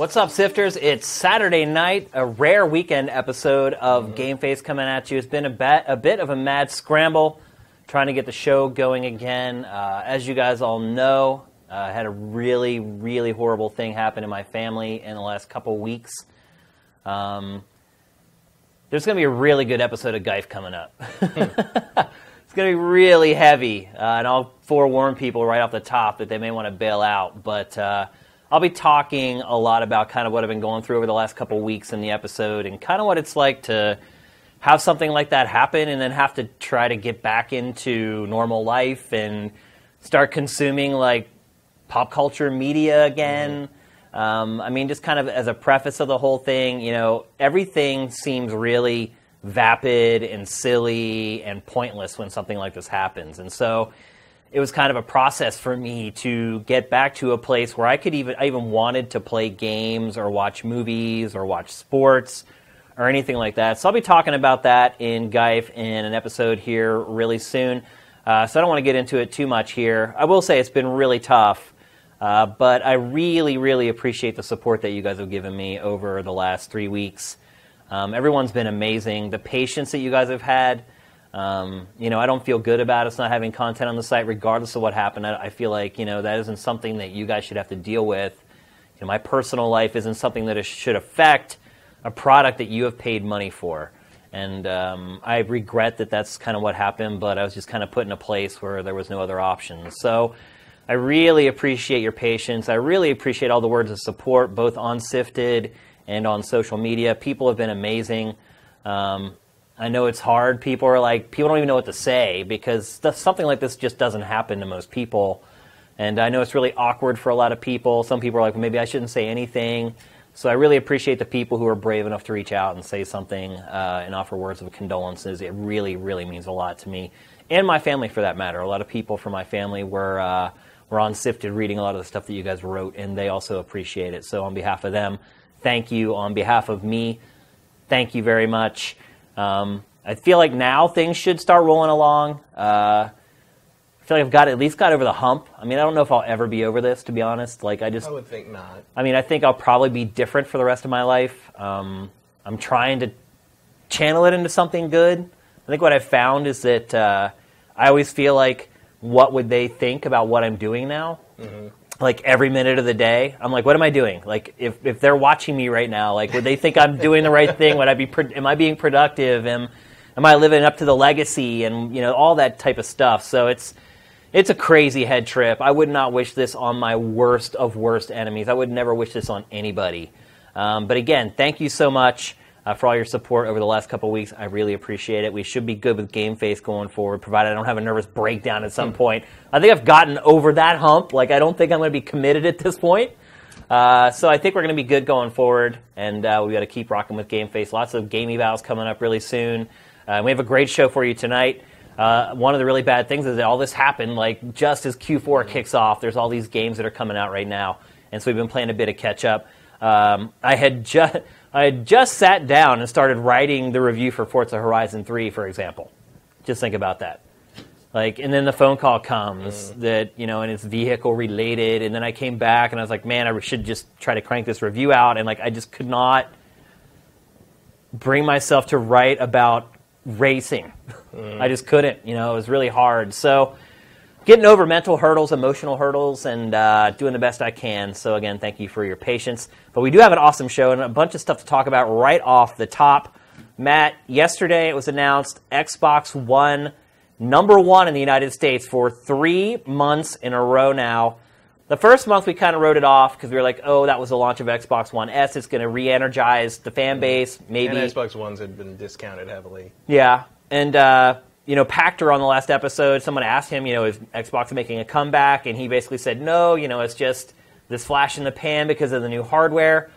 What's up, Sifters? It's Saturday night, a rare weekend episode of Game Face coming at you. It's been a, bat, a bit of a mad scramble trying to get the show going again. Uh, as you guys all know, uh, I had a really, really horrible thing happen in my family in the last couple weeks. Um, there's going to be a really good episode of Geif coming up. it's going to be really heavy, uh, and I'll forewarn people right off the top that they may want to bail out. But uh, I'll be talking a lot about kind of what I've been going through over the last couple weeks in the episode, and kind of what it's like to have something like that happen, and then have to try to get back into normal life and start consuming like pop culture media again. Mm-hmm. Um, I mean, just kind of as a preface of the whole thing, you know, everything seems really vapid and silly and pointless when something like this happens. And so it was kind of a process for me to get back to a place where I could even I even wanted to play games or watch movies or watch sports or anything like that. So I'll be talking about that in Geif in an episode here really soon. Uh, so I don't want to get into it too much here. I will say it's been really tough, uh, but I really, really appreciate the support that you guys have given me over the last three weeks. Um, everyone's been amazing. The patience that you guys have had. Um, you know, I don't feel good about us not having content on the site, regardless of what happened. I, I, feel like you know that isn't something that you guys should have to deal with. You know, my personal life isn't something that should affect a product that you have paid money for. And um, I regret that that's kind of what happened, but I was just kind of put in a place where there was no other options. So I really appreciate your patience. I really appreciate all the words of support, both on Sifted and on social media. People have been amazing. Um, I know it's hard. People are like, people don't even know what to say because something like this just doesn't happen to most people. And I know it's really awkward for a lot of people. Some people are like, well, maybe I shouldn't say anything. So I really appreciate the people who are brave enough to reach out and say something uh, and offer words of condolences. It really, really means a lot to me and my family for that matter. A lot of people from my family were, uh, were on Sifted reading a lot of the stuff that you guys wrote, and they also appreciate it. So on behalf of them, thank you. On behalf of me, thank you very much. Um, I feel like now things should start rolling along. Uh, I feel like I've got at least got over the hump. I mean, I don't know if I'll ever be over this, to be honest. Like, I just I would think not. I mean, I think I'll probably be different for the rest of my life. Um, I'm trying to channel it into something good. I think what I've found is that uh, I always feel like, what would they think about what I'm doing now? Mm-hmm like every minute of the day. I'm like, what am I doing? Like, if, if they're watching me right now, like, would they think I'm doing the right thing? Would I be, am I being productive? Am, am I living up to the legacy? And, you know, all that type of stuff. So it's, it's a crazy head trip. I would not wish this on my worst of worst enemies. I would never wish this on anybody. Um, but again, thank you so much uh, for all your support over the last couple weeks. I really appreciate it. We should be good with Game Face going forward, provided I don't have a nervous breakdown at some hmm. point. I think I've gotten over that hump. Like, I don't think I'm going to be committed at this point. Uh, so I think we're going to be good going forward, and uh, we got to keep rocking with Game Face. Lots of game evals coming up really soon. Uh, we have a great show for you tonight. Uh, one of the really bad things is that all this happened like just as Q4 kicks off. There's all these games that are coming out right now, and so we've been playing a bit of catch up. Um, I had just I had just sat down and started writing the review for Forza Horizon 3, for example. Just think about that. Like, and then the phone call comes mm. that, you know, and it's vehicle related. And then I came back and I was like, man, I should just try to crank this review out. And like, I just could not bring myself to write about racing. Mm. I just couldn't, you know, it was really hard. So, getting over mental hurdles, emotional hurdles, and uh, doing the best I can. So, again, thank you for your patience. But we do have an awesome show and a bunch of stuff to talk about right off the top. Matt, yesterday it was announced Xbox One number one in the United States for three months in a row now. The first month we kind of wrote it off because we were like, oh, that was the launch of Xbox One S. It's going to re energize the fan base. Maybe. And Xbox Ones had been discounted heavily. Yeah. And, uh, you know, Pachter on the last episode, someone asked him, you know, is Xbox making a comeback? And he basically said, no, you know, it's just this flash in the pan because of the new hardware.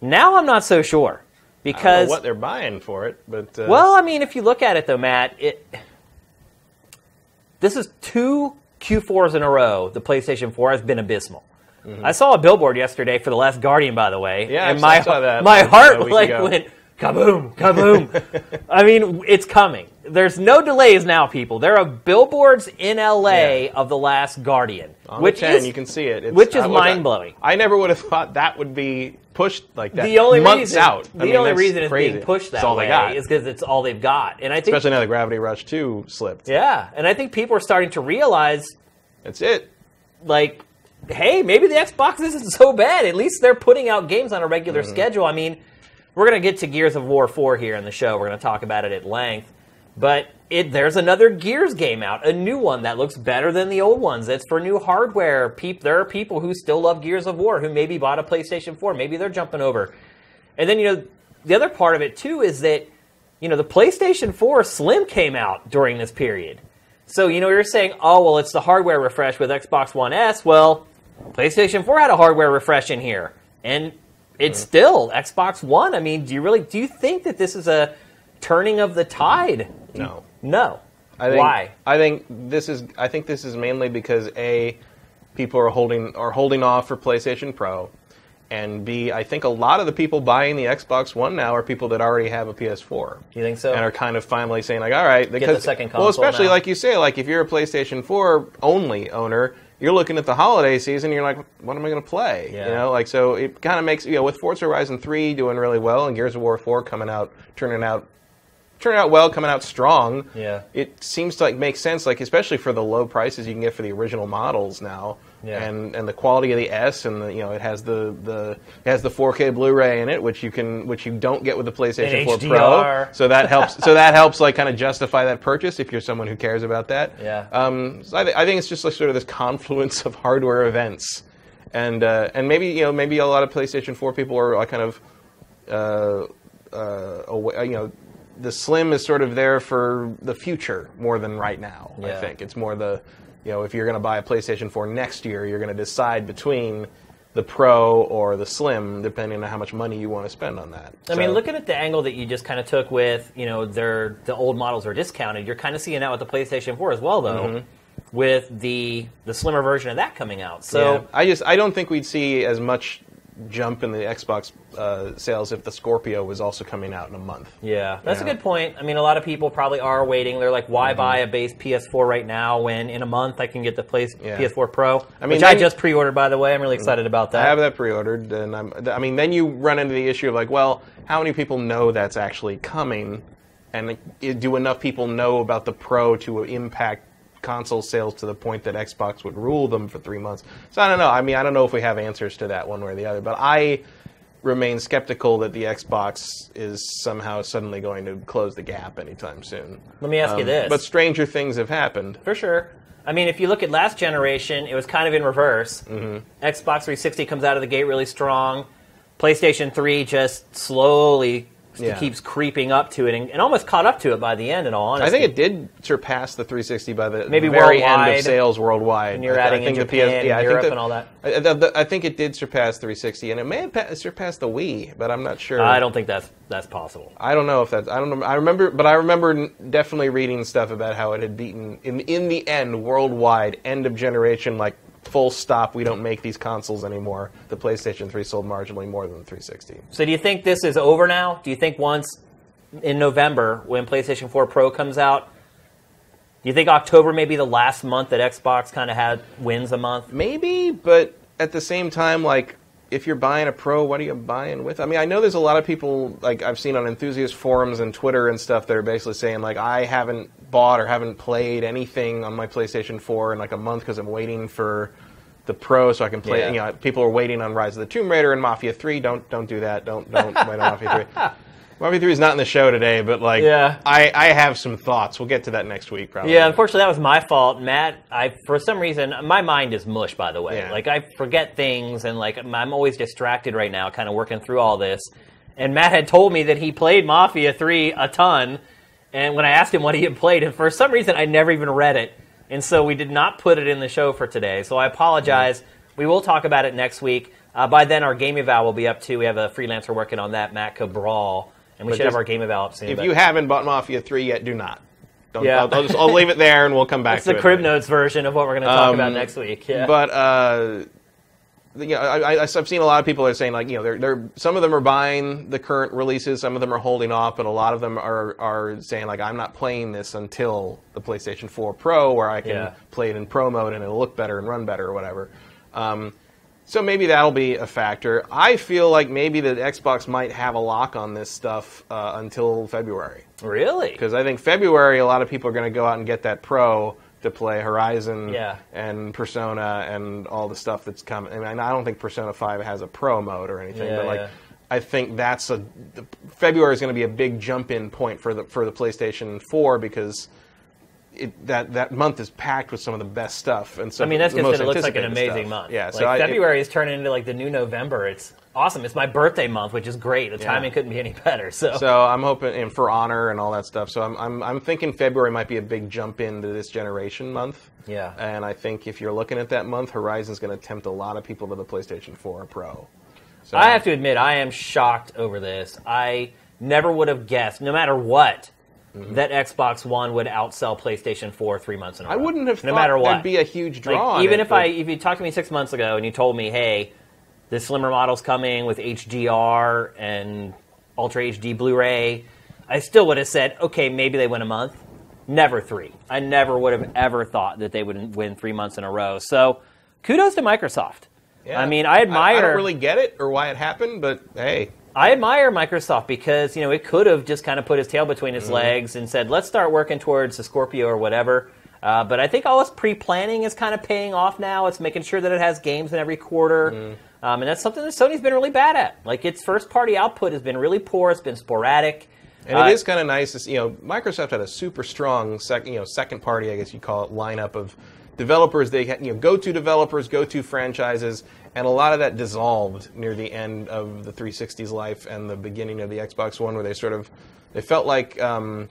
Now I'm not so sure because what they're buying for it, but uh... well, I mean, if you look at it though, Matt, it this is two Q4s in a row. The PlayStation 4 has been abysmal. Mm-hmm. I saw a billboard yesterday for the Last Guardian, by the way. Yeah, and my my heart like ago. went kaboom, kaboom. I mean, it's coming. There's no delays now, people. There are billboards in LA Yeah. of the Last Guardian, On which the 10, is you can see it. It's- which is mind-blowing. I never would have thought that would be pushed like that. the only months reason, out. I The mean, only reason it's crazy. being pushed that way is because it's all they've got, and I think Especially now that Gravity Rush 2 slipped. yeah, and I think people are starting to realize That's it. like, hey, maybe the Xbox isn't so bad. At least they're putting out games on a regular Mm-hmm. schedule. I mean, we're going to get to Gears of War 4 here in the show. We're going to talk about it at length. But it, there's another Gears game out, a new one that looks better than the old ones. It's for new hardware. Peop, there are people who still love Gears of War who maybe bought a PlayStation 4. Maybe they're jumping over. And then, you know, the other part of it, too, is that, you know, the PlayStation 4 Slim came out during this period. So, you know, you're saying, oh, well, it's the hardware refresh with Xbox One S. Well, PlayStation 4 had a hardware refresh in here. And it's mm-hmm. still Xbox One. I mean, do you really do you think that this is a turning of the tide? No. No. I think, Why? I think this is. I think this is mainly because a people are holding are holding off for PlayStation Pro, and b I think a lot of the people buying the Xbox One now are people that already have a PS4. You think so? And are kind of finally saying like, all right, because second console. well, especially now. like you say, like if you're a PlayStation 4 only owner, you're looking at the holiday season, you're like, what am I going to play? Yeah. You know, like so it kind of makes you know with Forza Horizon 3 doing really well and Gears of War 4 coming out, turning out turning out well, coming out strong. Yeah. It seems to like make sense, like especially for the low prices you can get for the original models now, Yeah. and and the quality of the S, and the you know it has the the it has the 4K Blu-ray in it, which you can which you don't get with the PlayStation And 4 HDR. Pro. So that helps. so that helps like kind of justify that purchase if you're someone who cares about that. Yeah. Um, so I, th- I think it's just like sort of this confluence of hardware events, and uh, and maybe you know maybe a lot of PlayStation 4 people are like kind of uh, uh, away, you know, the slim is sort of there for the future more than right now. I think it's more the, you know, if you're going to buy a PlayStation 4 next year, you're going to decide between the Pro or the Slim, depending on how much money you want to spend on that. I mean, looking at the angle that you just kind of took with, you know, their the old models are discounted. You're kind of seeing that with the PlayStation 4 as well, though, with the the slimmer version of that coming out. So Mm-hmm. Yeah. I just I don't think we'd see as much jump in the Xbox uh, sales if the Scorpio was also coming out in a month. Yeah, that's a good point. I mean, a lot of people probably are waiting. They're like, "Why buy a base PS4 right now when in a month I can get the place Mm-hmm. Yeah. PS4 Pro?" I mean, which I just pre-ordered, by the way. I'm really excited about that. I have that pre-ordered, and I'm. I mean, then you run into the issue of like, well, how many people know that's actually coming, and do enough people know about the Pro to impact console sales to the point that Xbox would rule them for three months? So I don't know. I mean, I don't know if we have answers to that one way or the other, but I remain skeptical that the Xbox is somehow suddenly going to close the gap anytime soon. Let me ask you Um, this: But stranger things have happened. For sure. I mean, if you look at last generation, it was kind of in reverse. Mm-hmm. Xbox 360 comes out of the gate really strong. PlayStation 3 just slowly Yeah. keeps creeping up to it and, and almost caught up to it by the end, in all honesty. I think it did surpass the 360 by the Maybe very end worldwide. of sales worldwide. And you're I, adding I think in the Japan PS, yeah, I Europe think the, and all that. I, the- the- I think it did surpass 360, and it may have pa- surpassed the Wii, but I'm not sure. I don't think that's that's possible. I don't know if that's. I don't know. I remember, but I remember definitely reading stuff about how it had beaten in in the end worldwide, end of generation, like full stop. We don't make these consoles anymore. The PlayStation 3 sold marginally more than the 360. So do you think this is over now? Do you think once in November when PlayStation 4 Pro comes out, do you think October may be the last month that Xbox kind of had wins a month? Maybe, but at the same time, like if you're buying a pro, what are you buying with? I mean, I know there's a lot of people like I've seen on enthusiast forums and Twitter and stuff that are basically saying like I haven't bought or haven't played anything on my PlayStation 4 in like a month because I'm waiting for the pro so I can play. Yeah. You know, people are waiting on Rise of the Tomb Raider and Mafia 3. Don't don't do that. Don't don't wait on Mafia 3. Mafia 3 is not in the show today, but like Yeah. I I have some thoughts. We'll get to that next week probably. Yeah, unfortunately, that was my fault, Matt. I for some reason my mind is mush. By the way, Yeah. like I forget things, and like I'm always distracted right now, kind of working through all this. And Matt had told me that he played Mafia Three a ton, and when I asked him what he had played, and for some reason I never even read it, and so we did not put it in the show for today. So I apologize. We will talk about it next week. Uh, by then, our game eval will be up too. We have a freelancer working on that, Matt Cabral, and we But should have our game eval soon. If you haven't bought Mafia 3 yet, do not. Don't, Yeah. I'll, I'll just, I'll leave it there and we'll come back it's to the it crib later. notes version of what we're going to talk Um, about next week. Yeah. But uh, you know, I, I, I've seen a lot of people are saying like, you know, they're, they're some of them are buying the current releases, some of them are holding off, but a lot of them are are saying like, I'm not playing this until the PlayStation 4 Pro, where I can Yeah. play it in Pro mode and it'll look better and run better or whatever. Um, so maybe that'll be a factor. I feel like maybe the Xbox might have a lock on this stuff uh, until February Really? because I think February a lot of people are going to go out and get that Pro to play Horizon Yeah. and Persona and all the stuff that's coming. I mean, I don't think Persona Five has a Pro mode or anything, Yeah, but like. yeah. I think that's a February is going to be a big jump in point for the for the PlayStation 4 because it, that that month is packed with some of the best stuff and so I mean, that's the because it looks like an amazing stuff. month. Yeah, like so I, February is turning into like the new November. It's awesome. It's my birthday month, which is great. The Yeah. timing couldn't be any better. So, So I'm hoping, and for honor and all that stuff. So I'm, I'm, I'm thinking February might be a big jump into this generation month. Yeah. And I think if you're looking at that month, Horizon's going to tempt a lot of people to the PlayStation 4 Pro. So I have to admit, I am shocked over this. I never would have guessed, no matter what, Mm-hmm. that Xbox One would outsell PlayStation 4 three months in a row. I wouldn't have no thought matter what. there'd be a huge draw. Like, even if I if you talked to me six months ago and you told me, hey, the slimmer model's coming with HDR and Ultra HD Blu-ray, I still would have said, okay, maybe they win a month. Never three. I never would have ever thought that they would win three months in a row. So, kudos to Microsoft. Yeah. I mean, I admire. I, don't really get it or why it happened, but hey, I admire Microsoft because you know it could have just kind of put his tail between Mm-hmm. his legs and said, "Let's start working towards the Scorpio or whatever." Uh, but I think all this pre-planning is kind of paying off now. It's making sure that it has games in every quarter, Mm-hmm. um, and that's something that Sony's been really bad at. Like its first-party output has been really poor. It's been sporadic. And Uh, it is kind of nice to see, you know, Microsoft had a super strong second, you know, second party, I guess you call it, lineup of developers. They had, you know, go-to developers, go-to franchises, and a lot of that dissolved near the end of the 360's life and the beginning of the Xbox One, where they sort of, they felt like um,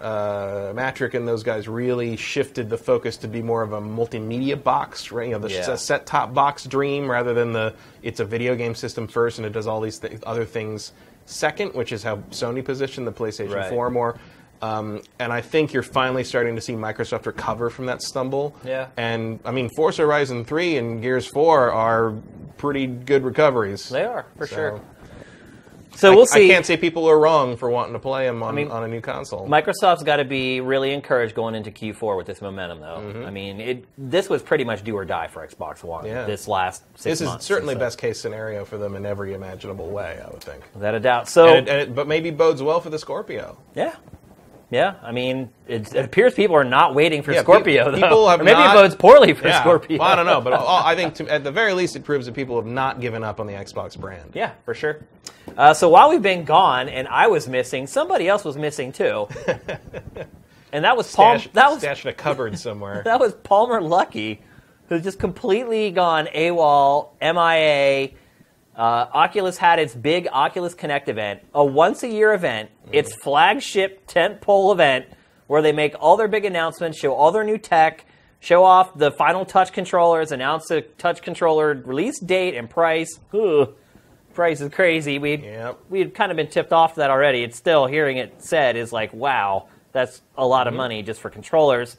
uh, Mattrick and those guys really shifted the focus to be more of a multimedia box, right? You know, the Yeah. set-top box dream rather than the it's a video game system first and it does all these th- other things second, which is how Sony positioned the PlayStation Right. 4 more. Um, and I think you're finally starting to see Microsoft recover from that stumble. Yeah. And I mean, Forza Horizon 3 and Gears 4 are pretty good recoveries. They are for So- sure. So I, we'll see. I can't say people are wrong for wanting to play them on, mean, on a new console. Microsoft's got to be really encouraged going into Q4 with this momentum, though. Mm-hmm. I mean, it this was pretty much do or die for Xbox One. Yeah. This last six this is certainly So, best case scenario for them in every imaginable way, I would think. without a doubt. So And it, and it, but maybe bodes well for the Scorpio. Yeah. Yeah, I mean, it, it appears people are not waiting for Yeah, pe- Scorpio, though. people have or maybe not- it bodes poorly for Yeah. Scorpio. Well, I don't know, but I think to, at the very least, it proves that people have not given up on the Xbox brand. yeah, for sure. Uh, so while we've been gone and I was missing, somebody else was missing too. and that was. Stash, That was stashed in a cupboard somewhere. that was Palmer Luckey, who's just completely gone AWOL, MIA. Uh, Oculus had its big Oculus Connect event, a once a year event, its flagship tentpole event where they make all their big announcements, show all their new tech, show off the final touch controllers, announce the touch controller release date and price. Ugh, price is crazy. We Yep. we had kind of been tipped off to that already. It's still hearing it said is like, wow, that's a lot of money just for controllers.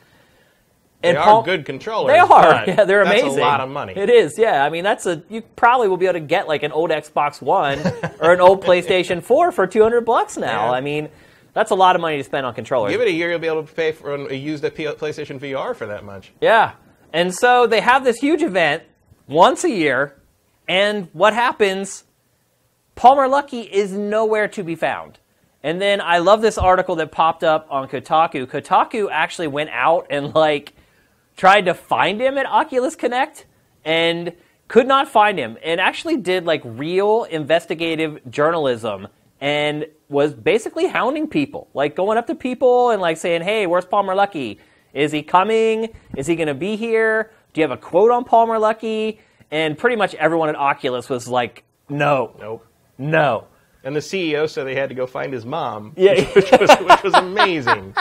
They And are Paul- good controllers. They are. Yeah, they're amazing. that's a lot of money. It is. Yeah. I mean, that's a you probably will be able to get like an old Xbox One or an old PlayStation 4 for 200 bucks now. Yeah. I mean, that's a lot of money to spend on controllers. Give it a year, you'll be able to pay for a used PlayStation VR for that much. Yeah. And so they have this huge event once a year, and what happens? Palmer Luckey is nowhere to be found. And then I love this article that popped up on Kotaku. Kotaku actually went out and like tried to find him at Oculus Connect and could not find him and actually did like real investigative journalism and was basically hounding people, like going up to people and like saying, "Hey, where's Palmer Luckey? Is he coming? Is he going to be here? Do you have a quote on Palmer Luckey?" And pretty much everyone at Oculus was like, "No, Nope. no." And the CEO said they had to go find his mom, Yeah. which, was, which was amazing.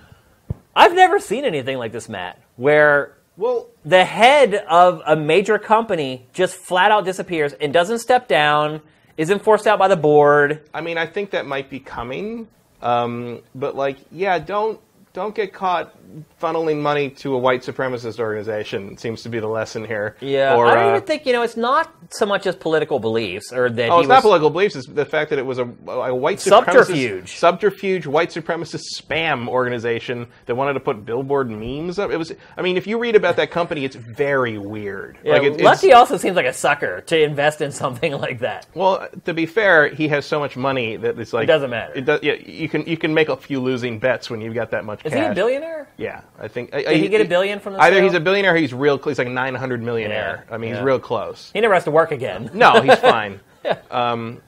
I've never seen anything like this, Matt, where Well, the head of a major company just flat out disappears and doesn't step down, isn't forced out by the board. I mean, I think that might be coming, um, but like, yeah, don't don't get caught funneling money to a white supremacist organization. Seems to be the lesson here. Yeah, Or, I don't uh, even think you know. It's not so much as political beliefs, or that Oh, it's not political beliefs. It's the fact that it was a, a white Subterfuge. supremacist, subterfuge, Subterfuge white supremacist spam organization that wanted to put billboard memes up. It was. I mean, if you read about that company, it's very weird. Yeah, like it, also seems like a sucker to invest in something like that. Well, to be fair, he has so much money that it's like It doesn't matter. It does. Yeah, you can you can make a few losing bets when you've got that much Is cash. he a billionaire? Yeah, I think. Did he get a billion from the Either sale? he's a billionaire, or he's real. He's like nine hundred millionaire. Yeah, I mean, yeah. he's real close. He never has to work again. No, he's fine. um,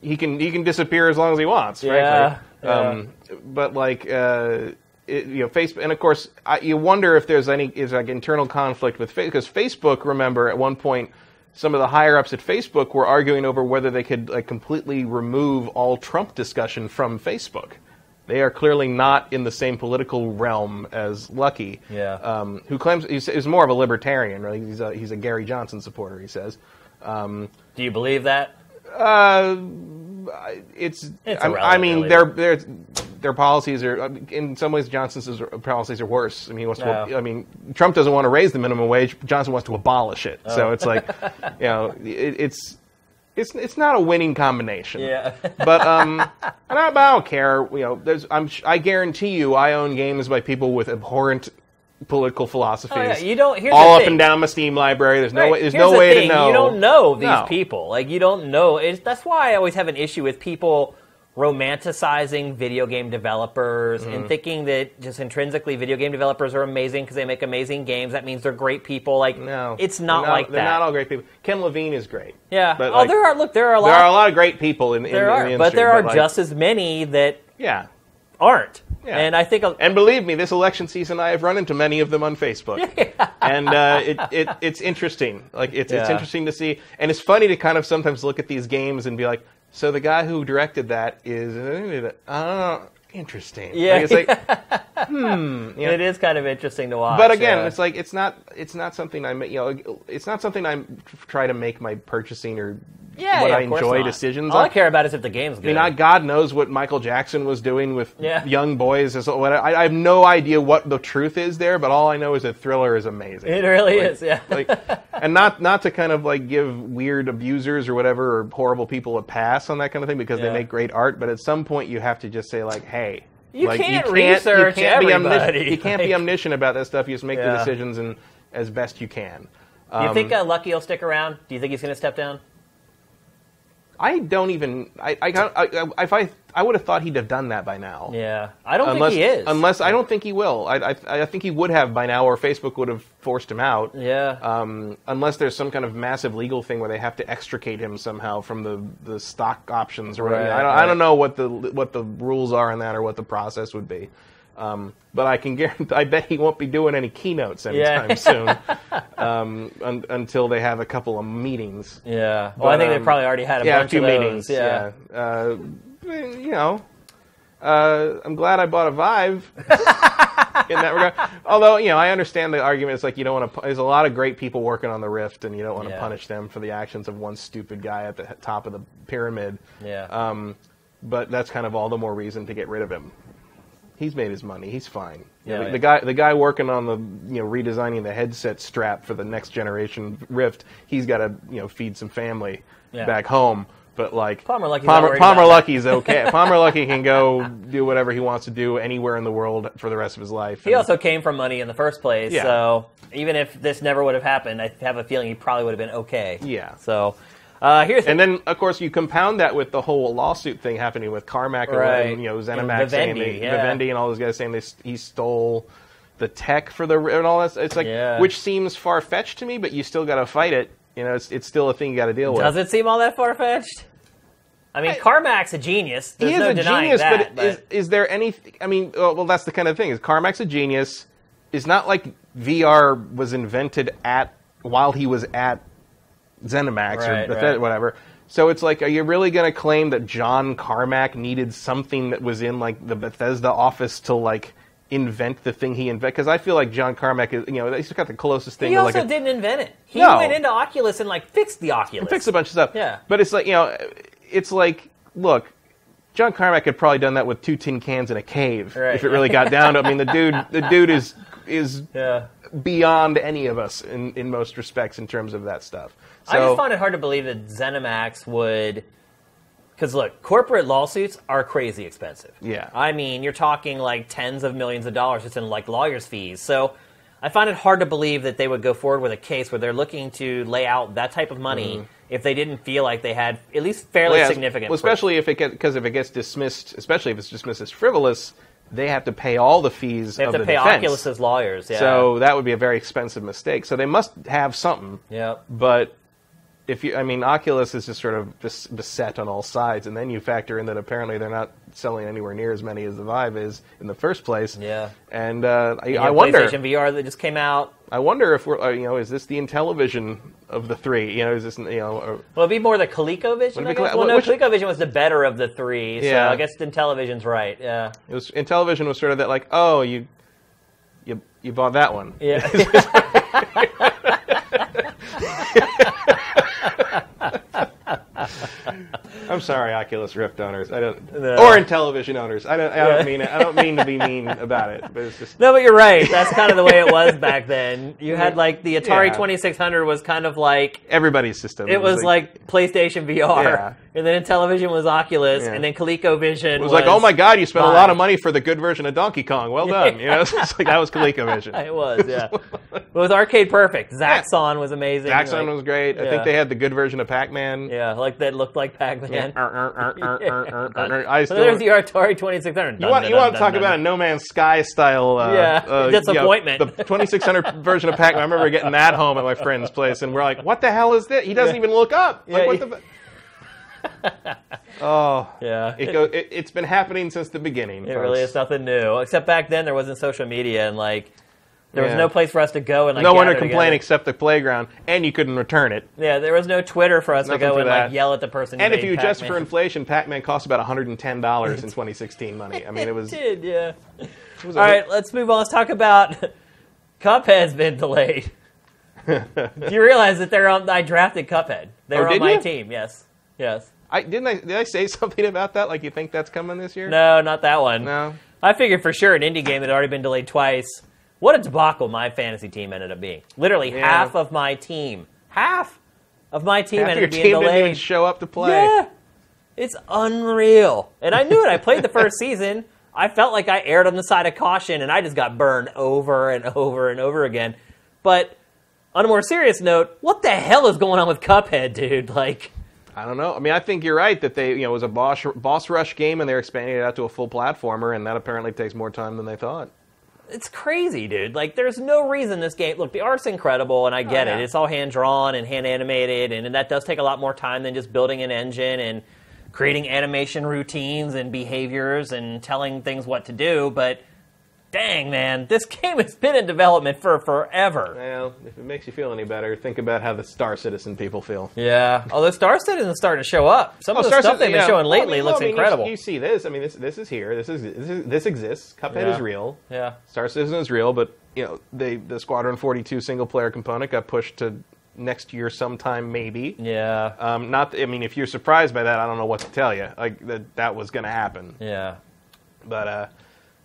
he can he can disappear as long as he wants. Yeah, Frankly. Um, but like. Uh, it, you know, Facebook, and of course, I, you wonder if there's any is like internal conflict with Facebook because Facebook. Remember, at one point, some of the higher ups at Facebook were arguing over whether they could like completely remove all Trump discussion from Facebook. They are clearly not in the same political realm as Luckey, Yeah. um, who claims he's, he's more of a libertarian. Right? He's a, he's a Gary Johnson supporter. He says. Um, Do you believe that? uh, it's. It's I, I mean, irrelevant, their their their policies are in some ways Johnson's policies are worse. I mean, he wants to. I mean, Trump doesn't want to raise the minimum wage. Johnson wants to abolish it. Oh. So it's like, you know, it, it's it's it's not a winning combination. Yeah. But um, and I, but I don't care. You know, there's I'm I guarantee you, I own games by people with abhorrent political philosophies. Oh, yeah, you don't- all up thing. and down my Steam library. There's no Right, way. There's here's no the way thing, to know. You don't know these No. people. Like you don't know. It's, that's why I always have an issue with people romanticizing video game developers Mm-hmm. and thinking that just intrinsically video game developers are amazing because they make amazing games. That means they're great people. Like No, it's not, they're like They're that. not all great people. Ken Levine is great. yeah. but, oh, like, there are. Look, there are a lot. There are a lot of great people in, in, there in are, the industry, but there are like, just as many that yeah. aren't. Yeah. And I think. And believe me, this election season, I have run into many of them on Facebook, and uh, it, it, it's interesting. Like it's it's interesting to see, and it's funny to kind of sometimes look at these games and be like, so the guy who directed that is, uh, interesting. Yeah. Like, it's like, hmm. you know, It is kind of interesting to watch. but again, yeah. it's like it's not it's not something I you know it's not something I try to make my purchasing or yeah, what yeah, I of course enjoy not. decisions All. I care about is if the game's I good. mean, I, God knows what Michael Jackson was doing with Yeah. young boys. As what I, I have no idea what the truth is there, but all I know is that Thriller is amazing. it really is. Yeah. like, and not not to kind of like give weird abusers or whatever or horrible people a pass on that kind of thing because Yeah. they make great art. But at some point, you have to just say like, hey. You like, can't research be everybody. you can't be Like- omniscient about that stuff. You just make the Yeah. decisions and as best you can. Do you Um, think uh, Luckey will stick around? Do you think he's going to step down? I don't even. I I, I, I if I I would have thought he'd have done that by now. Yeah, I don't unless think he is. unless I don't think he will. I, I I think he would have by now, or Facebook would have forced him out. yeah, Um, unless there's some kind of massive legal thing where they have to extricate him somehow from the, the stock options or whatever. Right, I, don't, right. I don't know what the what the rules are in that or what the process would be. Um, but I can guarantee, I bet he won't be doing any keynotes anytime Yeah. soon um, un, until they have a couple of meetings. yeah. Well, I think they um, probably already had a yeah, bunch a few of those. meetings. Yeah. Yeah, Uh, you know, uh, I'm glad I bought a Vive. in that regard, although you know, I understand the argument. It's like you don't want to. There's a lot of great people working on the Rift, and you don't want to Yeah. punish them for the actions of one stupid guy at the top of the pyramid. Yeah. Um, but that's kind of all the more reason to get rid of him. He's made his money. He's fine. Yeah, the, yeah. the guy, the guy working on the you know redesigning the headset strap for the next generation Rift, he's got to you know feed some family Yeah. back home. But like Palmer Luckey's not Palmer, Palmer. Luckey's okay. Palmer Luckey can go do whatever he wants to do anywhere in the world for the rest of his life. He And- also came from money in the first place, Yeah. so even if this never would have happened, I have a feeling he probably would have been okay. Yeah. So uh, here's And then, of course, you compound that with the whole lawsuit thing happening with Carmack Right. and you know And ZeniMax saying Vivendi, they, yeah. Vivendi and all those guys saying they, he stole the tech for the and all that. It's like Yeah. which seems far fetched to me, but you still got to fight it. You know, it's, it's still a thing you got to deal with. Does it seem all that far fetched? I mean, I- Carmack's a genius. There's he is no a denying genius, that. but, Is, is there any? I mean, well, that's the kind of thing. Is Carmack's a genius? It's not like VR was invented at while he was at ZeniMax Right, or right. whatever. So it's like, are you really going to claim that John Carmack needed something that was in like the Bethesda office to like invent the thing he invented? Because I feel like John Carmack is, you know, he's got the closest thing he to also like a, didn't invent it. He No. went into Oculus and like fixed the Oculus. fixed a bunch of stuff. Yeah. But it's like you know, it's like look, John Carmack had probably done that with two tin cans in a cave Right. if it really got down to. I mean, the dude, the dude is is Yeah. beyond any of us in, in most respects in terms of that stuff. So, I just find it hard to believe that ZeniMax would. Because look, corporate lawsuits are crazy expensive. Yeah. I mean, you're talking like tens of millions of dollars just in like lawyers' fees. So I find it hard to believe that they would go forward with a case where they're looking to lay out that type of money if they didn't feel like they had at least fairly Mm-hmm. Well, yeah, significant. well, especially if it gets because if it gets dismissed, especially if it's dismissed as frivolous, they have to pay all the fees they have of to the pay defense. Oculus's lawyers. Yeah. So that would be a very expensive mistake. So they must have something. Yep. But if you, I mean, Oculus is just sort of bes- beset on all sides, and then you factor in that apparently they're not selling anywhere near as many as the Vive is in the first place. Yeah. And uh, I, I wonder, PlayStation VR that just came out. I wonder if we're, uh, you know, is this the Intellivision of the three? You know, is this, you know, or, Well, it'd be more the ColecoVision. I guess. Cole- Well, no, which- ColecoVision was the better of the three. So Yeah. I guess Intellivision's right. Yeah. it was Intellivision was sort of that like, oh, you, you, you bought that one. Yeah. I'm sorry, Oculus Rift owners. I don't, No. or Intellivision owners. I don't, I don't mean it. I don't mean to be mean about it, but it's just. No, but you're right. That's kind of the way it was back then. You had like the Atari Yeah. 2600 was kind of like everybody's system. it was like PlayStation VR, Yeah. and then Intellivision was Oculus, Yeah. and then ColecoVision it was like, oh my god, you spent a lot of money for the good version of Donkey Kong. Well done. You know, it's like that was ColecoVision. It was, yeah. but with Arcade Perfect, Zaxxon was amazing. Axon like- was great. I think they had the good version of Pac-Man. yeah, like that looked like Pac-Man. Yeah. Er, er, er, er, er, er, er. So still. there's the Atari 2600. you want, you want to talk about a No Man's Sky style uh, Yeah, uh, you know, disappointment. the 2600 version of Pac-Man. I remember getting that home at my friend's place, and we're like, "What the hell is this?" He doesn't Yeah. even look up. Like, Yeah, what he- the? oh, Yeah. It go, it, it's been happening since the beginning. It really is nothing new. Except back then there wasn't social media and like there was no place for us to go and like no one to complain together. except the playground, and you couldn't return it. Yeah, there was no Twitter for us to go and that. like yell at the person. who And if you adjust Pac-Man. for inflation, Pac-Man cost about 110 dollars in 2016 money. I mean, it was. did, yeah. it was All right, let's move on. Let's talk about Cuphead's been delayed. Do you realize that they're on? I drafted Cuphead. They Oh, were on my you? team. Yes, yes. I didn't. I did I say something about that? Like you think that's coming this year? No, not that one. No. I figured for sure an indie game had already been delayed twice. What a debacle my fantasy team ended up being. Literally Yeah. half of my team, half of my team Half ended up being team didn't delayed. even show up to play. Yeah, it's unreal. And I knew it. I played the first season. I felt like I erred on the side of caution, and I just got burned over and over and over again. But on a more serious note, what the hell is going on with Cuphead, dude? Like, I don't know. I mean, I think you're right that they, you know, it was a boss boss rush game, and they're expanding it out to a full platformer, and that apparently takes more time than they thought. It's crazy, dude. Like, there's no reason this game. Look, the art's incredible, and I get Oh, yeah. it. It's all hand drawn and hand animated, and, and that does take a lot more time than just building an engine and creating animation routines and behaviors and telling things what to do. But dang, man, this game has been in development for forever. Well, if it makes you feel any better, think about how the Star Citizen people feel. Yeah. Oh, the Star Citizen's starting to show up. Some of the Star stuff Citizen- they've been yeah. showing Well, I lately mean, looks I mean, you- incredible. You, see this? I mean, this this is here. This is this, is, this exists. Cuphead Yeah. is real. yeah. Star Citizen is real, but you know, they the Squadron 42 single player component got pushed to next year sometime, maybe. Yeah. Um, not. I mean, if you're surprised by that, I don't know what to tell you. Like that that was going to happen. Yeah. But uh,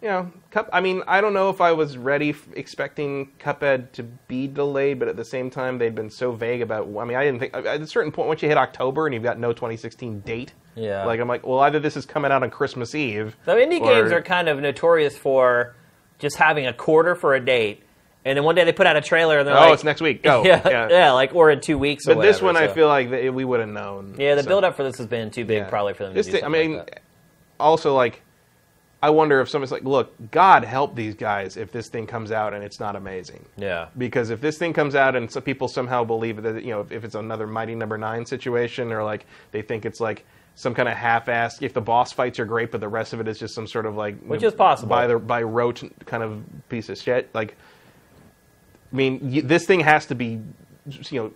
you know, Cup. I mean, I don't know if I was ready, f- expecting Cuphead to be delayed, but at the same time, they'd been so vague about. I mean, I didn't think at a certain point once you hit October and you've got no 2016 date. Yeah. Like I'm like, well, either this is coming out on Christmas Eve. So indie or- games are kind of notorious for just having a quarter for a date, and then one day they put out a trailer and they're Oh, like, "Oh, it's next week. Go. yeah, yeah, like or in two weeks. or But this whatever, one, I feel like they, we would have known. yeah, the So, build up for this has been too big yeah. probably for them. This to do thing, I mean, like also like, I wonder if someone's like, look, God help these guys if this thing comes out and it's not amazing. yeah, Because if this thing comes out and so people somehow believe that you know if, if it's another Mighty Number Nine situation or like they think it's like some kind of half-assed, if the boss fights are great but the rest of it is just some sort of like Which is possible. by the by rote kind of piece of shit. Like, I mean, y this thing has to be, you know,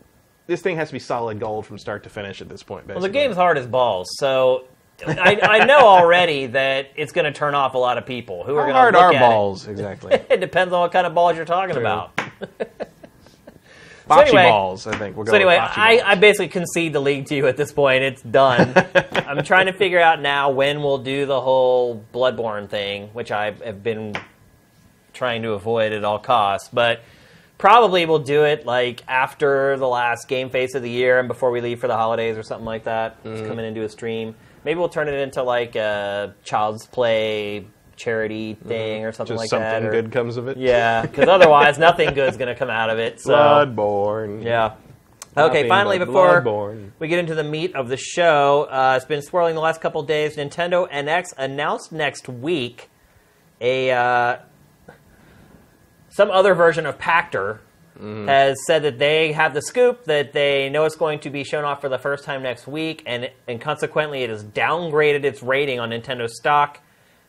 this thing has to be solid gold from start to finish at this point. Basically. well, the game's hard as balls, so. I, I know already that it's going to turn off a lot of people who are going hard to look are at balls exactly? It. it depends on what kind of balls you're talking True. about. Bocce anyway- balls, I think. We'll So anyway, I. I basically concede the league to you at this point. It's done. I'm trying to figure out now when we'll do the whole Bloodborne thing, which I have been trying to avoid at all costs. But probably we'll do it like after the last game face of the year and before we leave for the holidays or something like that. Just Mm-hmm. come in and do a stream. Maybe we'll turn it into like a child's play charity thing or something Mm-hmm. Just like that. something good comes of it. Yeah, because otherwise nothing good's going to come out of it. So Bloodborne. yeah. Okay, finally, before Bloodborne. we get into the meat of the show, uh, it's been swirling the last couple days. Nintendo NX announced next week a uh, some other version of Pachter Mm-hmm. has said that they have the scoop that they know it's going to be shown off for the first time next week, and and consequently, it has downgraded its rating on Nintendo stock,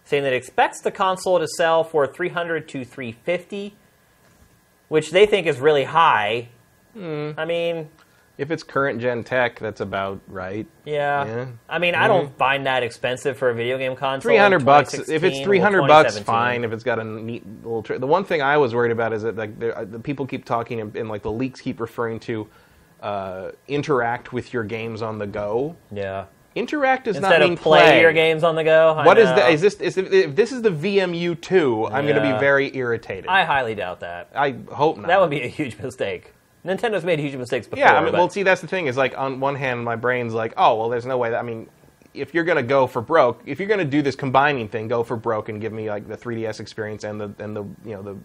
saying that it expects the console to sell for 300 to 350, which they think is really high. Hmm. I mean, If it's current gen tech, that's about right. yeah. Yeah. I mean, I don't find that expensive for a video game console. Three hundred bucks. If it's three hundred bucks, 2017. fine. If it's got a neat little. Tri- the one thing I was worried about is that like uh, the people keep talking and, and like the leaks keep referring to uh, interact with your games on the go. Yeah. Interact does Instead not mean of play, play your games on the go. I What is know. the? Is this? Is if this is the VMU two? I'm going to Yeah. be very irritated. I highly doubt that. I hope not. That would be a huge mistake. Nintendo's made huge mistakes before. Yeah, I mean, but- well, see, that's the thing is like on one hand, my brain's like, oh, well, there's no way. That, I mean, if you're gonna go for broke, if you're gonna do this combining thing, go for broke and give me like the 3DS experience and the and the you know the.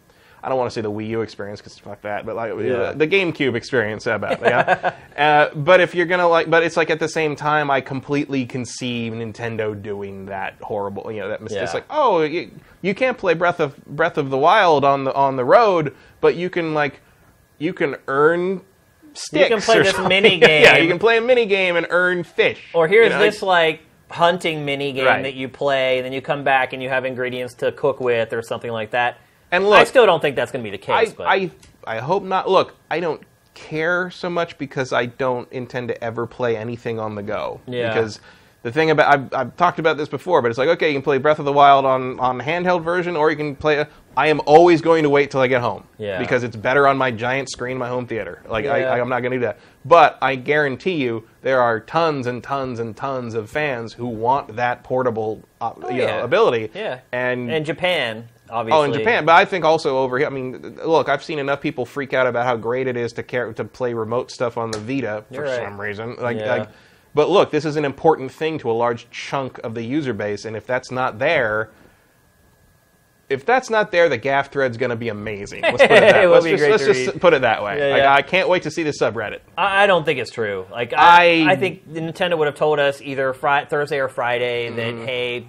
I don't want to say the Wii U experience because fuck that, but like Yeah. the GameCube experience, about yeah. uh, but if you're gonna like, but it's like at the same time, I completely conceive Nintendo doing that horrible, you know, that mistake. It's like, oh, you, you can't play Breath of Breath of the Wild on the on the road, but you can like, you can earn sticks. can play or this something. mini yeah, game. you can play a mini game and earn fish. Or here's You know, this like hunting mini game Right. that you play, and then you come back and you have ingredients to cook with or something like that. And look, I still don't think that's going to be the I, case. but I, I hope not. Look, I don't care so much because I don't intend to ever play anything on the go. Yeah. Because the thing about I've, I've talked about this before, but it's like okay, you can play Breath of the Wild on on handheld version, or you can play. A, I am always going to wait till I get home. Yeah. Because it's better on my giant screen, in my home theater. Like I, Yeah. I, I'm not going to do that. But I guarantee you, there are tons and tons and tons of fans who want that portable, uh, you Oh, yeah. know, ability. yeah, And in Japan, obviously. Oh, in Japan, but I think also over here. I mean, look, I've seen enough people freak out about how great it is to care, to play remote stuff on the Vita for right. some reason. Like, Yeah. like, but look, this is an important thing to a large chunk of the user base, and if that's not there, if that's not there, the GAF thread's going to be amazing. Let's put it that. It let's just, let's just put it that way. Yeah, like, yeah. I can't wait to see the subreddit. I, I don't think it's true. Like I, I- I think Nintendo would have told us either Fri- Thursday or Friday Mm-hmm. that hey,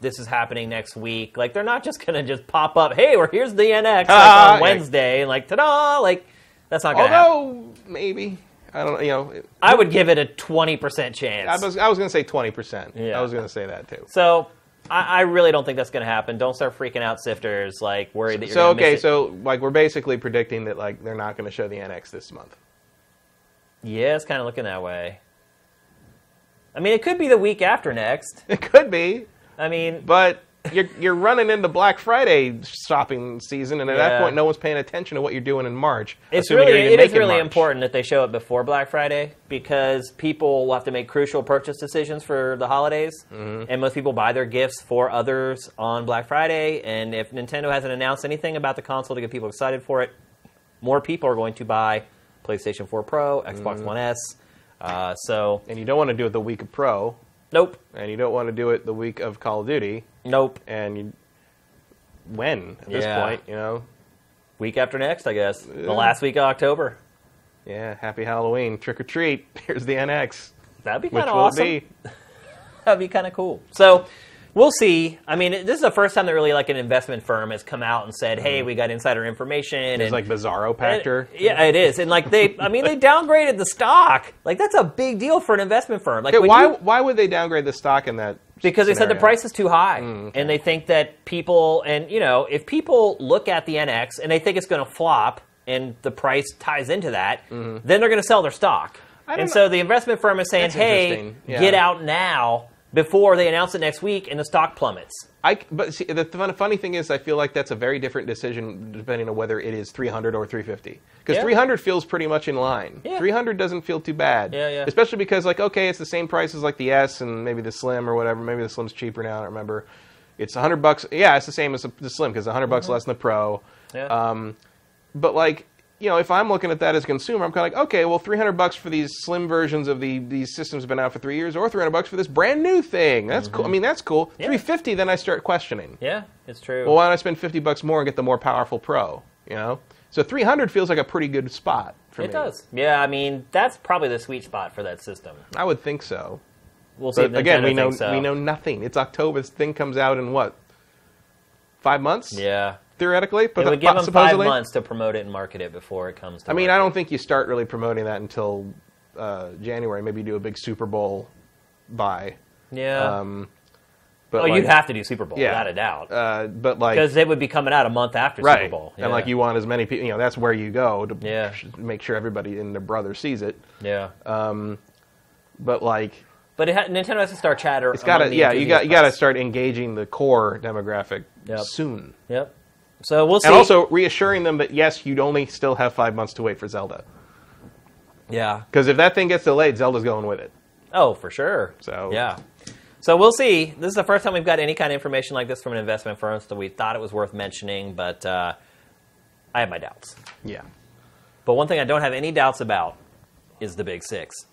this is happening next week. Like they're not just gonna just pop up. Hey, or here's the NX like, Ah, on yeah. Wednesday, and like ta-da! Like that's not gonna happen. Although maybe I don't. You know, I would give it a twenty percent chance. I was I was going to say twenty percent. Yeah. I was going to say that too. so I, I really don't think that's gonna happen. Don't start freaking out, sifters. Like worried that you're So okay, so like we're basically predicting that like they're not going to show the NX this month. yeah, it's kind of looking that way. I mean, it could be the week after next. It could be, I mean, but you're you're running into Black Friday shopping season, and at that point, no one's paying attention to what you're doing in March. It's really it is really March. important that they show it before Black Friday because people will have to make crucial purchase decisions for the holidays, Mm-hmm. and most people buy their gifts for others on Black Friday. And if Nintendo hasn't announced anything about the console to get people excited for it, more people are going to buy PlayStation 4 Pro, Xbox Mm-hmm. One S. Uh, so And you don't want to do it the week of Pro, nope, and you don't want to do it the week of Call of Duty, nope. and you when at this Yeah. point, you know, Week after next, I guess. The last week of October. yeah, Happy Halloween, trick or treat. Here's the NX. That'd be Which kind of will awesome. be? That'd be kind of cool. So we'll see. I mean, this is the first time that really like an investment firm has come out and said, "Hey, we got insider information." It's and like Bizarro Pachter. yeah, it is. And like they, I mean, they downgraded the stock. Like that's a big deal for an investment firm. Like Okay, why you- why would they downgrade the stock in that? because they said the price is too high, Mm, and they think that people, and you know, if people look at the NX and they think it's going to flop, and the price ties into that, then they're going to sell their stock. Mm-hmm. And know. so the investment firm is saying, "Hey. Yeah. get out now." Before they announce it next week and the stock plummets. I, but see, the fun, funny thing is, I feel like that's a very different decision depending on whether it is 300 or 350. Because Yeah. 300 feels pretty much in line. Yeah. 300 doesn't feel too bad. Yeah, yeah. Especially because, like, okay, it's the same price as like the S and maybe the Slim or whatever. Maybe the Slim's cheaper now. I don't remember. It's 100 bucks. Yeah, it's the same as the, the Slim because 100 bucks less than the Pro. Mm-hmm. Yeah. Um, but like, you know, if I'm looking at that as a consumer, I'm kind of like, okay, well, 300 bucks for these slim versions of the these systems have been out for three years, or 300 bucks for this brand new thing. That's cool. I mean, that's cool. Mm-hmm. Yeah. 350, then I start questioning. yeah, it's true. Well, why don't I spend 50 bucks more and get the more powerful Pro? You know, so 300 feels like a pretty good spot for it me. does. Yeah, I mean that's probably the sweet spot for that system. I would think so. We'll see. Again, we know so. we know nothing. It's October. This thing comes out in what? Five months, Yeah, theoretically. But it would give them five months to promote it and market it before it comes to. I mean, I don't think you start really promoting that until uh, January. Maybe do a big Super Bowl buy. Yeah. Um, but oh, like, you'd have to do Super Bowl yeah. without a doubt, Uh, but like, because it would be coming out a month after right, Super Bowl. and like you want as many people. You know, that's where you go to Yeah. make sure everybody and their brother sees it. Yeah. Um, But like, but it ha- Nintendo has to start chatter. it's got to yeah, you got you got to start engaging the core demographic Yep. soon, Yep. So we'll see. and also reassuring them that yes, you'd only still have five months to wait for Zelda. yeah. Because if that thing gets delayed, Zelda's going with it. Oh, for sure. So- yeah. So we'll see. This is the first time we've got any kind of information like this from an investment firm, so we thought it was worth mentioning, but uh, I have my doubts. Yeah. But one thing I don't have any doubts about is the Big Six.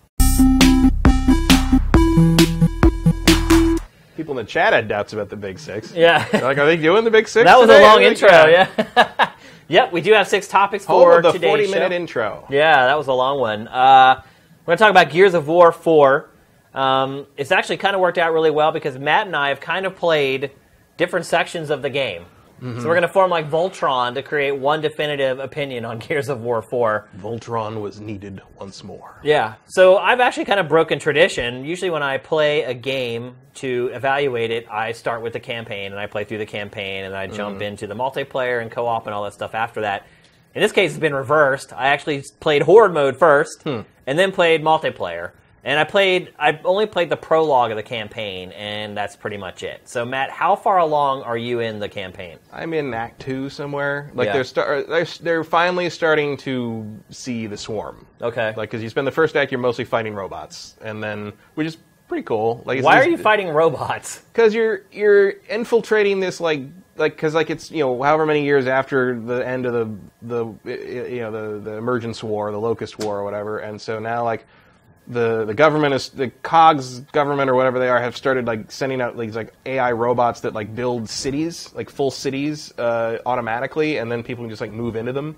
People in the chat had doubts about the Big Six. Yeah. They're like, are they doing the Big Six? that was a today? long Like, intro, yeah. yep, we do have six topics Home for the today's forty-minute show. intro. Yeah, that was a long one. Uh, we're going to talk about Gears of War 4. Um, it's actually kind of worked out really well because Matt and I have kind of played different sections of the game. Mm-hmm. So we're going to form like Voltron to create one definitive opinion on Gears of War 4. Voltron was needed once more. Yeah. So I've actually kind of broken tradition. Usually, when I play a game to evaluate it, I start with the campaign and I play through the campaign and I jump into the multiplayer and co op and all that stuff after that. In this case, it's been reversed. I actually played Horde mode first and then played multiplayer. And I played, I only played the prologue of the campaign, and that's pretty much it. So, Matt, how far along are you in the campaign? I'm in Act Two somewhere. Like Yeah. they're, start, they're they're finally starting to see the swarm. Okay. Like because you spend the first act, you're mostly fighting robots, and then which is pretty cool. Like, it's Why are these- you fighting robots? because you're you're infiltrating this like like because like it's you know however many years after the end of the the you know the the emergence war the locust war or whatever and so now like the the government is the cogs government or whatever they are have started like sending out these like ai robots that like build cities like full cities uh, automatically and then people can just like move into them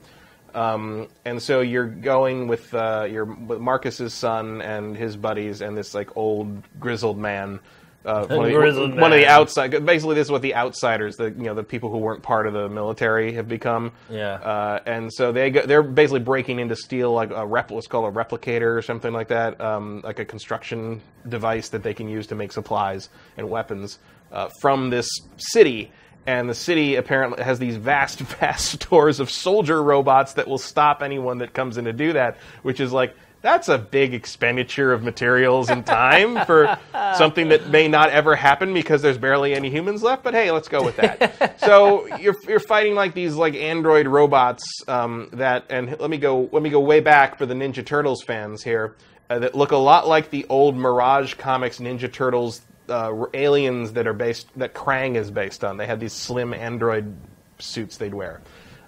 um, and so you're going with uh, your with Marcus's son and his buddies and this like old grizzled man. Uh, one, of the, one of the outside. Basically, this is what the outsiders, the you know the people who weren't part of the military, have become. Yeah. Uh, and so they go, they're basically breaking into steal like a rep, what's called a replicator or something like that, um, like a construction device that they can use to make supplies and weapons uh, from this city. And the city apparently has these vast, vast stores of soldier robots that will stop anyone that comes in to do that, which is like, that's a big expenditure of materials and time for something that may not ever happen because there's barely any humans left. But hey, let's go with that. so you're, you're fighting like these like android robots um, that, and let me go let me go way back for the Ninja Turtles fans here uh, that look a lot like the old Mirage Comics Ninja Turtles uh, aliens that are based that Krang is based on. They had these slim android suits they'd wear.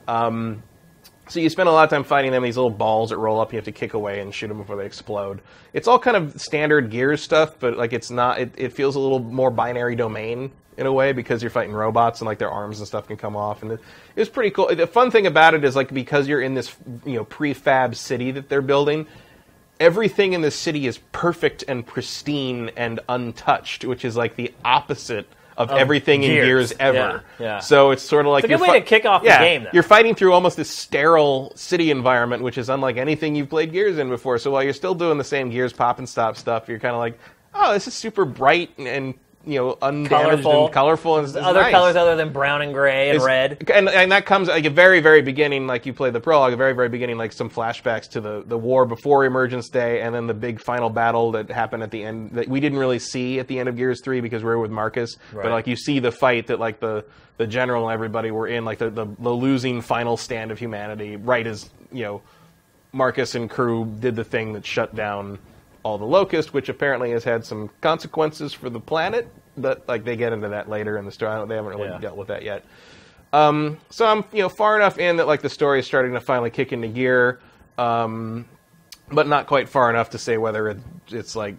Um, so you spend a lot of time fighting them. These little balls that roll up, you have to kick away and shoot them before they explode. It's all kind of standard Gears stuff, but like it's not. It, it feels a little more binary domain in a way because you're fighting robots and like their arms and stuff can come off. And it, it was pretty cool. The fun thing about it is like because you're in this you know prefab city that they're building, everything in the city is perfect and pristine and untouched, which is like the opposite of, everything in Gears. Gears ever. Yeah, yeah. So it's sort of like It's a good way to kick off the game, though. You're fighting through almost this sterile city environment, which is unlike anything you've played Gears in before. So while you're still doing the same Gears pop and stop stuff, you're kind of like, oh, this is super bright and, and you know undamaged Colorful. and colorful and Other nice. colors other than brown and gray and It's- red. and and that comes like a very very beginning, like you play the prologue, a very very beginning, like some flashbacks to the the war before Emergence Day, and then the big final battle that happened at the end that we didn't really see at the end of Gears Three because we were with Marcus, Right. but like you see the fight that like the the general and everybody were in, like the, the the losing final stand of humanity, right as you know Marcus and crew did the thing that shut down all the locust, which apparently has had some consequences for the planet. But like they get into that later in the story. I don't- They haven't really Yeah. dealt with that yet. Um, so I'm you know far enough in that like the story is starting to finally kick into gear, um, but not quite far enough to say whether it, it's like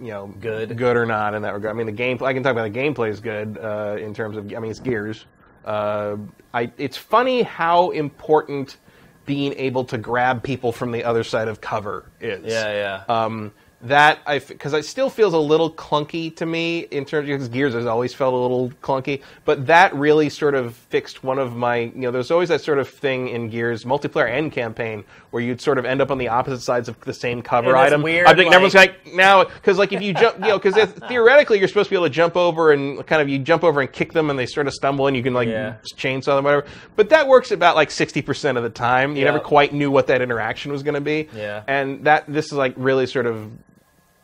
you know Good. good or not in that regard. I mean the game I can talk about the gameplay is good uh, in terms of I mean it's Gears. Uh, I it's funny how important being able to grab people from the other side of cover is. Yeah, yeah. Um, that I because it still feels a little clunky to me in terms because Gears has always felt a little clunky, but that really sort of fixed one of my you know there's always that sort of thing in Gears multiplayer and campaign where you'd sort of end up on the opposite sides of the same cover item. weird, I think everyone's like- like now because like if you jump you know because theoretically you're supposed to be able to jump over and kind of you jump over and kick them and they sort of stumble and you can like Yeah. chainsaw them whatever, but that works about like sixty percent of the time. You Yeah. never quite knew what that interaction was going to be. Yeah. And that this is like really sort of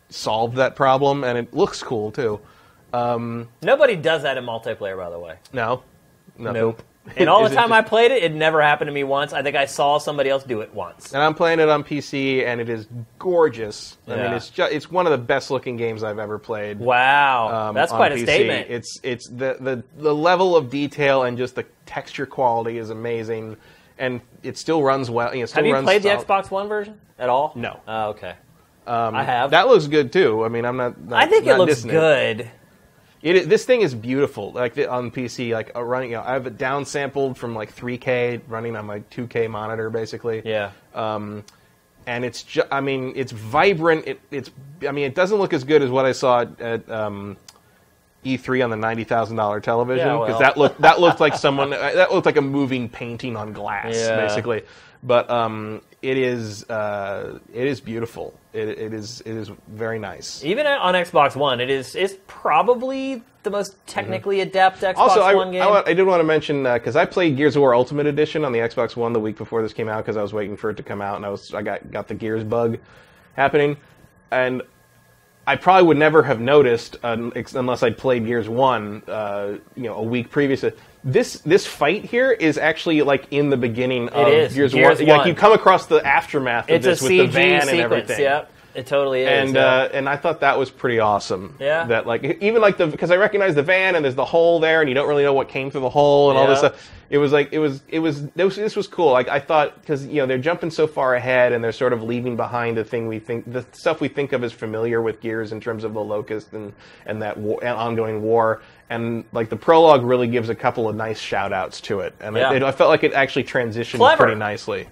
solved that problem, and it looks cool too. Nobody does that in multiplayer, by the way. No, Nothing. Nope. And all the time I played it, it never happened to me once. I think I saw somebody else do it once. and I'm playing it on PC, and it is gorgeous. I mean, Yeah. it's just, it's one of the best looking games I've ever played. Wow, um, that's on quite a PC. statement. It's it's the, the the level of detail and just the texture quality is amazing, and it still runs well. You know, it still have you runs played the solid. Xbox One version at all? No. Oh, okay. I have. That looks good too. I mean, I'm not. not I think it looks good. It, is- this thing is beautiful. Like the, on PC, like uh, running. You know, I have it downsampled from like 3K, running on my 2K monitor, basically. Yeah. Um, And it's. Ju- I mean, it's vibrant. It, it's. I mean, it doesn't look as good as what I saw at, at um, E3 on the ninety thousand dollar television Yeah, because well. that looked that looked like someone uh, that looked like a moving painting on glass, Yeah. basically. But um, it is. Uh, it is beautiful. It, it is. It is very nice. Even on Xbox One, it is is probably the most technically adept Xbox Mm-hmm. Also, I, One game. I, I did want to mention because I played Gears of War Ultimate Edition on the Xbox One the week before this came out because I was waiting for it to come out and I was I got got the Gears bug happening, and I probably would never have noticed uh, unless I'd played Gears One, uh, you know, a week previously. This this fight here is actually like in the beginning of is. Gears, Gears One. Like you come across the aftermath of it's this with CG the van and everything Yep, it totally is. and yeah. uh, and I thought that was pretty awesome. Yeah. That like even like the because I recognize the van and there's the hole there and you don't really know what came through the hole and all this stuff. It was like it was it was this was, this was cool. Like I thought because you know they're jumping so far ahead and they're sort of leaving behind the thing we think the stuff we think of as familiar with Gears in terms of the Locust and and that war, and ongoing war. And like the prologue really gives a couple of nice shout outs to it, and Yeah. it, I felt like it actually transitioned Clever. pretty nicely.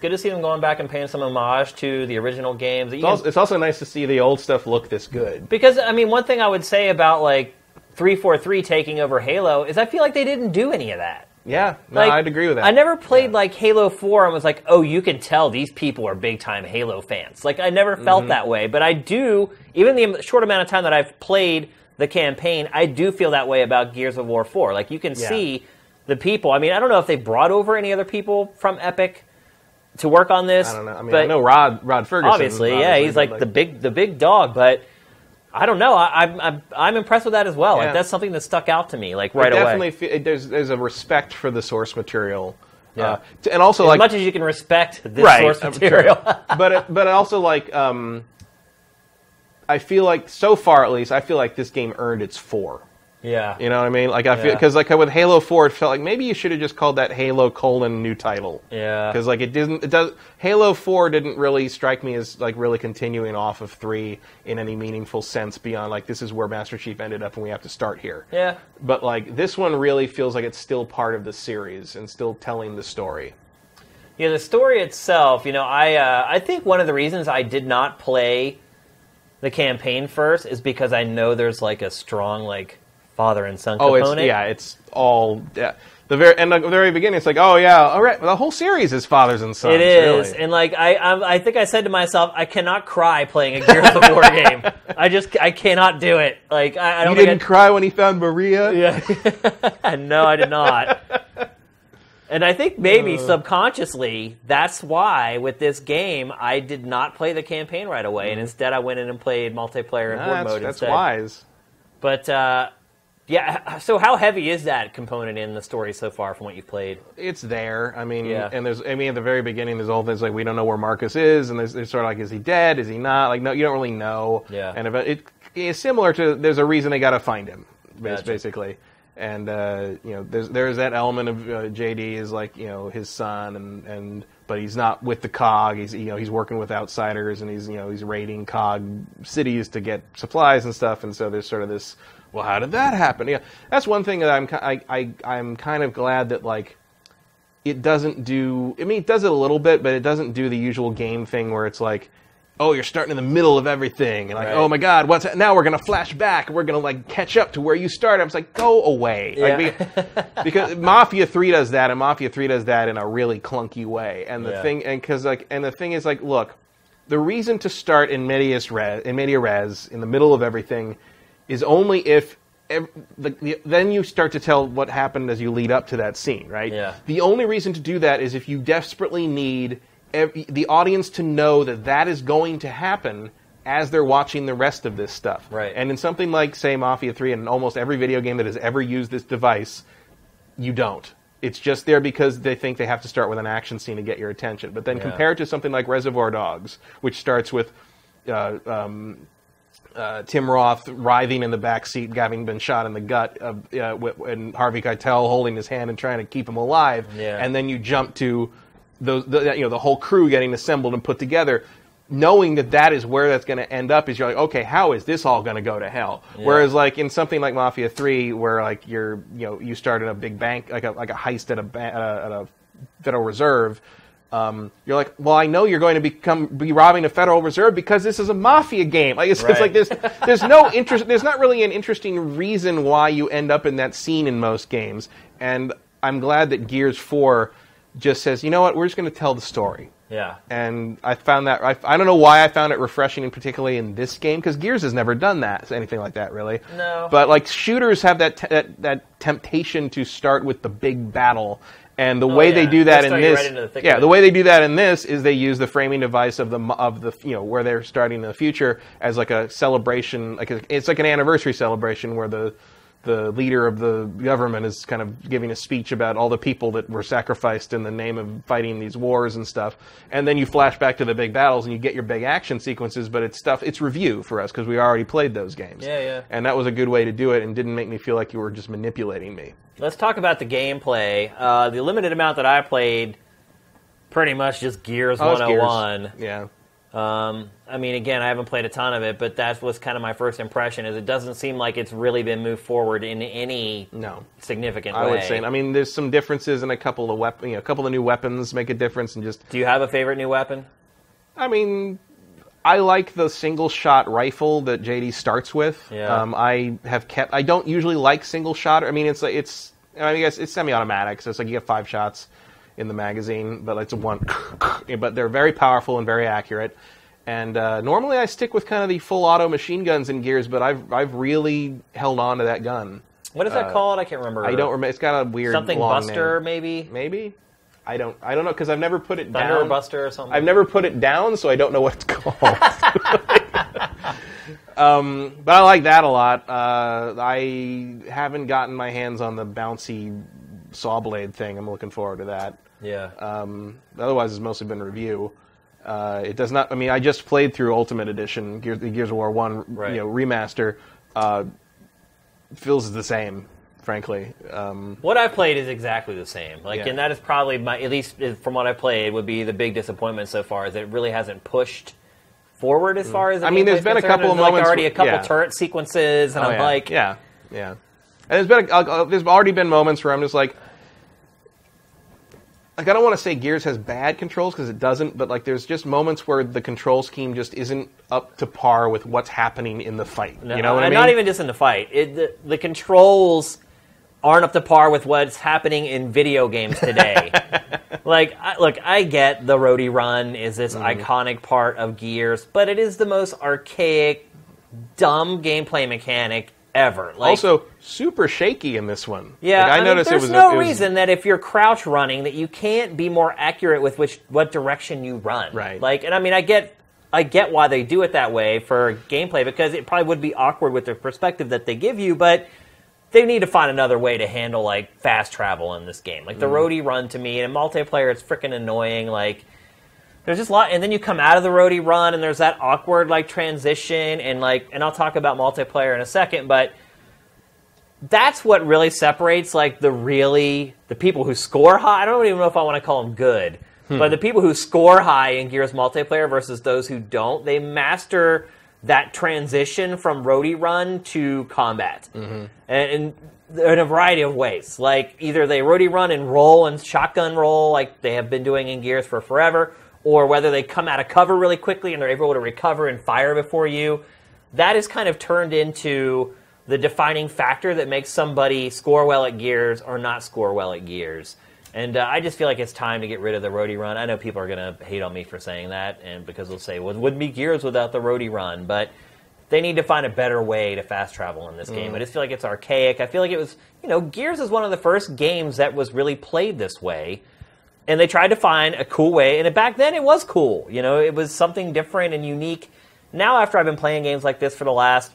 It's good to see them going back and paying some homage to the original games. It's also, it's also nice to see the old stuff look this good. Because I mean, one thing I would say about like three four three taking over Halo is I feel like they didn't do any of that. Yeah, no, Like, I'd agree with that. I never played Yeah. like Halo 4 and was like, oh, you can tell these people are big time Halo fans. Like, I never Mm-hmm. felt that way, but I do, even the short amount of time that I've played the campaign, I do feel that way about Gears of War 4. Like, you can Yeah. see the people. I mean, I don't know if they brought over any other people from Epic to work on this. I don't know. I mean, but I know Rod Rod Ferguson. obviously, yeah, he's but, like, the big the big dog, but. I don't know. I, I'm, I'm I'm impressed with that as well. Yeah. Like that's something that stuck out to me, like right definitely away. feel, there's there's a respect for the source material. Yeah. Uh, and also As like much as you can respect this right, source material. but it, but also like um, I feel like so far at least I feel like this game earned its four. Yeah. You know what I mean? Like I feel Yeah. because like with Halo Four, it felt like maybe you should have just called that Halo colon new title. Yeah. Because like it didn't, it does. Halo Four didn't really strike me as like really continuing off of three in any meaningful sense beyond like this is where Master Chief ended up and we have to start here. Yeah. But like this one really feels like it's still part of the series and still telling the story. Yeah, the story itself, you know, I uh, I think one of the reasons I did not play the campaign first is because I know there's like a strong like father and son Oh, component. it's yeah, it's all yeah. the very and the very beginning, it's like, oh yeah, all right, the whole series is fathers and sons. It is, really. and like I, I, I think I said to myself, I cannot cry playing a Gears of War game. I just, I cannot do it. Like I, I don't think didn't I- cry when he found Maria. Yeah. no, I did not. And I think maybe Uh. subconsciously, that's why with this game I did not play the campaign right away, and instead I went in and played multiplayer and Nah, horde Mm-hmm. that's, mode that's instead. wise. But uh, yeah, so how heavy is that component in the story so far from what you've played? It's there. I mean, Yeah. and there's. I mean, at the very beginning, there's all things like we don't know where Marcus is, and there's, there's sort of like, is he dead? Is he not? Like, no, you don't really know. Yeah. And if it, it is similar to. There's a reason they got to find him, Gotcha. basically. And uh, you know, there's there's that element of uh, JD is like you know his son, and and but he's not with the cog. He's you know he's working with outsiders, and he's you know he's raiding cog cities to get supplies and stuff. And so there's sort of this. Well, how did that happen? Yeah, that's one thing that I'm I, I I'm kind of glad that like it doesn't do i mean it does it a little bit but it doesn't do the usual game thing where it's like oh you're starting in the middle of everything and like oh Right. oh my god what's that? now we're going to flash back we're going to like catch up to where you started i was like go away Yeah. be- because mafia 3 does that and mafia 3 does that in a really clunky way and the Yeah. thing and cuz like and the thing is like look the reason to start in medias res in media res in the middle of everything is only if ev- the, the, then you start to tell what happened as you lead up to that scene, right? Yeah. The only reason to do that is if you desperately need ev- the audience to know that that is going to happen as they're watching the rest of this stuff. Right. And in something like, say, Mafia 3 and almost every video game that has ever used this device, you don't. It's just there because they think they have to start with an action scene to get your attention. But then Yeah. compare it to something like Reservoir Dogs, which starts with uh, um, uh, Tim Roth writhing in the back seat, having been shot in the gut, uh, uh, and Harvey Keitel holding his hand and trying to keep him alive. Yeah. And then you jump to those, the, you know, the whole crew getting assembled and put together. Knowing that that is where that's going to end up, is you're like, okay, how is this all going to go to hell? Whereas, like in something like Mafia Three, where like you're, you know, you start in a big bank, like a like a heist at a ba- at a, at a Federal Reserve, um, you're like, well, I know you're going to become be robbing the Federal Reserve because this is a mafia game. Like it's, it's like there's there's no interest. There's not really an interesting reason why you end up in that scene in most games. And I'm glad that Gears Four just says, you know what, we're just going to tell the story. Yeah. And I found that I, I don't know why I found it refreshing, and particularly in this game, because Gears has never done that, anything like that, really. No. But like shooters have that te- that, that temptation to start with the big battle, and the way they Oh, do that They in this, right the yeah, the way they do that in this is they use the framing device of the of the you know where they're starting in the future as like a celebration, like a, it's like an anniversary celebration where the the leader of the government is kind of giving a speech about all the people that were sacrificed in the name of fighting these wars and stuff. And then you flash back to the big battles and you get your big action sequences, but it's stuff, it's review for us because we already played those games. Yeah, yeah. And that was a good way to do it and didn't make me feel like you were just manipulating me. Let's talk about the gameplay. Uh, the limited amount that I played, pretty much just Gears Oh, it's Gears. 101. Yeah. Um, I mean, again, I haven't played a ton of it, but that was kind of my first impression. Is it doesn't seem like it's really been moved forward in any No. significant I way. would say. I mean, there's some differences in a couple of weapon, you know, a couple of new weapons make a difference, and just Do you have a favorite new weapon? I mean, I like the single shot rifle that JD starts with. Yeah. Um, I have kept. I don't usually like single shot. I mean, it's like it's. I mean, it's, it's semi-automatic, so it's like you get five shots in the magazine, but it's a one. but they're very powerful and very accurate. And uh, normally I stick with kind of the full auto machine guns and Gears, but I've I've really held on to that gun. What is that called? I can't remember. Uh, I don't remember. It's got a weird Something Buster, name. maybe Maybe. I don't. I don't know because I've never put it Thunder down. Buster or something. I've never put it down, so I don't know what it's called. um, but I like that a lot. Uh, I haven't gotten my hands on the bouncy saw blade thing. I'm looking forward to that. Yeah. Um, otherwise, it's mostly been review. Uh, it does not. I mean, I just played through Ultimate Edition, Gears, the Gears of War One, Right. you know, remaster. Uh, feels the same, frankly. Um, What I've played is exactly the same. Like, Yeah. and that is probably my, at least from what I played, would be the big disappointment so far. Is it really hasn't pushed forward as far as Mm. I mean, there's been a couple of like, moments already a couple yeah. turret sequences, and Oh, I'm yeah. like, yeah, yeah. And there's been a, uh, there's already been moments where I'm just like, like I don't want to say Gears has bad controls because it doesn't, but like there's just moments where the control scheme just isn't up to par with what's happening in the fight. No, you know what I and mean? Not even just in the fight. It, the, the controls aren't up to par with what's happening in video games today. like, I, look, I get the roadie run is this Mm-hmm. iconic part of Gears, but it is the most archaic, dumb gameplay mechanic ever. Like, also, super shaky in this one. yeah, Like, I, I, mean, noticed there's it was no it was- reason that if you're crouch running that you can't be more accurate with which what direction you run. Right. Like, and I mean, I get. I get why they do it that way for gameplay because it probably would be awkward with the perspective that they give you, but they need to find another way to handle like fast travel in this game. Like the Mm. roadie run to me in multiplayer, it's freaking annoying. Like there's just a lot, and then you come out of the roadie run, and there's that awkward like transition, and like, and I'll talk about multiplayer in a second, but that's what really separates like the really the people who score high. I don't even know if I want to call them good, but the people who score high in Gears multiplayer versus those who don't, they master that transition from roadie run to combat, and, and in a variety of ways. Like either they roadie run and roll and shotgun roll, like they have been doing in Gears for forever, or whether they come out of cover really quickly and they're able to recover and fire before you. That is kind of turned into the defining factor that makes somebody score well at Gears or not score well at Gears. And uh, I just feel like it's time to get rid of the roadie run. I know people are going to hate on me for saying that, and because they'll say, "Well, it wouldn't be Gears without the roadie run." But they need to find a better way to fast travel in this game. I just feel like it's archaic. I feel like it was, you know, Gears is one of the first games that was really played this way. And they tried to find a cool way, and back then it was cool. You know, it was something different and unique. Now, after I've been playing games like this for the last,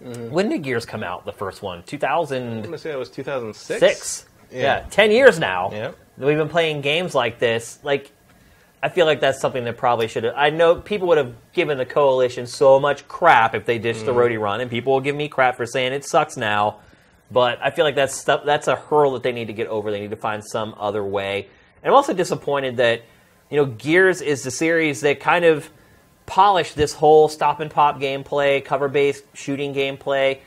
when did Gears come out? The first one, two thousand. I'm gonna say it was 2006. six. Yeah. Yeah. ten years now. Yep. We've been playing games like this. Like, I feel like that's something that probably should have. I know people would have given the coalition so much crap if they ditched the Mm-hmm. roadie run, and people will give me crap for saying it sucks now. But I feel like that's stuff. That's a hurdle that they need to get over. They need to find some other way. And I'm also disappointed that you know Gears is the series that kind of polished this whole stop and pop gameplay, cover based shooting gameplay,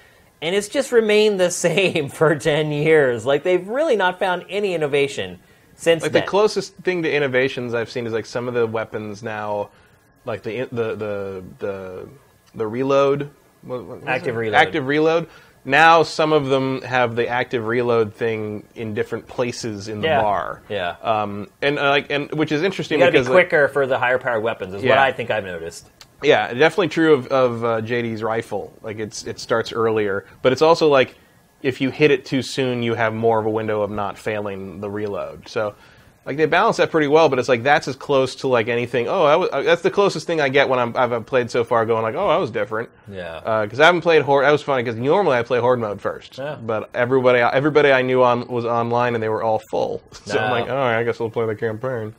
and it's just remained the same for 10 years. Like, they've really not found any innovation since Like then. the closest thing to innovations I've seen is like some of the weapons now, like the the the the, the reload, what- what Active it? reload. active reload. Now some of them have the active reload thing in different places in the Yeah. bar. Yeah. Um, and uh, like and which is interesting you gotta be because like, quicker for the higher powered weapons, is what I think I've noticed. Yeah, definitely true of, of uh, JD's rifle. Like it's it starts earlier, but it's also like if you hit it too soon, you have more of a window of not failing the reload. So like they balance that pretty well, but it's like that's as close to like anything. Oh, I was, uh, that's the closest thing I get when I'm, I've played so far. Going like, oh, I was different. Yeah. Because I haven't played horde. That was funny because normally I play horde mode first. Yeah. But everybody everybody I knew on was online and they were all full. So I'm like, oh, I guess we'll play the campaign.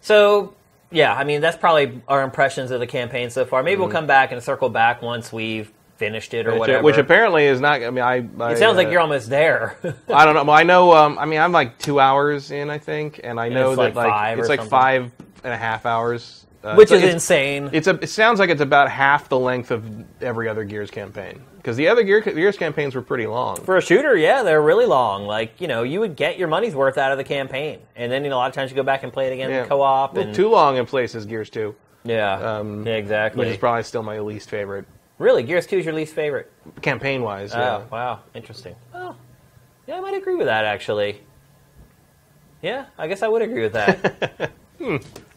So, yeah, I mean, that's probably our impressions of the campaign so far. Mm-hmm. Maybe we'll come back and circle back once we've finished it or Which, whatever. which apparently is not. I mean, I. I it sounds like uh, you're almost there. I don't know. Well, I know. Um, I mean, I'm like two hours in, I think, and I know it's that like like five it's like something. five and a half hours, uh, which is it's, insane. It's a. It sounds like it's about half the length of every other Gears campaign because the other Gear, Gears campaigns were pretty long. For a shooter, yeah, they're really long. Like, you know, you would get your money's worth out of the campaign. And then, you know, a lot of times you go back and play it again yeah, co op. And too long in places. Gears Two, Yeah. Um, yeah, exactly. which is probably still my least favorite really, Gears 2 is your least favorite? campaign wise. Oh, Yeah. wow. Interesting. Well, yeah, I might agree with that, actually. Yeah, I guess I would agree with that. Hmm.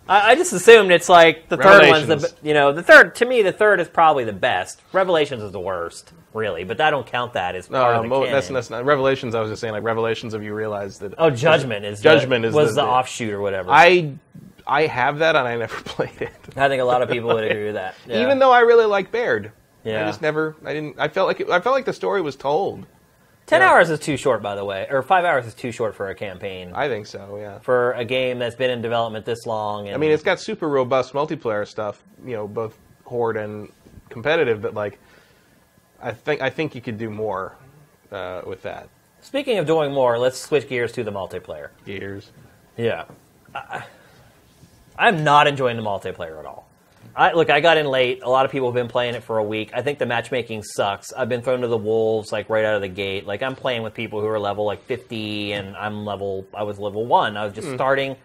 I, I just assumed it's like the third one's the, you know, the third, to me, the third is probably the best. Revelations is the worst, really, but I don't count that as part No, of the mo- canon. that's, that's not Revelations. I was just saying, like Revelations of you realize that. Oh, Judgment is Judgment the, is was the- the, the- offshoot or whatever. I I have that and I never played it. I think a lot of people would agree with that. Yeah. Even though I really like Baird. Yeah. I just never. I didn't. I felt like it, I felt like the story was told. Ten yeah. hours is too short, by the way, or five hours is too short for a campaign I think so. Yeah. for a game that's been in development this long. And I mean, it's got super robust multiplayer stuff. You know, both horde and competitive. But like, I think I think you could do more uh, with that. speaking of doing more, let's switch gears to the multiplayer. Gears. Yeah, I, I'm not enjoying the multiplayer at all. I, look, I got in late. A lot of people have been playing it for a week. I think the matchmaking sucks. I've been thrown to the wolves like right out of the gate. Like I'm playing with people who are level like 50, and I'm level. I was level one. I was just hmm. starting.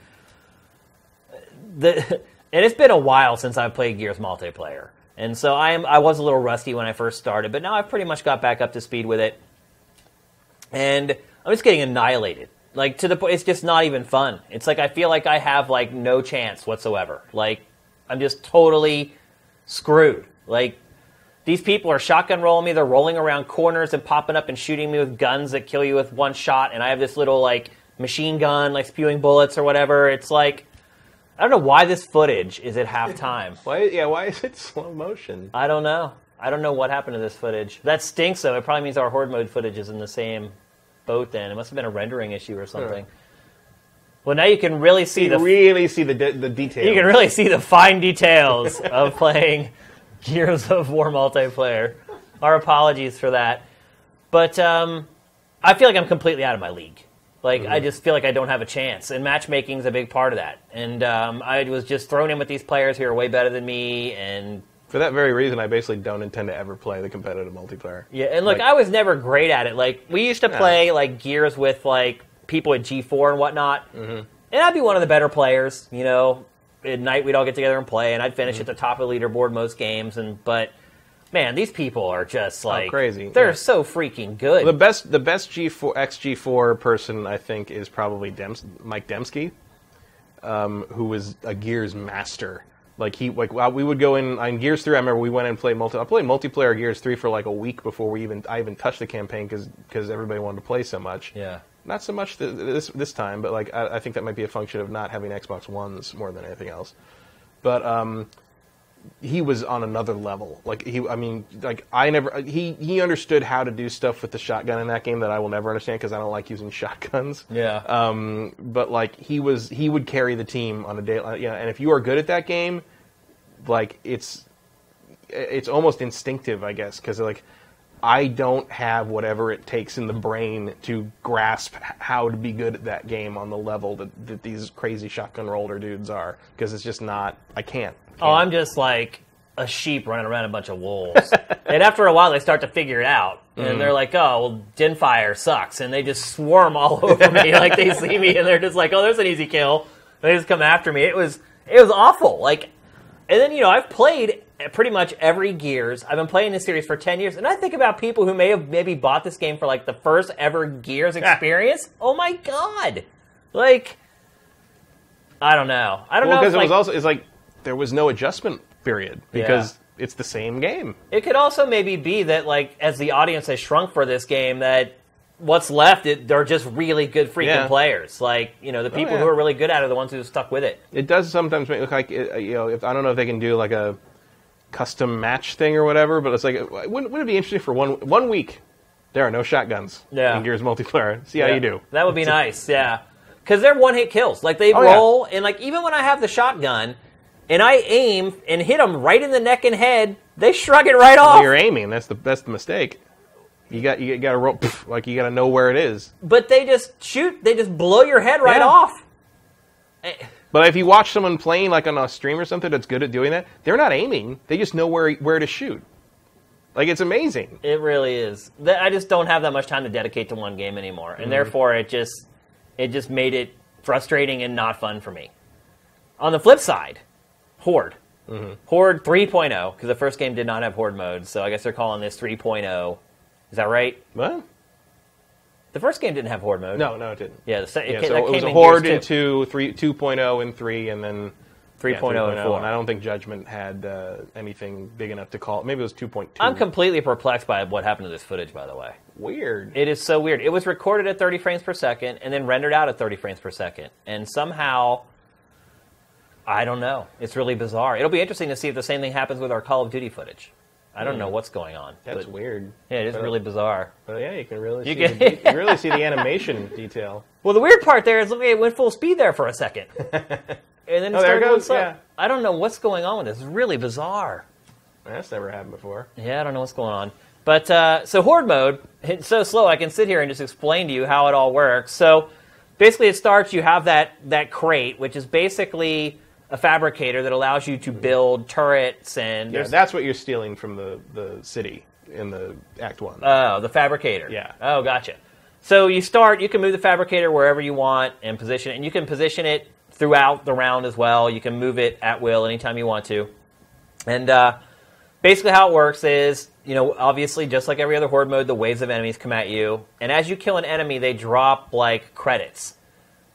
The and it's been a while since I've played Gears multiplayer, and so I am. I was a little rusty when I first started, but now I've pretty much got back up to speed with it. and I'm just getting annihilated. Like to the point, it's just not even fun. It's like I feel like I have like no chance whatsoever. Like I'm just totally screwed. Like these people are shotgun rolling me. They're rolling around corners and popping up and shooting me with guns that kill you with one shot. And I have this little like machine gun, like spewing bullets or whatever. It's like I don't know why this footage is at halftime. Why? Yeah. Why is it slow motion? I don't know. I don't know what happened to this footage. That stinks though. It probably means our horde mode footage is in the same boat. Then it must have been a rendering issue or something. Well, now you can really see You the really see the de- the detail. you can really see the fine details of playing Gears of War multiplayer. Our apologies for that, but um, I feel like I'm completely out of my league. Like I just feel like I don't have a chance, and matchmaking is a big part of that. And um, I was just thrown in with these players who are way better than me, and For that very reason, I basically don't intend to ever play the competitive multiplayer. Yeah, and look, Like- I was never great at it. Like we used to play like Gears with like people at G4 and whatnot, Mm-hmm. and I'd be one of the better players. You know, at night we'd all get together and play, and I'd finish Mm-hmm. at the top of the leaderboard most games. And but man, these people are just like Oh, crazy, They're yeah. so freaking good. The best, the best G4 XG4 person I think is probably Dems- Mike Dembski, um, who was a Gears master. Like he, like well, we would go in on Gears Three. I remember we went and played multi. I played multiplayer Gears Three for like a week before we even I even touched the campaign because because everybody wanted to play so much. yeah. Not so much th- this this time, but like I, I think that might be a function of not having Xbox Ones more than anything else. But um, he was on another level. Like he, I mean, like I never. He he understood how to do stuff with the shotgun in that game that I will never understand because I don't like using shotguns. Yeah. Um, but like he was, he would carry the team on a day. You know, and if you are good at that game, like it's it's almost instinctive, I guess, because like I don't have whatever it takes in the brain to grasp how to be good at that game on the level that, that these crazy shotgun roller dudes are. Because it's just not. I can't. Oh, I'm just like a sheep running around a bunch of wolves. and after a while, they start to figure it out. Mm. And they're like, oh, well, Genfire sucks. And they just swarm all over me. like they see me and they're just like, oh, there's an easy kill. They just come after me. It was, it was awful. Like, and then, you know, I've played pretty much every Gears. I've been playing this series for 10 years. And I think about people who may have maybe bought this game for like the first ever Gears experience. oh my God. Like, I don't know. I don't Well, know. because it was also it's like there was no adjustment period because it's the same game. It could also maybe be that, like, as the audience has shrunk for this game, that what's left, it, they're just really good freaking Yeah. players. Like, you know, the oh, people yeah. who are really good at it are the ones who stuck with it. It does sometimes make it look like it, you know. If I don't know if they can do like a custom match thing or whatever, but it's like wouldn't, wouldn't it be interesting for one one week? There are no shotguns Yeah. in Gears multiplayer. See how Yeah. you do. That would be nice, yeah. Because they're one hit kills. Like, they Oh, yeah. roll, and, like, even when I have the shotgun and I aim and hit them right in the neck and head, they shrug it right off. Well, you're aiming. That's the that's the mistake. You got you got to roll like you got to know where it is. But they just shoot, they just blow your head right Yeah. off. Eh, But if you watch someone playing like on a stream or something that's good at doing that, they're not aiming. They just know where where to shoot. Like it's amazing. It really is. I just don't have that much time to dedicate to one game anymore, Mm-hmm. and therefore it just it just made it frustrating and not fun for me. On the flip side, Horde. Mm-hmm. Horde 3.0 because the first game did not have Horde mode, so I guess they're calling this 3.0. Is that right? What? The first game didn't have Horde mode. No, no, it didn't. Yeah, the se- it, Yeah, ca- so it came was a in horde 2. into three, 2.0 and three, and then 3.0 yeah, and 4. And I don't think Judgment had uh, anything big enough to call. it. Maybe it was 2.2. I'm completely perplexed by what happened to this footage, by the way. weird. It is so weird. It was recorded at 30 frames per second and then rendered out at 30 frames per second. And somehow, I don't know. It's really bizarre. It'll be interesting to see if the same thing happens with our Call of Duty footage. I don't know what's going on. That's but- weird. Yeah, it is But, really bizarre. But yeah, you can really You see can- the, you can really see the animation detail. Well, the weird part there is look, it went full speed there for a second. and then it Oh, there it started going goes, slow. yeah. I don't know what's going on with this. It's really bizarre. That's never happened before. Yeah, I don't know what's going on. But uh, so horde mode, it's so slow. I can sit here and just explain to you how it all works. So basically, it starts. You have that that crate, which is basically a fabricator that allows you to build turrets and Yeah, there's that's what you're stealing from the, the city in the Act One. oh the fabricator. Yeah. Oh, gotcha. So you start. You can move the fabricator wherever you want and position it, and you can position it throughout the round as well. You can move it at will anytime you want to. And uh, basically, how it works is you know, obviously, just like every other horde mode, the waves of enemies come at you, and as you kill an enemy, they drop like credits.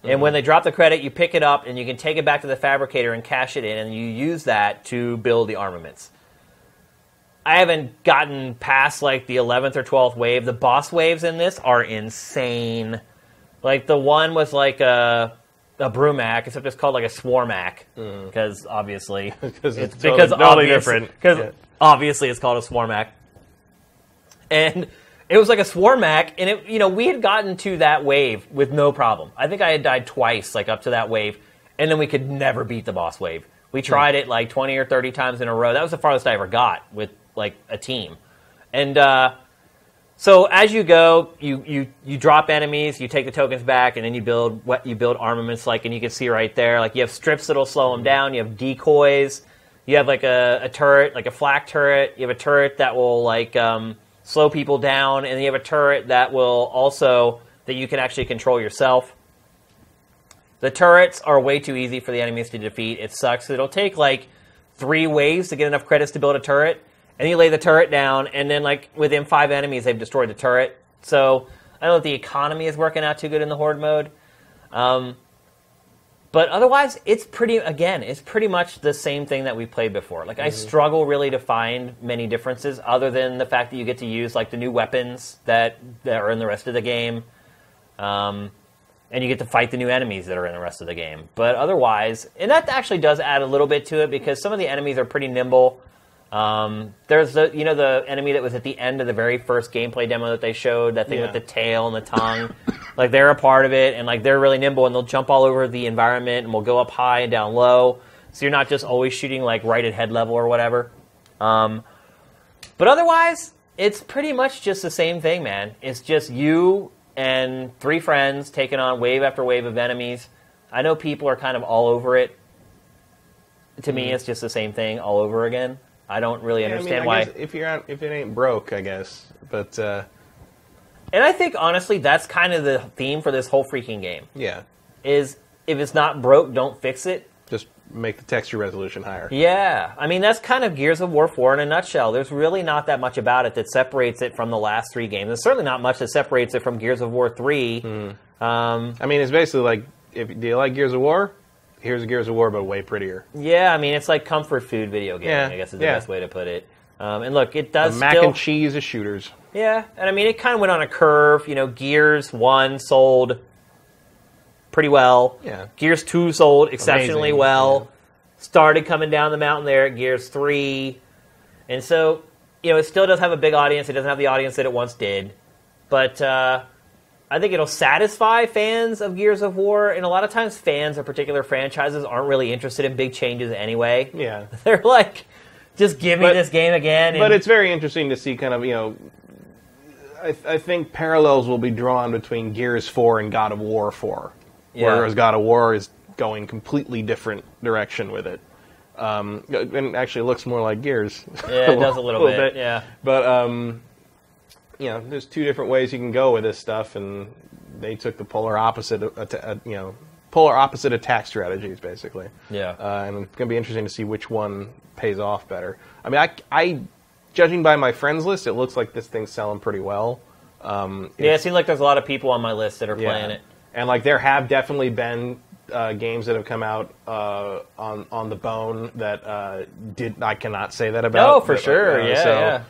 And when they drop the credit, you pick it up and you can take it back to the fabricator and cash it in, and you use that to build the armaments. I haven't gotten past like the 11th or 12th wave. The boss waves in this are insane. Like the one was like a a Brumak, except it's called like a Swarmak because mm-hmm. obviously 'Cause it's totally- totally obvious- different. Because Yeah. obviously it's called a Swarmak, and it was like a Swarmak, and it you know we had gotten to that wave with no problem. I think I had died twice, like up to that wave, and then we could never beat the boss wave. We tried it like twenty or thirty times in a row. That was the farthest I ever got with like a team, and. uh so as you go, you, you, you drop enemies, you take the tokens back, and then you build what you build armaments like, and you can see right there, like you have strips that'll slow them down. You have decoys. You have like a, a turret, like a flak turret. You have a turret that will like um, slow people down, and you have a turret that will also that you can actually control yourself. The turrets are way too easy for the enemies to defeat. It sucks. It'll take like three waves to get enough credits to build a turret, and you lay the turret down, and then like within five enemies, they've destroyed the turret. So I don't know if the economy is working out too good in the horde mode. Um, but otherwise, it's pretty. Again, it's pretty much the same thing that we played before. Like I struggle really to find many differences, other than the fact that you get to use like the new weapons that that are in the rest of the game. Um, and you get to fight the new enemies that are in the rest of the game. But otherwise, and that actually does add a little bit to it because some of the enemies are pretty nimble. Um, there's the you know the enemy that was at the end of the very first gameplay demo that they showed that thing Yeah. with the tail and the tongue, like they're a part of it and like they're really nimble and they'll jump all over the environment and will go up high and down low, so you're not just always shooting like right at head level or whatever. Um, but otherwise, it's pretty much just the same thing, man. It's just you and three friends taking on wave after wave of enemies. I know people are kind of all over it. To me, it's just the same thing all over again. I don't really Yeah, I mean, understand I why. guess if you're if it ain't broke, I guess. But uh, And I think honestly, that's kind of the theme for this whole freaking game. yeah, Is if it's not broke, don't fix it. just make the texture resolution higher. Yeah, I mean that's kind of Gears of War 4 in a nutshell. There's really not that much about it that separates it from the last three games. There's certainly not much that separates it from Gears of War 3. Hmm. Um, I mean, it's basically like if do you like Gears of War? Here's Gears of War, but way prettier. yeah, I mean it's like comfort food video game. Yeah, I guess is the yeah. best way to put it. Um, and look, it The does mac still, and cheese of shooters. Yeah, and I mean it kind of went on a curve. You know, Gears One sold pretty well. Yeah. Gears Two sold exceptionally Amazing, well. Started coming down the mountain there at Gears Three, and so you know it still does have a big audience. It doesn't have the audience that it once did, but uh, I think it'll satisfy fans of Gears of War. And a lot of times, fans of particular franchises aren't really interested in big changes anyway. Yeah. They're like, just give me But- this game again. But it's very interesting to see kind of, you know, I, I think parallels will be drawn between Gears 4 and God of War 4. Yeah. Whereas God of War is going completely different direction with it. Um, and actually looks more like Gears. yeah, it does a little, bit. Yeah. But, um, you know, there's two different ways you can go with this stuff, and they took the polar opposite, uh, you know, polar opposite attack strategies, basically. Yeah. Uh, and it's going to be interesting to see which one pays off better. I mean, I, I, judging by my friends list, it looks like this thing's selling pretty well. Um, Yeah, it seems like there's a lot of people on my list that are yeah. playing it. And like there have definitely been uh, games that have come out uh, on on the bone that uh, did I cannot say that about. No, for but, sure. uh, yeah, so, yeah.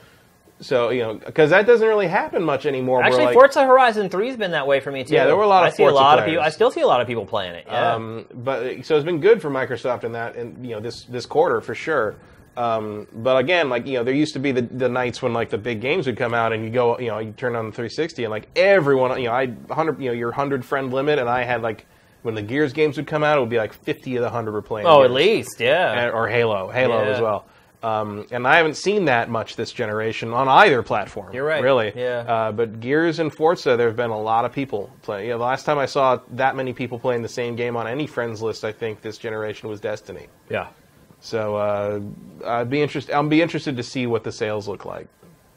So you know, because that doesn't really happen much anymore. Actually, like, Forza Horizon 3's been that way for me too. Yeah, there were a lot of I see a Forza lot of people. I still see a lot of people playing it. Yeah. Um, but so it's been good for Microsoft in that, and you know this this quarter for sure. Um, but again, like you know, there used to be the, the nights when like the big games would come out, and you go, you know, you turn on the 360, and like everyone, you know, I hundred, you know, your hundred friend limit, and I had like when the Gears games would come out, it would be like 50 of the hundred were playing. oh, at least, yeah. And- or Halo, Halo Yeah. as well. Um, and I haven't seen that much this generation on either platform. You're right. really. Yeah. Uh, but Gears and Forza, there have been a lot of people playing. You know, the last time I saw that many people playing the same game on any friends list, I think this generation was Destiny. yeah. So uh, I'd be interested. I'll be interested to see what the sales look like.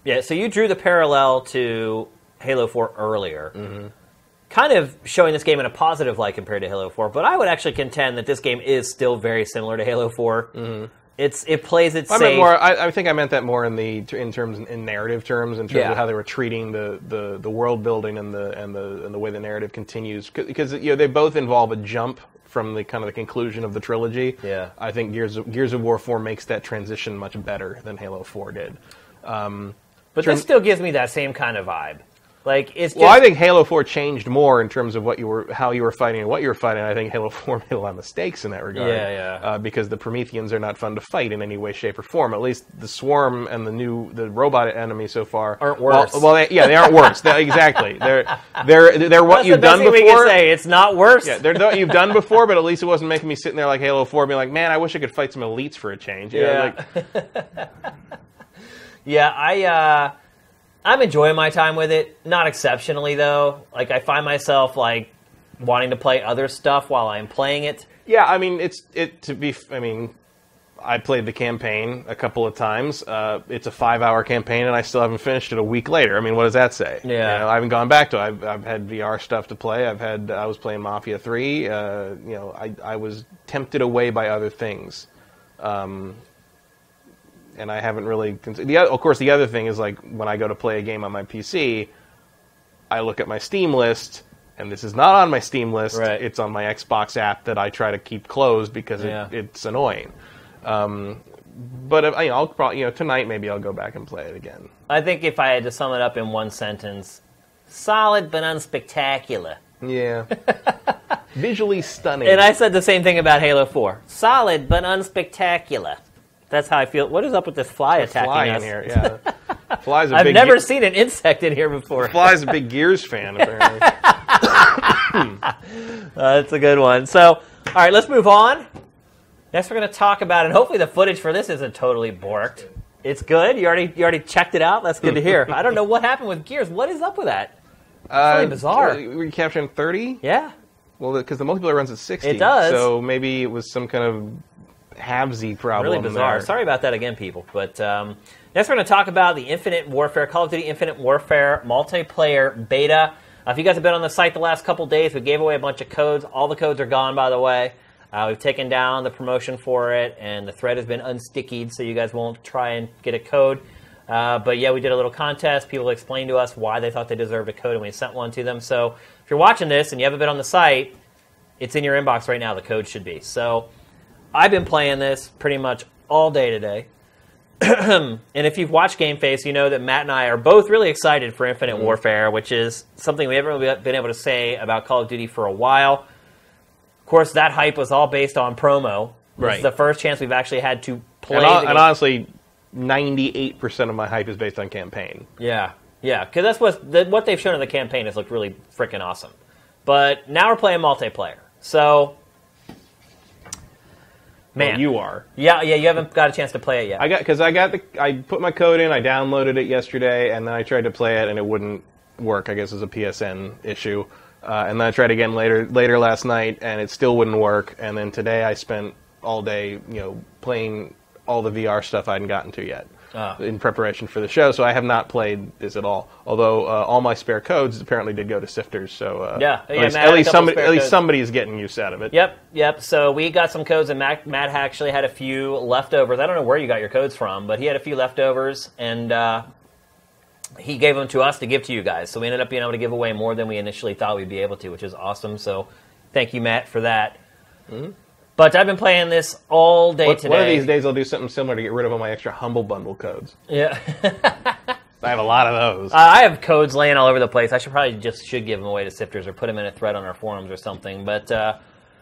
Yeah, so you drew the parallel to Halo 4 earlier. Mm-hmm. Kind of showing this game in a positive light compared to Halo 4, but I would actually contend that this game is still very similar to Halo 4. Mm-hmm. It's it plays it I safe. meant more. I, I think I meant that more in the in terms in narrative terms, in terms Yeah. of how they were treating the, the, the world building and the and the and the way the narrative continues. Because you know they both involve a jump from the kind of the conclusion of the trilogy. Yeah. I think Gears of, Gears of War Four makes that transition much better than Halo Four did. Um, but Trim- this still gives me that same kind of vibe. Like it's just, well, I think Halo Four changed more in terms of what you were, how you were fighting, and what you were fighting. I think Halo Four made a lot of mistakes in that regard. Yeah, yeah. Uh, because the Prometheans are not fun to fight in any way, shape, or form. At least the Swarm and the new the robot enemy so far Aren't well- worse. Well, they, yeah, they aren't worse. They- exactly. They're they're they're what that's you've the best done thing we before. can say. It's not worse. Yeah, they're what you've done before, but at least it wasn't making me sitting there like Halo Four, being like, man, I wish I could fight some elites for a change. You know, Yeah. like, Yeah, I uh, I'm enjoying my time with it. Not exceptionally though. Like I find myself like wanting to play other stuff while I'm playing it. Yeah, I mean, it's it to be. I mean, I played the campaign a couple of times. Uh, it's a five-hour campaign, and I still haven't finished it a week later. I mean, what does that say? Yeah. You know, I haven't gone back to. it. I've I've had VR stuff to play. I've had. I was playing Mafia Three. Uh, you know, I I was tempted away by other things. Um, and I haven't really. Cons- the oth- of course, the other thing is like when I go to play a game on my PC, I look at my Steam list, and this is not on my Steam list. Right. It's on my Xbox app that I try to keep closed because Yeah. it, it's annoying. Um, but if, you know, I'll probably you know tonight maybe I'll go back and play it again. I think if I had to sum it up in one sentence, solid but unspectacular. Yeah, visually stunning. And I said the same thing about Halo 4. Solid but unspectacular. That's how I feel. What is up with this fly attacking fly us? in here. Yeah, fly's a I've big. never Ge- seen an insect in here before. Fly's a big Gears fan apparently. Uh, that's a good one. So, all right, let's move on. Next, we're going to talk about, and hopefully the footage for this isn't totally borked. It's good. You already you already checked it out. That's good to hear. I don't know what happened with Gears. What is up with that? Uh, really bizarre. Were you capturing thirty? Yeah. Well, because the multiplayer runs at sixty. It does. So maybe it was some kind of halvesy problem. really bizarre. there. Sorry about that again, people. But um, next, we're going to talk about the Infinite Warfare, Call of Duty Infinite Warfare multiplayer beta. Uh, if you guys have been on the site the last couple days, we gave away a bunch of codes. All the codes are gone, by the way. Uh, we've taken down the promotion for it, and the thread has been unstickied, so you guys won't try and get a code. Uh, but yeah, we did a little contest. People explained to us why they thought they deserved a code, and we sent one to them. So if you're watching this and you haven't been on the site, it's in your inbox right now. The code should be. So I've been playing this pretty much all day today. and if you've watched Game Face, you know that Matt and I are both really excited for Infinite Mm-hmm. Warfare, which is something we haven't really been able to say about Call of Duty for a while. Of course, that hype was all based on promo. This Right. is the first chance we've actually had to play. And, and honestly, ninety-eight percent of my hype is based on campaign. Yeah, yeah, because that's what the, what they've shown in the campaign has looked really freaking awesome. But now we're playing multiplayer, so man, Well, you are. yeah, yeah, you haven't got a chance to play it yet. I got because I got the I put my code in. I downloaded it yesterday, and then I tried to play it, and it wouldn't work. I guess it's a PSN issue. Uh, and then I tried again later later last night, and it still wouldn't work. And then today I spent all day, you know, playing all the VR stuff I hadn't gotten to yet Ah. in preparation for the show. So I have not played this at all. Although uh, all my spare codes apparently did go to Sifters. So uh, Yeah. at Yeah, least, Matt at least somebody at least codes. somebody is getting use out of it. Yep, yep. So we got some codes, and Matt, Matt actually had a few leftovers. I don't know where you got your codes from, but he had a few leftovers, and uh, he gave them to us to give to you guys. So we ended up being able to give away more than we initially thought we'd be able to, which is awesome. So thank you, Matt, for that. But I've been playing this all day One- today. One of these days I'll do something similar to get rid of all my extra humble bundle codes. yeah. I have a lot of those. Uh, I have codes laying all over the place. I should probably just should give them away to sifters or put them in a thread on our forums or something. But uh,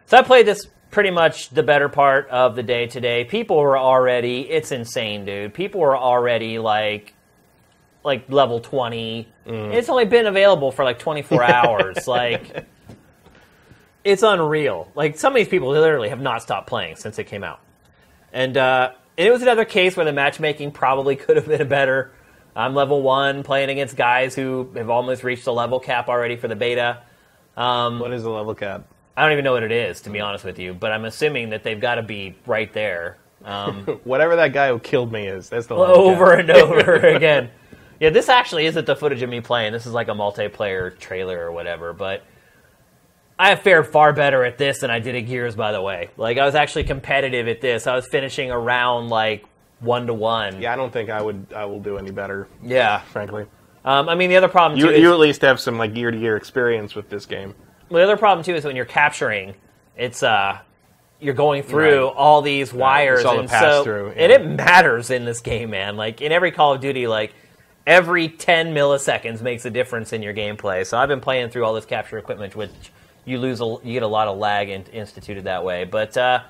so I played this pretty much the better part of the day today. People were already it's insane, dude. People were already like like level twenty. It's only been available for like twenty four hours. Like it's unreal. Like some of these people literally have not stopped playing since it came out. And, uh, and it was another case where the matchmaking probably could have been better. I'm level one, playing against guys who have almost reached the level cap already for the beta. Um, what is the level cap? I don't even know what it is, to be honest with you, but I'm assuming that they've got to be right there. Um, Whatever that guy who killed me is, that's the level over cap. and over again. Yeah, this actually isn't the footage of me playing. This is like a multiplayer trailer or whatever. But I have fared far better at this than I did at Gears, by the way. Like I was actually competitive at this. I was finishing around like one to one. Yeah, I don't think I would. I will do any better. Yeah. frankly. Um, I mean, the other problem You too is, you at least have some like year to year experience with this game. the other problem too is when you're capturing, it's uh, you're going through Right. all these wires, It's all the and pass-through, so yeah. and it matters in this game, man. Like in every Call of Duty, like every 10 milliseconds makes a difference in your gameplay. So I've been playing through all this capture equipment, which you lose, a, you get a lot of lag in, instituted that way. But uh,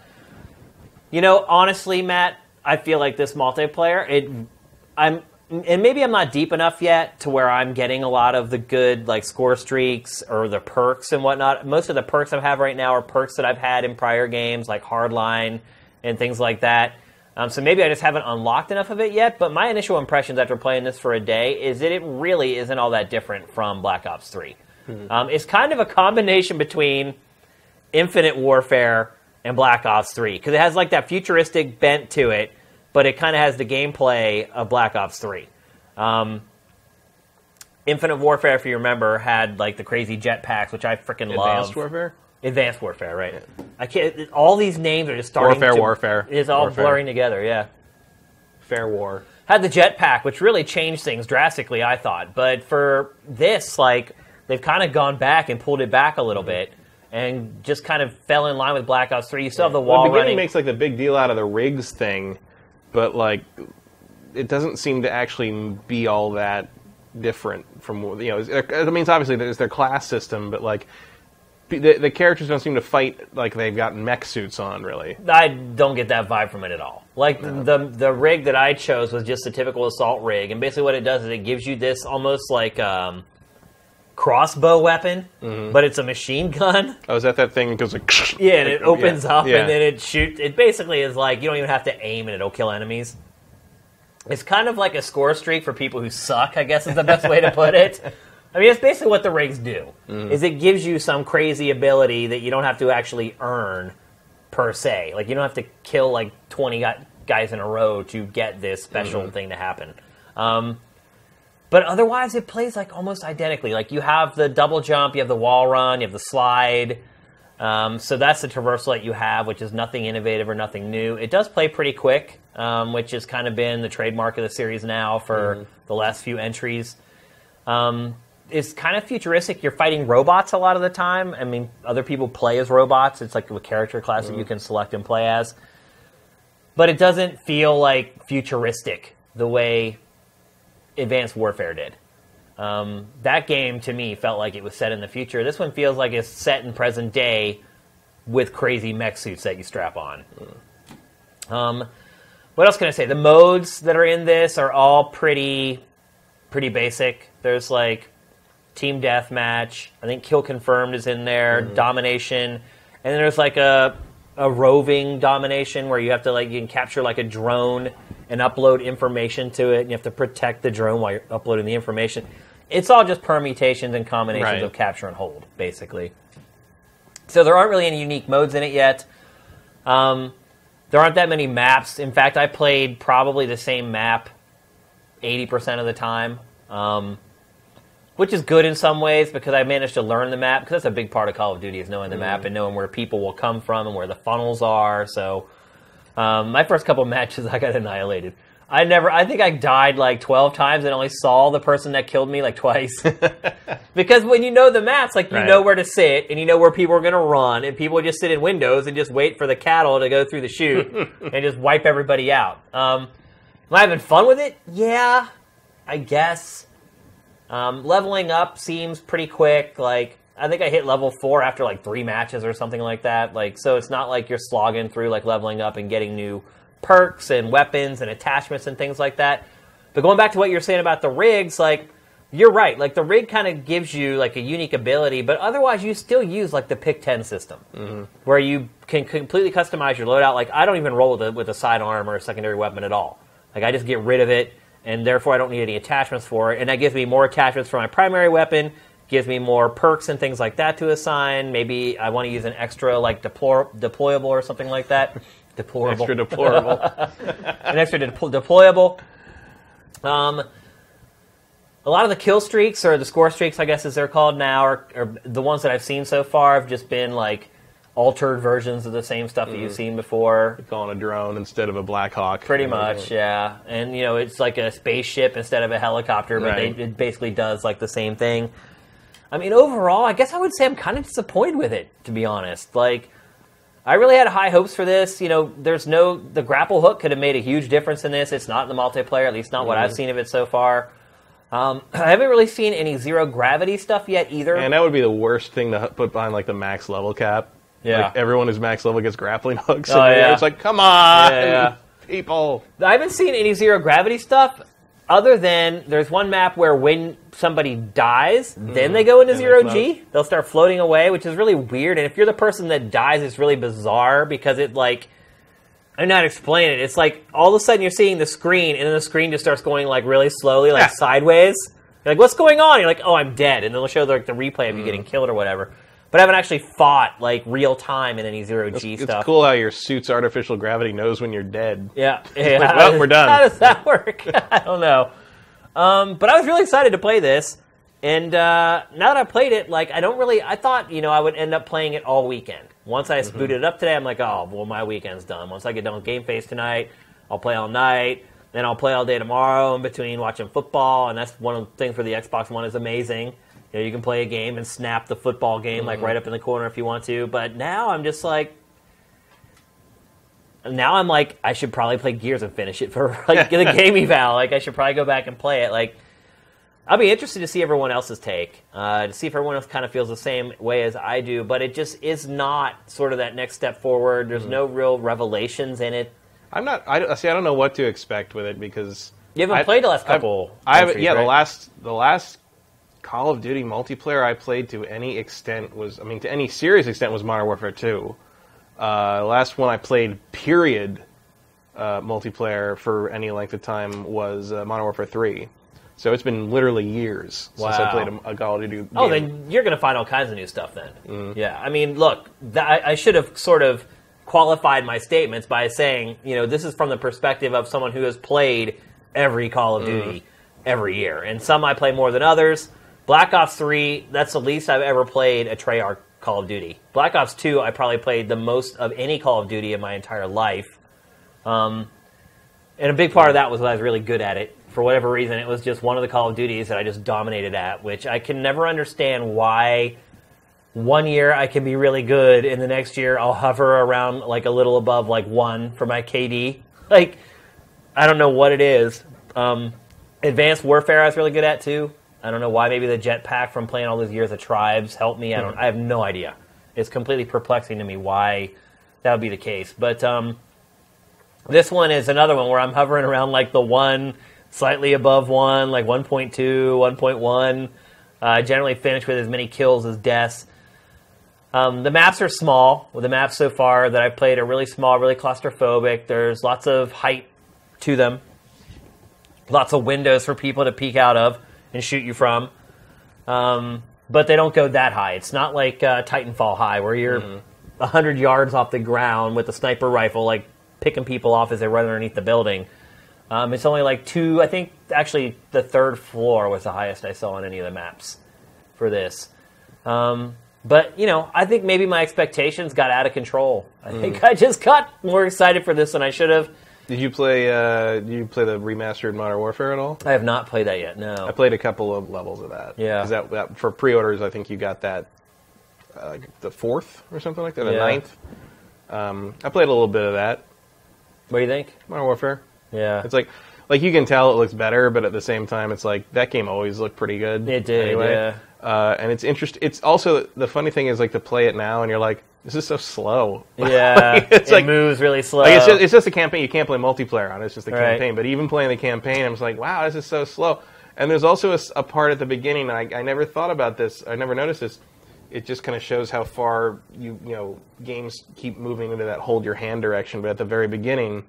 you know, honestly, Matt, I feel like this multiplayer, it, I'm, and maybe I'm not deep enough yet to where I'm getting a lot of the good like score streaks or the perks and whatnot. Most of the perks I have right now are perks that I've had in prior games, like Hardline and things like that. Um, so maybe I just haven't unlocked enough of it yet. But my initial impressions after playing this for a day is that it really isn't all that different from Black Ops 3. Um, it's kind of a combination between Infinite Warfare and Black Ops 3 because it has like that futuristic bent to it, but it kind of has the gameplay of Black Ops 3. Um, Infinite Warfare, if you remember, had like the crazy jetpacks, which I freaking love. Advanced Warfare. Advanced Warfare, right? I can't. All these names are just starting. Warfare, to, Warfare, It's all Warfare. blurring together. Yeah Fair War. had the jetpack, which really changed things drastically, I thought. But for this, like, they've kind of gone back and pulled it back a little bit and just kind of fell in line with Black Ops 3. You still have the Well, wall the beginning running. makes like the big deal out of the rigs thing, but like it doesn't seem to actually be all that different from you know. I mean, it's obviously there's their class system, but like the, the characters don't seem to fight like they've got mech suits on. Really, I don't get that vibe from it at all. Like the the rig that I chose was just a typical assault rig, and basically what it does is it gives you this almost like um, crossbow weapon, Mm-hmm. but it's a machine gun. oh, is that that thing that goes like Yeah, and it opens yeah, up yeah. and then it shoots. It basically is like you don't even have to aim and it'll kill enemies. It's kind of like a score streak for people who suck. I guess is the best way to put it. I mean, it's basically what the rigs do. Mm-hmm. Is it gives you some crazy ability that you don't have to actually earn per se. Like you don't have to kill like twenty guys in a row to get this special Mm-hmm. thing to happen. Um, but otherwise, it plays like almost identically. Like you have the double jump, you have the wall run, you have the slide. Um, so that's the traversal that you have, which is nothing innovative or nothing new. It does play pretty quick, um, which has kind of been the trademark of the series now for the last few entries. Um, it's kind of futuristic. You're fighting robots a lot of the time. I mean, other people play as robots. It's like a character class that you can select and play as. But it doesn't feel like futuristic the way Advanced Warfare did. Um, that game to me felt like it was set in the future. This one feels like it's set in present day with crazy mech suits that you strap on. Um, what else can I say? The modes that are in this are all pretty, pretty basic. There's like team deathmatch. I think kill confirmed is in there. Domination, and then there's like a a roving domination where you have to like you can capture like a drone and upload information to it, and you have to protect the drone while you're uploading the information. It's all just permutations and combinations Right. of capture and hold, basically. So there aren't really any unique modes in it yet. Um, there aren't that many maps. In fact, I played probably the same map 80% of the time, um, which is good in some ways because I managed to learn the map. Because that's a big part of Call of Duty is knowing the map and knowing where people will come from and where the funnels are. So um, my first couple matches, I got annihilated. I never. I think I died like twelve times and only saw the person that killed me like twice. because when you know the maps, like you Right. know where to sit and you know where people are going to run, and people just sit in windows and just wait for the cattle to go through the chute and just wipe everybody out. Um, am I having fun with it? Yeah, I guess. Um, leveling up seems pretty quick. Like I think I hit level four after like three matches or something like that. Like so, it's not like you're slogging through like leveling up and getting new perks and weapons and attachments and things like that. But going back to what you're saying about the rigs, like you're right. Like the rig kind of gives you like a unique ability, but otherwise you still use like the pick ten system, mm-hmm. where you can completely customize your loadout. Like I don't even roll with a, with a sidearm or a secondary weapon at all. Like I just get rid of it, and therefore I don't need any attachments for it. And that gives me more attachments for my primary weapon. Gives me more perks and things like that to assign. Maybe I want to use an extra like deplor- deployable or something like that. Deplorable extra deplorable. an extra depl- deployable. Um, a lot of the kill streaks or the score streaks, I guess as they're called now, are, are the ones that I've seen so far have just been like altered versions of the same stuff that you've seen before. Calling a drone instead of a Black Hawk. Pretty much, yeah. And you know, it's like a spaceship instead of a helicopter, but Right. they, it basically does like the same thing. I mean, overall, I guess I would say I'm kind of disappointed with it, to be honest. Like, I really had high hopes for this. You know, there's no the grapple hook could have made a huge difference in this. It's not in the multiplayer, at least not what I've seen of it so far. Um, I haven't really seen any zero gravity stuff yet either. And that would be the worst thing to put behind like the max level cap. Yeah. Like everyone who's max level gets grappling hooks. Oh, yeah. It's like, come on, Yeah, yeah. people. I haven't seen any zero gravity stuff other than there's one map where when somebody dies, then they go into they zero. G. They'll start floating away, which is really weird. And if you're the person that dies, it's really bizarre because it like I'm not explaining it. It's like all of a sudden you're seeing the screen, and then the screen just starts going like really slowly, like Yeah. sideways. You're like, what's going on? You're like, oh, I'm dead, and then they'll show like the replay of you hmm. getting killed or whatever. But I haven't actually fought like real time in any zero G It's stuff. It's cool how your suit's artificial gravity knows when you're dead. Yeah. yeah. like, well, we're done. How does that work? I don't know. Um, but I was really excited to play this. And uh, now that I played it, like I don't really. I thought you know I would end up playing it all weekend. Once I booted it up today, I'm like, oh well, my weekend's done. Once I get done with Game Face tonight, I'll play all night. Then I'll play all day tomorrow in between watching football. And that's one of the things for the Xbox One is amazing. You know, you can play a game and snap the football game like right up in the corner if you want to. But now I'm just like, now I'm like, I should probably play Gears and finish it for like the game eval. Like I should probably go back and play it. Like I'll be interested to see everyone else's take, uh, to see if everyone else kind of feels the same way as I do. But it just is not sort of that next step forward. There's no real revelations in it. I'm not. I see. I don't know what to expect with it because You haven't I- played the last couple. I haven't. entries, Yeah, the last the last Call of Duty multiplayer I played to any extent was. I mean, to any serious extent was Modern Warfare Two. Uh, last one I played, period, uh, multiplayer for any length of time was uh, Modern Warfare Three. So it's been literally years since I played a, a Call of Duty. Game. Oh, then you're going to find all kinds of new stuff then. Mm-hmm. Yeah, I mean, look, th- I, I should have sort of qualified my statements by saying, you know, this is from the perspective of someone who has played every Call of Duty every year, and some I play more than others. Black Ops Three, that's the least I've ever played a Treyarch Call of Duty. Black Ops Two, I probably played the most of any Call of Duty in my entire life. Um, and a big part of that was that I was really good at it. For whatever reason, it was just one of the Call of Duties that I just dominated at, which I can never understand why one year I can be really good and the next year I'll hover around like a little above like one for my KD. Like, I don't know what it is. Um, Advanced Warfare I was really good at too. I don't know why. Maybe the jetpack from playing all those years of Tribes helped me. I don't. I have no idea. It's completely perplexing to me why that would be the case. But um, this one is another one where I'm hovering around like the one, slightly above one, like 1.2, 1.1. Uh, I generally finish with as many kills as deaths. Um, the maps are small. The maps so far that I've played are really small, really claustrophobic. There's lots of height to them, lots of windows for people to peek out of and shoot you from. Um, but they don't go that high. It's not like uh, Titanfall high, where you're a hundred yards off the ground with a sniper rifle, like picking people off as they run underneath the building. Um, it's only like two. I think actually the third floor was the highest I saw on any of the maps for this. Um, but you know, I think maybe my expectations got out of control. I think I just got more excited for this than I should have. Did you play? Uh, did you play the remastered Modern Warfare at all? I have not played that yet. No, I played a couple of levels of that. Yeah. That, that for pre-orders, I think you got that uh, like the fourth or something like that, the Yeah. ninth. Um, I played a little bit of that What do you think? Modern Warfare. Yeah. It's like like you can tell it looks better, but at the same time, it's like that game always looked pretty good. It did, anyway. yeah. Uh, and it's interesting. It's also the funny thing is like to play it now, and you're like, this is so slow. yeah. it's it like moves really slow. Like it's just, it's just a campaign. You can't play multiplayer on it. It's just a Right. campaign. But even playing the campaign, I'm just like, wow, this is so slow. And there's also a part at the beginning. I, I never thought about this. I never noticed this. It just kind of shows how far you you know games keep moving into that hold your hand direction. But at the very beginning,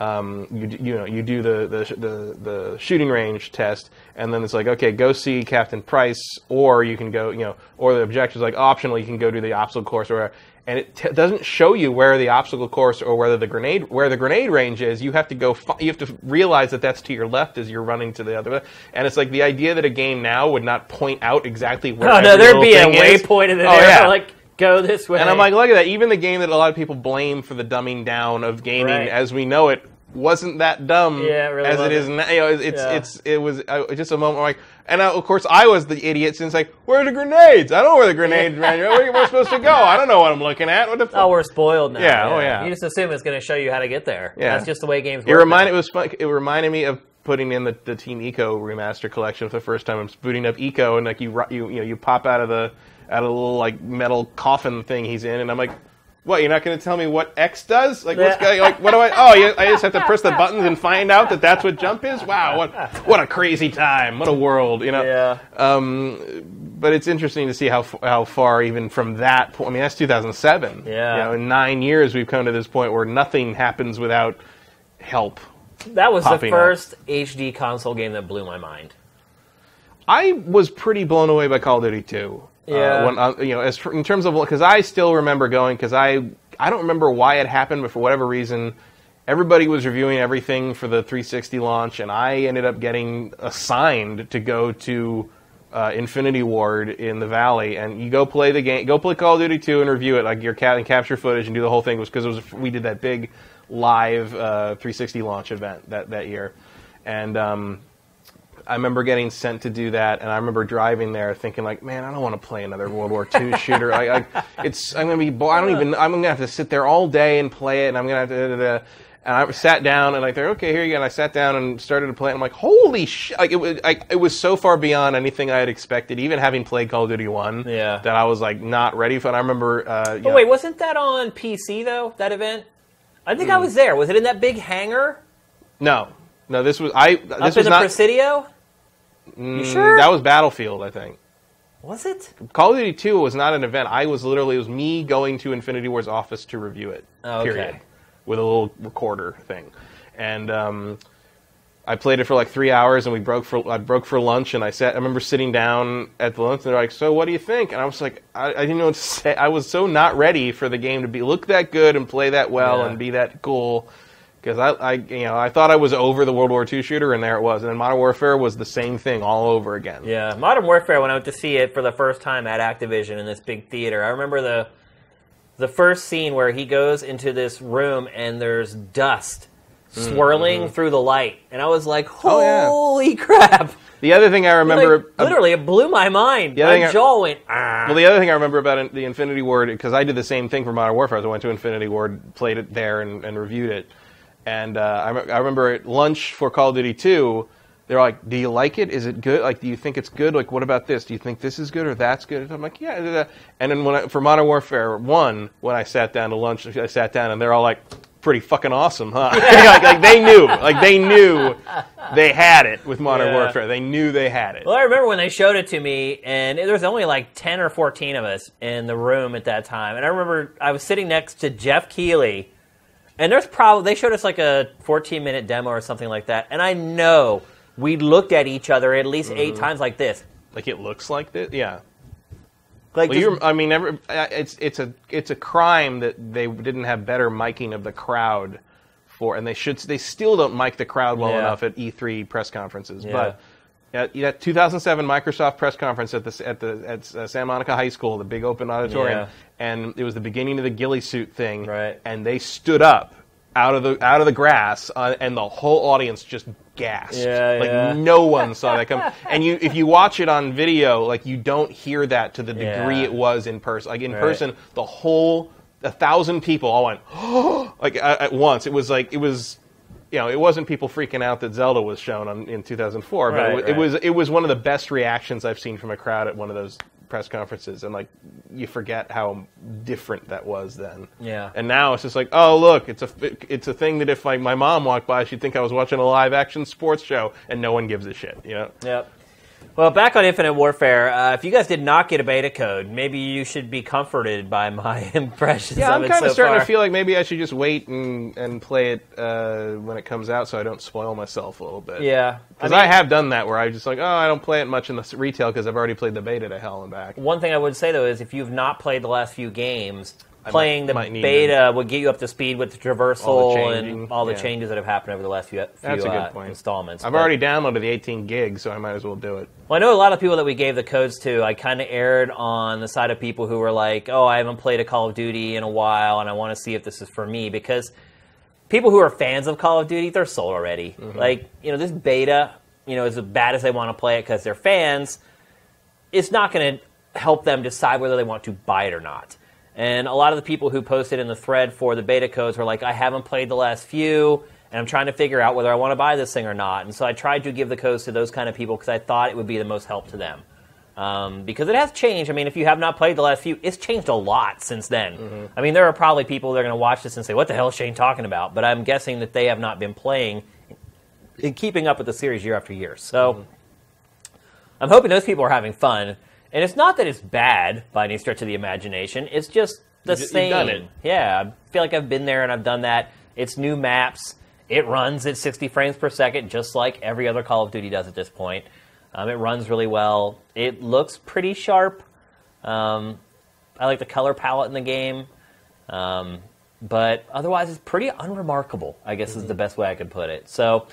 um, you you know you do the, the sh- the the shooting range test, and then it's like okay, go see Captain Price, or you can go you know, or the objectives like optional, you can go do the obstacle course or. whatever. and it t- doesn't show you where the obstacle course or whether the grenade where the grenade range is. You have to go. Fi- you have to realize that that's to your left as you're running to the other. And it's like the idea that a game now would not point out exactly where. Oh no, there'd be a waypoint in the Oh, yeah. Like go this way. And I'm like, look at that. Even the game that a lot of people blame for the dumbing down of gaming Right. as we know it wasn't that dumb Yeah, it really as it is now. You know, it's Yeah. it's it was uh, just a moment like, and uh, of course I was the idiot since like, where are the grenades? I don't know where the grenades ran. Where am I supposed to go? I don't know what I'm looking at. What the fuck? Oh, we're spoiled now. Yeah, oh, yeah. You just assume it's going to show you how to get there. Yeah. That's just the way games It work. reminded now. it was fun. It reminded me of putting in the, the Team Ico remaster collection for the first time. I'm booting up Ico and like you you you know you pop out of the out of the little like metal coffin thing he's in, and I'm like. What you're not going to tell me what X does? Like what's going? Like what do I? Oh, you, I just have to press the buttons and find out that that's what jump is. Wow, what what a crazy time! What a world, you know. Yeah. Um, but it's interesting to see how how far even from that point. I mean, that's 2007. Yeah. You know, in nine years, we've come to this point where nothing happens without help. That was the popping up. first HD console game that blew my mind. I was pretty blown away by Call of Duty 2. Yeah. Uh, when, uh, you know, as in terms of because I still remember going because I I don't remember why it happened, but for whatever reason, everybody was reviewing everything for the 360 launch, and I ended up getting assigned to go to uh, Infinity Ward in the Valley, and you go play the game, go play Call of Duty 2 and review it, like your cat and capture footage and do the whole thing. Was because it was we did that big live uh, 360 launch event that that year, and. Um, I remember getting sent to do that, and I remember driving there thinking like, man, I don't want to play another World War II shooter. I, I, it's I'm gonna be bo- I don't even I'm gonna have to sit there all day and play it, and I'm gonna have to. Da, da, da. And I sat down and like, they're okay, here you go. And I sat down and started to play. And I'm like, holy shit! Like it was, like, it was so far beyond anything I had expected. Even having played Call of Duty One, Yeah. that I was like not ready for. And I remember, uh, But know- wait, wasn't that on PC though? That event? I think I was there. Was it in that big hangar no, no, this was I. This up was in the not. Presidio? Mm, sure? That was Battlefield, I think. Was it? Call of Duty 2 was not an event. I was literally, it was me going to Infinity Ward's office to review it. Oh, okay. Period. With a little recorder thing. And um, I played it for like three hours and we broke for, I broke for lunch and I sat, I remember sitting down at the lunch and they're like, so what do you think? And I was like, I, I didn't know what to say. I was so not ready for the game to be, look that good and play that well Yeah. and be that cool. Because I, I, you know, I thought I was over the World War II shooter, and there it was. And then Modern Warfare was the same thing all over again. Yeah, Modern Warfare. When I went to see it for the first time at Activision in this big theater, I remember the the first scene where he goes into this room and there's dust swirling through the light, and I was like, Oh, yeah. "Holy crap!" The other thing I remember, Like, literally, it blew my mind. My I- jaw went. Ah. Well, the other thing I remember about the Infinity Ward, because I did the same thing for Modern Warfare. I went to Infinity Ward, played it there, and, and reviewed it. And uh, I, rem- I remember at lunch for Call of Duty 2, they're like, "Do you like it? Is it good? Like, do you think it's good? Like, what about this? Do you think this is good or that's good?" And I'm like, "Yeah." da, da." And then when I, for Modern Warfare 1, when I sat down to lunch, I sat down and they're all like, "Pretty fucking awesome, huh?" like, like they knew, like they knew they had it with Modern Yeah. Warfare. They knew they had it. Well, I remember when they showed it to me, and there was only like 10 or 14 of us in the room at that time. And I remember I was sitting next to Geoff Keighley, and there's probably, they showed us like a 14 minute demo or something like that. And I know we looked at each other at least Mm-hmm. eight times like this. Like it looks like this, yeah. Like, Well, you're, I mean, every, uh, it's it's a it's a crime that they didn't have better miking of the crowd for, and they should they still don't mic the crowd well Yeah. enough at E3 press conferences. Yeah. But at that 2007 Microsoft press conference at the at the at uh, Santa Monica High School, the big open auditorium, Yeah. And it was the beginning of the ghillie suit thing, Right. And they stood up out of the out of the grass, uh, and the whole audience just gasped. Yeah, like yeah. no one saw that come. And you, if you watch it on video, like you don't hear that to the degree Yeah. it was in person. Like in Right. person, the whole a thousand people all went like at, at once. It was like it was. You know, it wasn't people freaking out that Zelda was shown on, in 2004, but Right, it, wa- it was it was one of the best reactions I've seen from a crowd at one of those press conferences, and like you forget how different that was then. Yeah. And now it's just like, oh look, it's a it's a thing that if like my mom walked by, she'd think I was watching a live action sports show, and no one gives a shit. You know. Yep. Well, back on Infinite Warfare, uh, if you guys did not get a beta code, maybe you should be comforted by my impressions Yeah, I'm kind so of starting far. to feel like maybe I should just wait and, and play it uh, when it comes out, so I don't spoil myself a little bit. yeah, because mean- I, have done that where I just like, oh, I don't play it much in the retail because I've already played the beta to hell and back. One thing I would say though is if you've not played the last few games, playing the might beta would get you up to speed with the traversal All the and all the yeah. changes that have happened over the last few, few That's a good uh, installments. I've But- already downloaded the 18 gigs, so I might as well do it. Well, I know a lot of people that we gave the codes to. I kind of erred on the side of people who were like, "Oh, I haven't played a Call of Duty in a while, and I want to see if this is for me." Because people who are fans of Call of Duty, they're sold already. Like, you know, this beta, you know, as bad as they want to play it because they're fans, it's not going to help them decide whether they want to buy it or not. And a lot of the people who posted in the thread for the beta codes were like, I haven't played the last few, and I'm trying to figure out whether I want to buy this thing or not. And so I tried to give the codes to those kind of people because I thought it would be the most help to them. Um, because it has changed. I mean, if you have not played the last few, it's changed a lot since then. I mean, there are probably people that are going to watch this and say, "What the hell is Shane talking about?" But I'm guessing that they have not been playing and keeping up with the series year after year. So I'm hoping those people are having fun. And it's not that it's bad by any stretch of the imagination. It's just the You- you've same. done it. Yeah, I feel like I've been there and I've done that. It's new maps. It runs at 60 frames per second, just like every other Call of Duty does at this point. Um, it runs really well. It looks pretty sharp. Um, I like the color palette in the game. Um, but otherwise, it's pretty unremarkable, I guess is the best way I could put it. So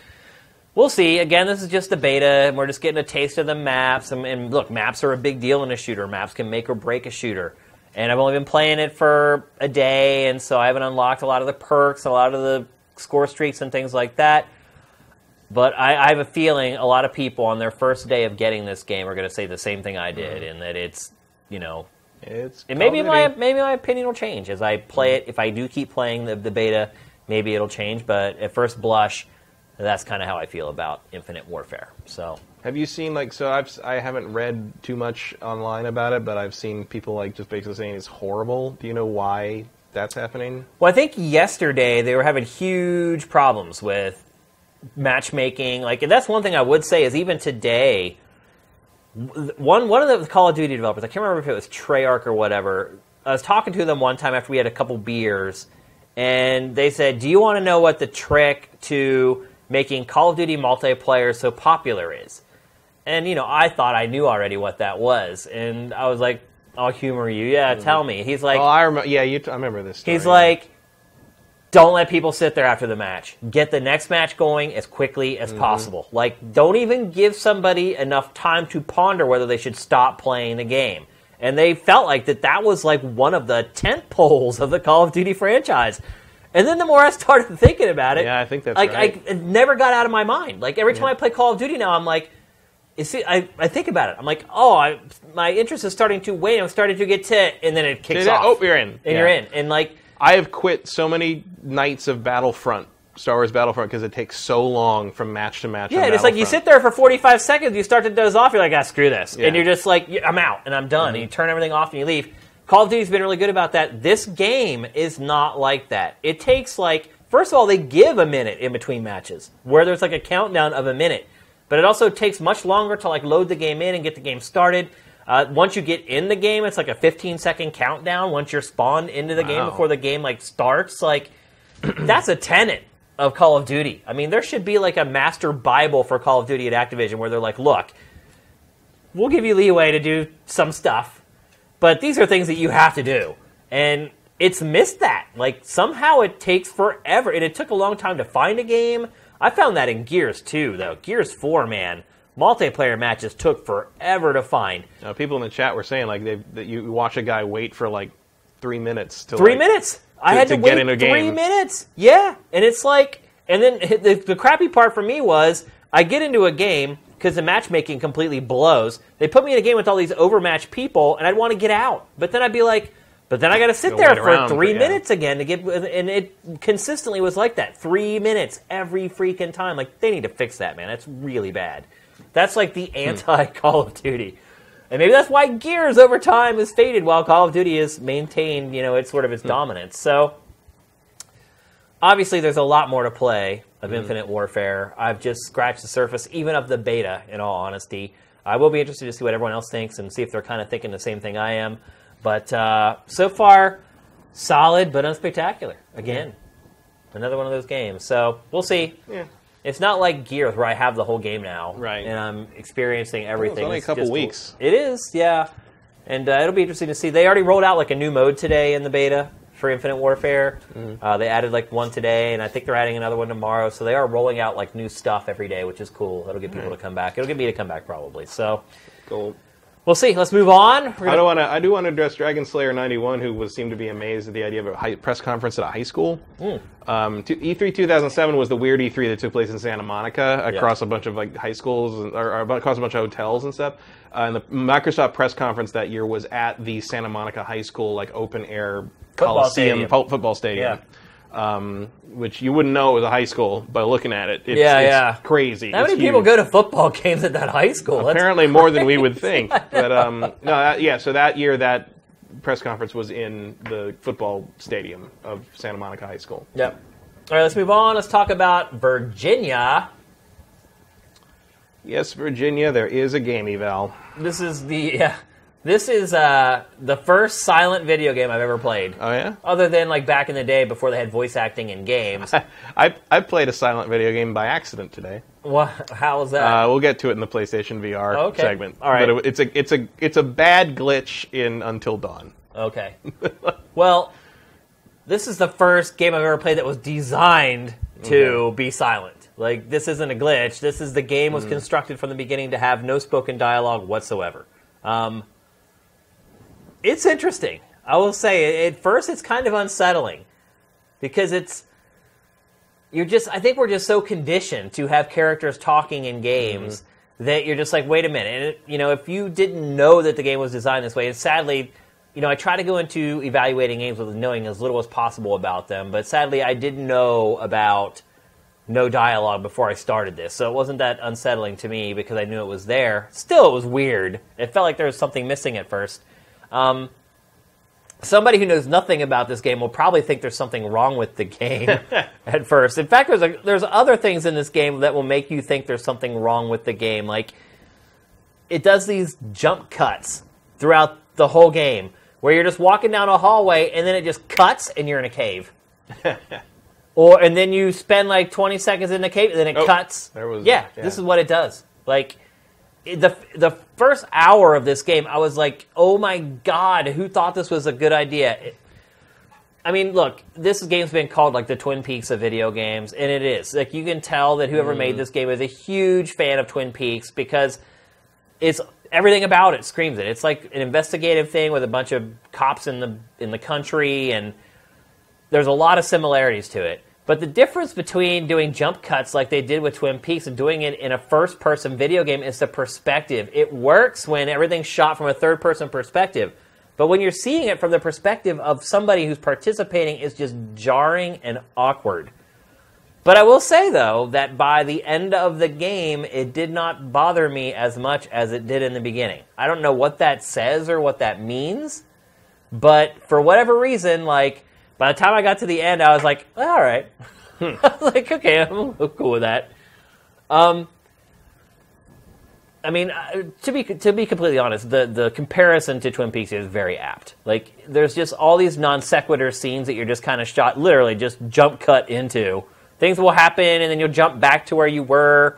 we'll see. Again, this is just a beta, and we're just getting a taste of the maps. And, and look, maps are a big deal in a shooter. Maps can make or break a shooter. And I've only been playing it for a day, and so I haven't unlocked a lot of the perks, a lot of the score streaks, and things like that. But I, I have a feeling a lot of people on their first day of getting this game are going to say the same thing I did, mm-hmm. in that it's, you know, It's and maybe my maybe my opinion will change as I play mm-hmm. it. If I do keep playing the, the beta, maybe it'll change. But at first blush, that's kind of how I feel about Infinite Warfare. So Have you seen like so? I've I haven't read too much online about it, but I've seen people like just basically saying it's horrible. Do you know why that's happening? Well, I think yesterday they were having huge problems with matchmaking. Like, and that's one thing I would say is even today, one one of the Call of Duty developers, I can't remember if it was Treyarch or whatever. I was talking to them one time after we had a couple beers, and they said, "Do you want to know what the trick to making Call of Duty multiplayer so popular is?" And you know, I thought I knew already what that was, and I was like, "I'll humor you. Yeah, mm-hmm. tell me." He's like, oh, I remember. Yeah, you. T- I remember this. Story. He's like, don't let people sit there after the match. Get the next match going as quickly as mm-hmm. possible. Like, don't even give somebody enough time to ponder whether they should stop playing the game. And they felt like that that was like one of the tent poles of the Call of Duty franchise. And then the more I started thinking about it, Yeah, I think that's like right. I, it never got out of my mind. Like every time I play Call of Duty now, I'm like, you see, I, I think about it. I'm like, oh, I, my interest is starting to wane. I'm starting to get to, and then it kicks off. oh, you're in. and Yeah. you're in. And like, I have quit so many nights of Battlefront, Star Wars Battlefront, because it takes so long from match to match. Yeah, and it's like you sit there for 45 seconds, you start to doze off, you're like, ah, screw this. Yeah. And you're just like, I'm out, and I'm done. And you turn everything off and you leave. Call of Duty's been really good about that. This game is not like that. It takes like, first of all, they give a minute in between matches, where there's like a countdown of a minute. But it also takes much longer to like load the game in and get the game started. Uh, once you get in the game, it's like a 15 second countdown once you're spawned into the game before the game like starts. Like that's a tenet of Call of Duty. I mean, there should be like a master Bible for Call of Duty at Activision where they're like, look, we'll give you leeway to do some stuff, but these are things that you have to do. And it's missed that. Like, somehow it takes forever. And it took a long time to find a game. I found that in Gears 2, though. Gears 4, man. Multiplayer matches took forever to find. Uh, people in the chat were saying like they that you watch a guy wait for like three minutes to Three like, minutes. I had to, to wait get in a three game. minutes. Yeah, and it's like, and then the, the crappy part for me was I get into a game because the matchmaking completely blows. They put me in a game with all these overmatched people, and I'd want to get out, but then I'd be like, but then I got to sit Go there for around, three but yeah. minutes again to get, and it consistently was like that, three minutes every freaking time. Like they need to fix that, man. That's really bad. That's like the hmm. anti Call of Duty. And maybe that's why Gears over time has faded while Call of Duty has maintained, you know, its sort of its hmm. dominance. So obviously there's a lot more to play of Infinite Warfare. I've just scratched the surface even of the beta in all honesty. I will be interested to see what everyone else thinks and see if they're kind of thinking the same thing I am. But uh, so far solid but unspectacular. Again, another one of those games. So, we'll see. Yeah. It's not like Gears where I have the whole game now, Right. And I'm experiencing everything. only a couple weeks. It is, yeah. And uh, it'll be interesting to see. They already rolled out like a new mode today in the beta. For Infinite Warfare. Uh, they added like one today, and I think they're adding another one tomorrow. So they are rolling out like new stuff every day, which is cool. It'll get people to come back. It'll get me to come back probably. So Cool. we'll see. Let's move on. We're I don't want to. I do want to address Dragon Slayer ninety one, who was seemed to be amazed at the idea of a high, press conference at a high school. Hmm. Um, to- E3 2007 was the weird E3 that took place in Santa Monica across a bunch of like high schools and, or, or across a bunch of hotels and stuff. Uh, and the Microsoft press conference that year was at the Santa Monica High School like open air Coliseum stadium. fo- football stadium. Um, which you wouldn't know it was a high school by looking at it. It's, Yeah, it's yeah. crazy. How It's many people go to football games at that high school? Apparently more than we would think. But um, no, that, yeah. So that year, that press conference was in the football stadium of Santa Monica High School. Yep. All right, let's move on. Let's talk about Virginia. Yes, Virginia, there is a game eval. This is the yeah. This is uh, the first silent video game I've ever played. Oh yeah, Other than like back in the day before they had voice acting in games. I I played a silent video game by accident today. what? How was that? Uh, we'll get to it in the PlayStation VR Okay. segment. All right. but it, it's a it's a it's a bad glitch in Until Dawn. okay. well, this is the first game I've ever played that was designed to be silent. Like this isn't a glitch. This is the game was constructed from the beginning to have no spoken dialogue whatsoever. Um, it's interesting. I will say at first it's kind of unsettling because it's you're just I think we're just so conditioned to have characters talking in games mm-hmm. that you're just like wait a minute. And it, you know if you didn't know that the game was designed this way and sadly you know I try to go into evaluating games with knowing as little as possible about them but sadly I didn't know about no dialogue before I started this. So it wasn't that unsettling to me because I knew it was there. Still it was weird. It felt like there was something missing at first um, somebody who knows nothing about this game will probably think there's something wrong with the game at first. In fact, there's a, there's other things in this game that will make you think there's something wrong with the game. Like it does these jump cuts throughout the whole game where you're just walking down a hallway and then it just cuts and you're in a cave. or and then you spend like 20 seconds in the cave and then it Oh, cuts. there was- yeah, yeah. this is what it does. Like it- the the first hour of this game, I was like, "Oh my god, who thought this was a good idea?" It- I mean, look, this game's been called like the Twin Peaks of video games, and it is. Like you can tell that whoever made mm. this game is a huge fan of Twin Peaks because it's everything about it screams it. It's like an investigative thing with a bunch of cops in the in the country, and there's a lot of similarities to it. But the difference between doing jump cuts like they did with Twin Peaks and doing it in a first person video game is the perspective. It works when everything's shot from a third person perspective. But when you're seeing it from the perspective of somebody who's participating, it's just jarring and awkward. But I will say, though, that by the end of the game, it did not bother me as much as it did in the beginning. I don't know what that says or what that means, but for whatever reason, like, by the time I got to the end, I was like, all right. I was like, okay, I'm cool with that. Um, I mean, uh, to be to be completely honest, the the comparison to Twin Peaks is very apt. Like, there's just all these non sequitur scenes that you're just kind of shot, literally just jump cut into. Things will happen, and then you'll jump back to where you were.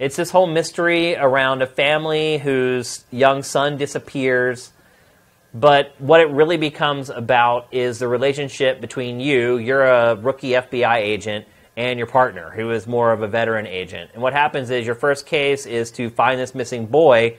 It's this whole mystery around a family whose young son disappears. But what it really becomes about is the relationship between you, you're a rookie FBI agent, and your partner, who is more of a veteran agent. And what happens is your first case is to find this missing boy,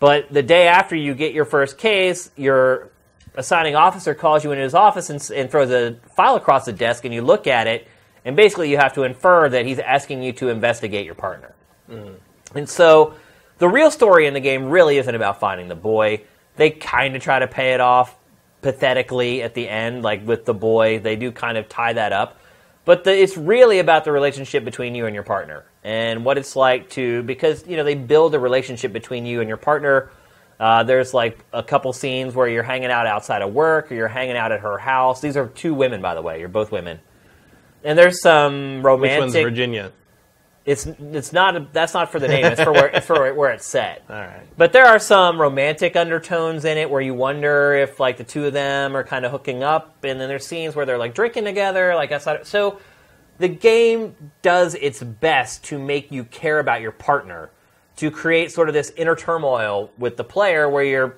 but the day after you get your first case, your assigning officer calls you into his office and, and throws a file across the desk, and you look at it, and basically you have to infer that he's asking you to investigate your partner. Mm. And so the real story in the game really isn't about finding the boy. They kind of try to pay it off pathetically at the end, like with the boy. They do kind of tie that up. But the, it's really about the relationship between you and your partner and what it's like to, because, you know, they build a relationship between you and your partner. Uh, there's like a couple scenes where you're hanging out outside of work or you're hanging out at her house. These are two women, by the way. You're both women. And there's some romantic. Which one's Virginia? It's it's not a, that's not for the name. It's for where it's for where it's set. All right. But there are some romantic undertones in it where you wonder if like the two of them are kind of hooking up, and then there's scenes where they're like drinking together. Like I saw, so the game does its best to make you care about your partner, to create sort of this inner turmoil with the player where you're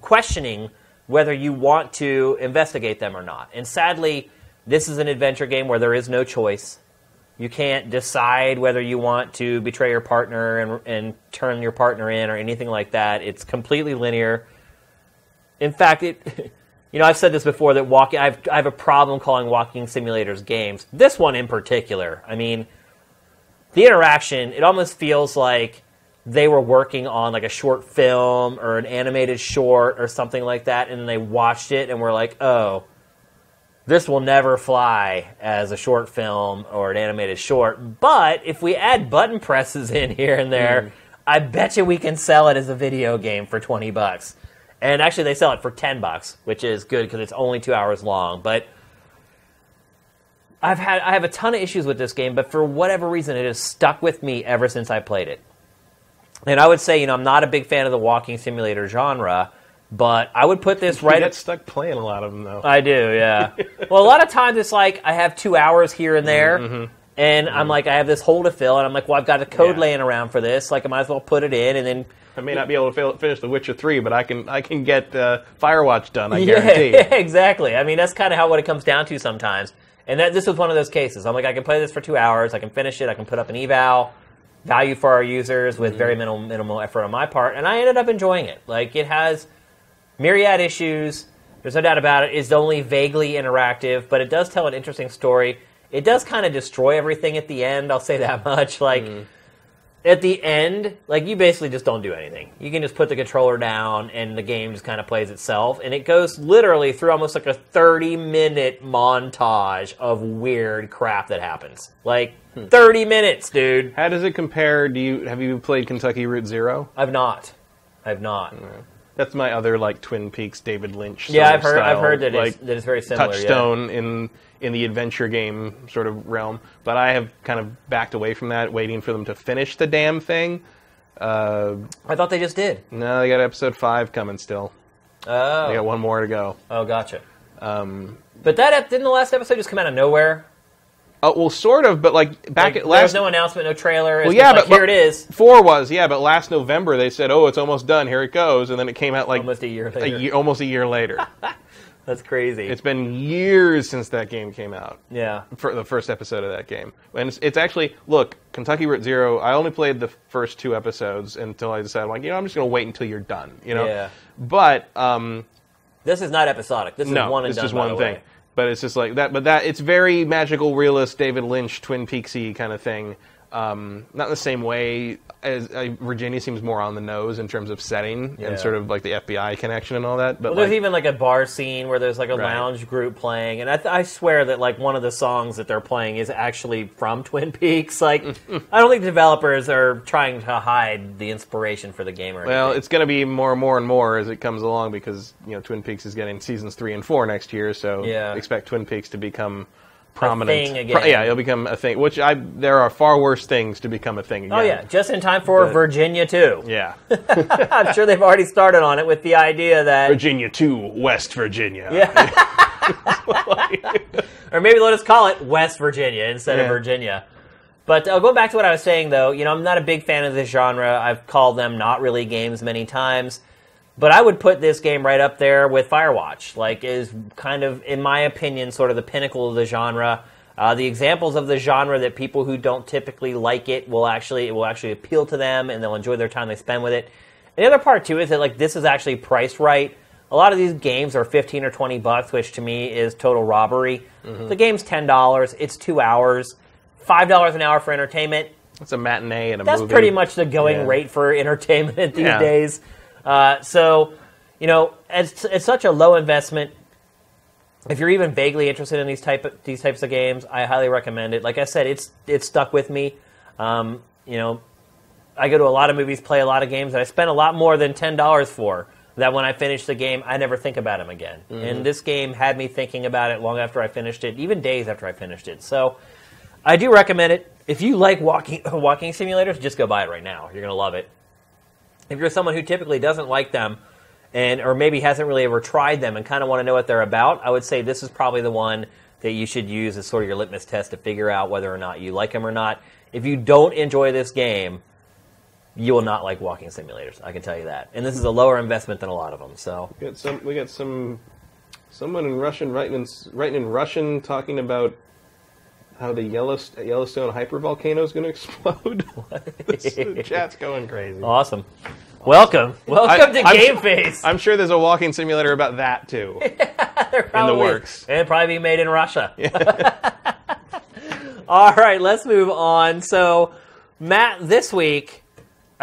questioning whether you want to investigate them or not. And sadly, this is an adventure game where there is no choice. You can't decide whether you want to betray your partner and, and turn your partner in or anything like that. It's completely linear. In fact, it. You know, I've said this before that walking. I've, I have a problem calling walking simulators games. This one in particular. I mean, the interaction. It almost feels like they were working on like a short film or an animated short or something like that, and they watched it and were like, "Oh, this will never fly as a short film or an animated short. But if we add button presses in here and there, mm. I bet you we can sell it as a video game for 20 bucks. And actually, they sell it for 10 bucks, which is good because it's only two hours long. But I've had I have a ton of issues with this game, but for whatever reason, it has stuck with me ever since I played it. And I would say, you know, I'm not a big fan of the walking simulator genre but I would put this right. You get stuck playing a lot of them though. I do, yeah. well, a lot of times it's like I have two hours here and there, mm-hmm. and mm-hmm. I'm like I have this hole to fill, and I'm like, well, I've got a code yeah. laying around for this. Like I might as well put it in, and then. I may not be able to finish The Witcher Three, but I can I can get uh, Firewatch done. I guarantee. Yeah, exactly. I mean, that's kind of how what it comes down to sometimes. And that this was one of those cases. I'm like, I can play this for two hours. I can finish it. I can put up an eval value for our users with mm-hmm. very minimal minimal effort on my part, and I ended up enjoying it. Like it has myriad issues. There's no doubt about it. It's only vaguely interactive, but it does tell an interesting story. It does kind of destroy everything at the end. I'll say that much. Like mm. at the end, like you basically just don't do anything. You can just put the controller down, and the game just kind of plays itself. And it goes literally through almost like a 30 minute montage of weird crap that happens. Like hmm. 30 minutes, dude. How does it compare? Do you have you played Kentucky Route Zero? I've not. I've not. Mm. That's my other like Twin Peaks David Lynch. Yeah, I've heard. Style, I've heard that, like, it's, that it's very similar. Touchstone yeah. in in the adventure game sort of realm, but I have kind of backed away from that, waiting for them to finish the damn thing. Uh, I thought they just did. No, they got episode five coming still. Oh, they got one more to go. Oh, gotcha. Um, but that didn't the last episode just come out of nowhere? Uh, well, sort of, but like back like, at last. There was no announcement, no trailer. Well, yeah, but like, here it is. Four was, yeah, but last November they said, "Oh, it's almost done. Here it goes," and then it came out like almost a year later. A year, almost a year later. That's crazy. It's been years since that game came out. Yeah, for the first episode of that game, and it's, it's actually look Kentucky Route Zero. I only played the first two episodes until I decided, like, you know, I'm just going to wait until you're done. You know, yeah. But um, this is not episodic. This is one and this done. is one thing. Way. But it's just like that. But that it's very magical, realist, David Lynch, Twin Peaksy kind of thing. Um, not in the same way as uh, Virginia seems more on the nose in terms of setting yeah. and sort of like the FBI connection and all that. But well, there's even like a bar scene where there's like a right. lounge group playing, and I, th- I, swear that like one of the songs that they're playing is actually from Twin Peaks. Like I don't think developers are trying to hide the inspiration for the game. Or well, it's going to be more and more and more as it comes along because you know Twin Peaks is getting seasons three and four next year, so yeah. expect Twin Peaks to become prominent. thing again. yeah, it'll become a thing. Which I there are far worse things to become a thing again. Oh yeah, just in time for But- Virginia too. Yeah. I'm sure they've already started on it with the idea that Virginia to West Virginia. yeah, or maybe let us call it West Virginia instead of Virginia. But uh, going back to what I was saying, though, you know, I'm not a big fan of this genre. I've called them not really games many times. But I would put this game right up there with Firewatch. Like, is kind of, in my opinion, sort of the pinnacle of the genre. Uh, the examples of the genre that people who don't typically like it will actually it will actually appeal to them, and they'll enjoy their time they spend with it. And the other part too is that like this is actually priced right. A lot of these games are fifteen or twenty bucks, which to me is total robbery. Mm-hmm. The game's ten dollars. It's two hours, five dollars an hour for entertainment. It's a matinee and a movie. That's movie. pretty much the going Yeah. rate for entertainment these Yeah. days. Uh, so, you know, it's, it's such a low investment. If you're even vaguely interested in these type of, these types of games, I highly recommend it. Like I said, it's it's stuck with me. Um, you know, I go to a lot of movies, play a lot of games, and I spend a lot more than ten dollars for. That when I finish the game, I never think about them again. And this game had me thinking about it long after I finished it, even days after I finished it. So, I do recommend it. If you like walking walking simulators, just go buy it right now. You're gonna love it if you're someone who typically doesn't like them and or maybe hasn't really ever tried them and kind of want to know what they're about, I would say this is probably the one that you should use as sort of your litmus test to figure out whether or not you like them or not. If you don't enjoy this game, you will not like walking simulators. I can tell you that. And this is a lower investment than a lot of them. So We got some. We got some. Someone in Russian writing in, writing in Russian talking about how the Yellowstone, Yellowstone hypervolcano is going to explode. the chat's going crazy. awesome. Welcome, welcome to I'm Game su- Face. I'm sure there's a walking simulator about that too. Probably. works. And probably be made in Russia. Yeah. All right, let's move on. So, Matt, this week,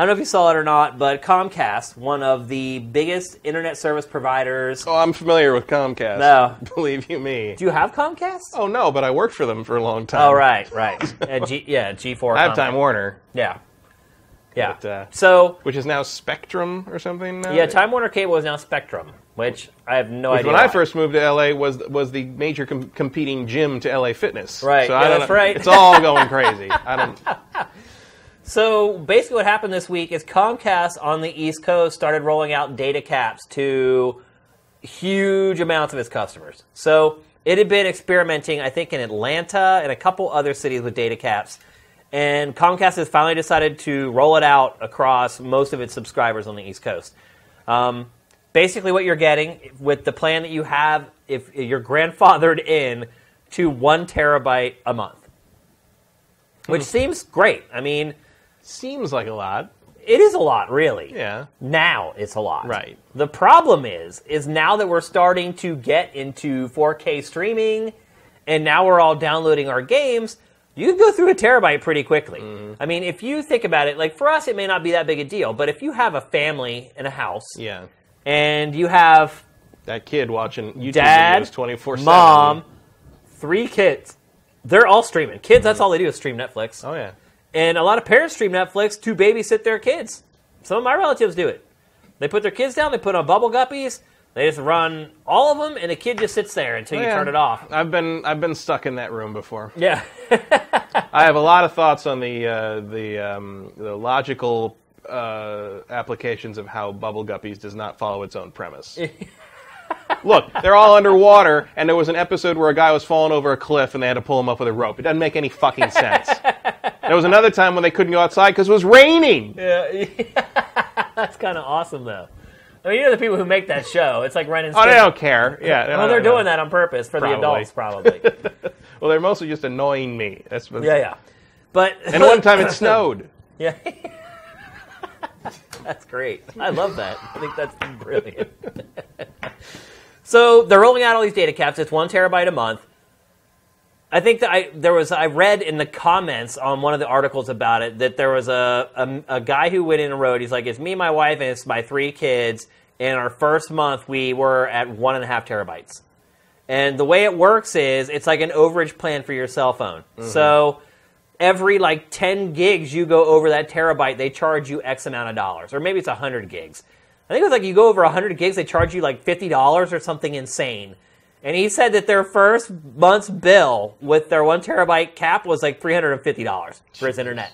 I don't know if you saw it or not, but Comcast, one of the biggest internet service providers. oh, I'm familiar with Comcast. No. believe you me. Do you have Comcast? Oh no, but I worked for them for a long time. Oh, right, right. G, yeah, G4. I have Comcast. Time Warner, Yeah. Yeah. But, uh, so, which is now Spectrum or something. Now? yeah, Time Warner Cable is now Spectrum, which I have no Which idea. when I first moved to LA was was the major com- competing gym to LA Fitness. Right, So yeah, I don't that's know. right. It's all going crazy. I don't. So basically, what happened this week is Comcast on the East Coast started rolling out data caps to huge amounts of its customers. So it had been experimenting, I think, in Atlanta and a couple other cities with data caps. And Comcast has finally decided to roll it out across most of its subscribers on the East Coast. Um, basically, what you're getting with the plan that you have, if you're grandfathered in to one terabyte a month, which seems great. I mean, Seems like a lot. it is a lot, really. Yeah. Now it's a lot. Right. The problem is, is now that we're starting to get into 4K streaming, and now we're all downloading our games, you can go through a terabyte pretty quickly. Mm-hmm. I mean, if you think about it, like for us, it may not be that big a deal, but if you have a family in a house, Yeah. and you have That kid watching YouTube dad, videos twenty four seven. mom, three kids, they're all streaming. Kids, that's all they do is stream Netflix. Oh yeah. And a lot of parents stream Netflix to babysit their kids. Some of my relatives do it. They put their kids down, they put on bubble guppies, they just run all of them, and the kid just sits there until you Oh, Yeah. turn it off. I've been I've been stuck in that room before. Yeah. I have a lot of thoughts on the uh, the um, the logical uh, applications of how Bubble Guppies does not follow its own premise. Look, they're all underwater, and there was an episode where a guy was falling over a cliff, and they had to pull him up with a rope. It doesn't make any fucking sense. there was another time when they couldn't go outside because it was raining. yeah. That's kind of awesome, though. I mean, you know the people who make that show. It's like Ren and Oh, they don't care. Yeah, Well, they're doing that on purpose for Probably. the adults, probably. Well, they're mostly just annoying me. That's what, yeah, yeah. But And one time it snowed. Yeah. that's great. I love that. I think that's brilliant. So they're rolling out all these data caps. It's one terabyte a month. I think that I there was I read in the comments on one of the articles about it that there was a a, a guy who went in and wrote. He's like, "It's me, my wife, and it's my three kids. And our first month, we were at one and a half terabytes." And the way it works is it's like an overage plan for your cell phone. Mm-hmm. So every like 10 gigs you go over that terabyte, they charge you X amount of dollars. Or maybe it's 100 gigs. I think it was like you go over 100 gigs, they charge you like $50 or something insane. And he said that their first month's bill with their one terabyte cap was like $350 for his internet.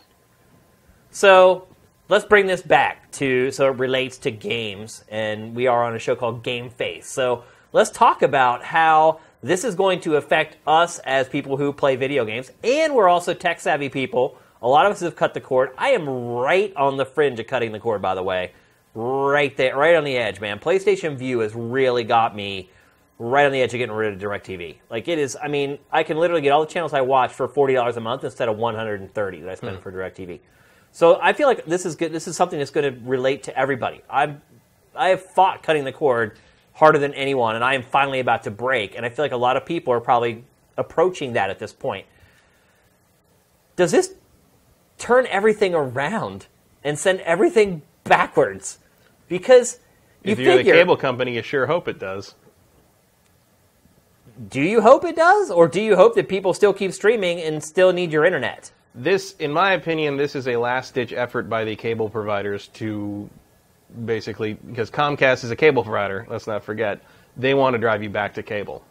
So let's bring this back to so it relates to games, and we are on a show called Game Face. So let's talk about how this is going to affect us as people who play video games, and we're also tech savvy people. A lot of us have cut the cord. I am right on the fringe of cutting the cord, by the way. Right there, right on the edge, man. PlayStation Vue has really got me right on the edge of getting rid of DirecTV. Like it is, I mean, I can literally get all the channels I watch for forty dollars a month instead of one hundred and thirty that I spend hmm. for DirecTV. So I feel like this is good. This is something that's going to relate to everybody. I'm, I have fought cutting the cord harder than anyone, and I am finally about to break. And I feel like a lot of people are probably approaching that at this point. Does this turn everything around and send everything backwards? Because you if you're figure, the cable company, you sure hope it does. do you hope it does, or do you hope that people still keep streaming and still need your internet? This, in my opinion, this is a last-ditch effort by the cable providers to basically because Comcast is a cable provider. Let's not forget they want to drive you back to cable.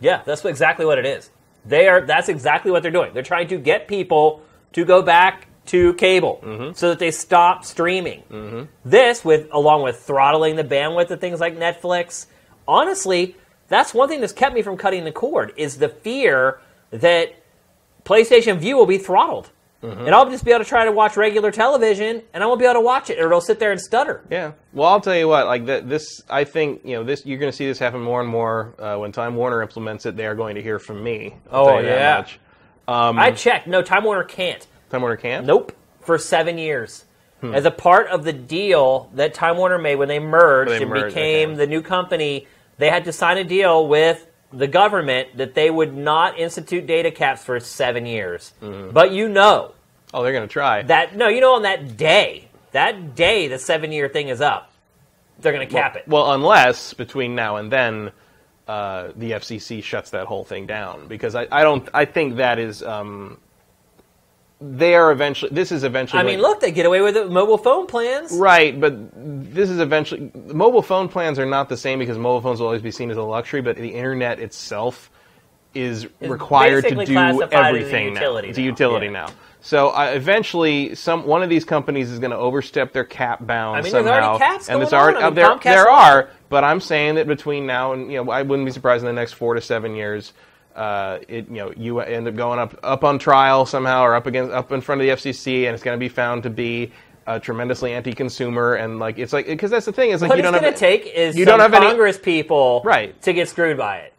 Yeah, that's exactly what it is. They are. That's exactly what they're doing. They're trying to get people to go back to cable so that they stop streaming. This, with along with throttling the bandwidth of things like Netflix, honestly, that's one thing that's kept me from cutting the cord. Is the fear that PlayStation Vue will be throttled. and I'll just be able to try to watch regular television, and I won't be able to watch it, or it'll sit there and stutter. Yeah. Well, I'll tell you what. Like this, I think you know, this. You're going to see this happen more and more uh, when Time Warner implements it. They are going to hear from me. I'll Oh, tell you that yeah. Um, I checked. No, Time Warner can't. Time Warner can't? Nope. For seven years. Hmm. As a part of the deal that Time Warner made when they merged they and merged, became okay. the new company, they had to sign a deal with the government that they would not institute data caps for seven years. Mm-hmm. But you know Oh, they're going to try. that no, you know on that day, that day the seven year thing is up, they're gonna cap it. Well, unless between now and then, uh, the FCC shuts that whole thing down, because I, I don't. I think that is. Um, they are eventually. This is eventually. I mean, look, they get away with it with mobile phone plans. Right, but this is eventually. Mobile phone plans are not the same because mobile phones will always be seen as a luxury, but the internet itself is required to do classified as a everything now. It's a utility yeah. now. So uh, eventually, some one of these companies is going to overstep their cap bounds I mean, somehow. and it's already. I mean, there. Comcast there are, but I'm saying that between now and you know, I wouldn't be surprised in the next four to seven years. Uh, it you know you end up going up up on trial somehow or up against up in front of the FCC and it's going to be found to be uh, tremendously anti-consumer and like it's like because that's the thing is like What you don't going have to take is you don't have any- Congress people Right. to get screwed by it.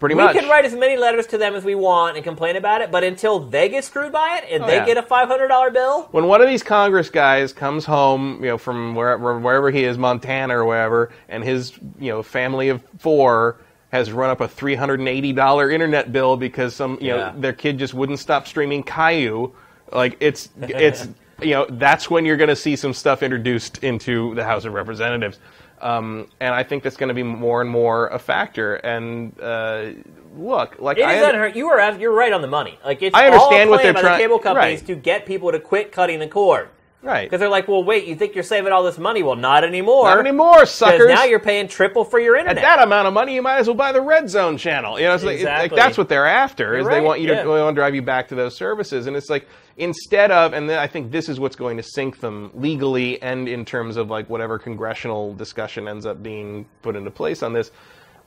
pretty We much can write as many letters to them as we want and complain about it, but until they get screwed by it and Oh, they yeah. get a five hundred dollar bill, when one of these Congress guys comes home, you know, from wherever wherever he is, Montana or wherever, and his you know family of four has run up a three hundred and eighty dollar internet bill because some you Yeah. know their kid just wouldn't stop streaming Caillou, like it's it's you know that's when you're going to see some stuff introduced into the House of Representatives. Um, and I think that's going to be more and more a factor. And uh, look, like it I is unheard. You are you're right on the money. Like it's I understand all what they're by trying- the cable companies right. to get people to quit cutting the cord right, because they're like, well, wait, you think you're saving all this money? Well, not anymore. not anymore, Because suckers. now you're paying triple for your internet. At that amount of money, you might as well buy the Red Zone channel. You know, it's like, like Exactly. that's what they're after. Is You're they right, want you to yeah. they want to drive you back to those services, and it's like instead of, and then I think this is what's going to sink them legally and in terms of like whatever congressional discussion ends up being put into place on this.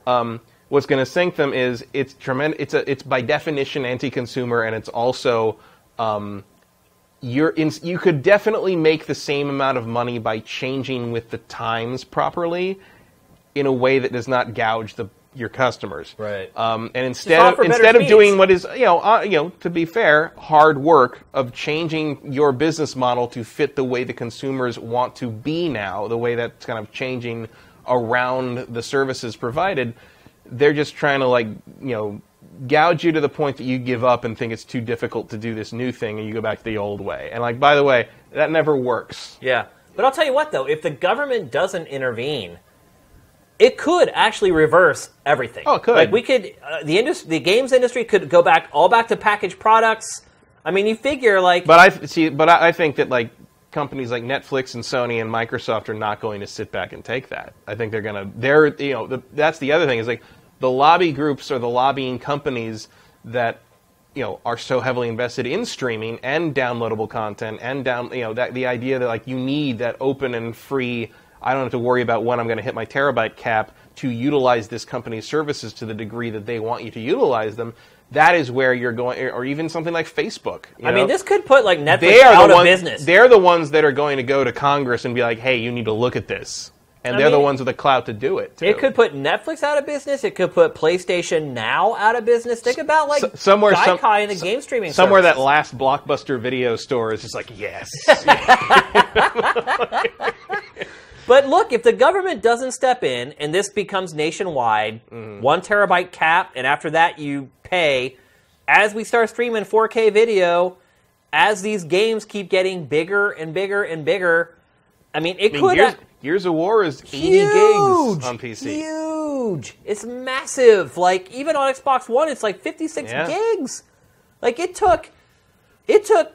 Um, what's going to sink them is it's tremendous. It's a it's by definition anti-consumer, and it's also um, you're in, you could definitely make the same amount of money by changing with the times properly in a way that does not gouge the your customers. Right. Um, and instead of instead of speeds. doing what is you know uh, you know to be fair hard work of changing your business model to fit the way the consumers want to be now, the way that's kind of changing around the services provided, they're just trying to like you know gouge you to the point that you give up and think it's too difficult to do this new thing and you go back to the old way. And like by the way, that never works. Yeah. But I'll tell you what, though, if the government doesn't intervene, it could actually reverse everything. Oh, it could. Like we could, uh, the industry, the games industry could go back all back to packaged products. I mean, you figure like, But I see. But I, I think that like companies like Netflix and Sony and Microsoft are not going to sit back and take that. I think they're going to. They're you know the, that's the other thing is like the lobby groups or the lobbying companies that you know are so heavily invested in streaming and downloadable content and down you know that the idea that like you need that open and free. I don't have to worry about when I'm going to hit my terabyte cap to utilize this company's services to the degree that they want you to utilize them. That is where you're going, or even something like Facebook. you I know? mean, this could put like Netflix out of ones, business. They're the ones that are going to go to Congress and be like, "Hey, you need to look at this," and I they're the ones with the clout to do it. Too. It could put Netflix out of business. It could put PlayStation Now out of business. Think about like S- somewhere, some- and the game streaming. somewhere that last blockbuster video store is just like, yes, But look, if the government doesn't step in and this becomes nationwide, Mm-hmm. one terabyte cap, and after that you pay, as we start streaming 4K video, as these games keep getting bigger and bigger and bigger, I mean, it I mean, could. Gears of War is 80 huge, gigs on PC. Huge. It's massive. Like even on Xbox One, it's like 56 Yeah. gigs. Like it took, it took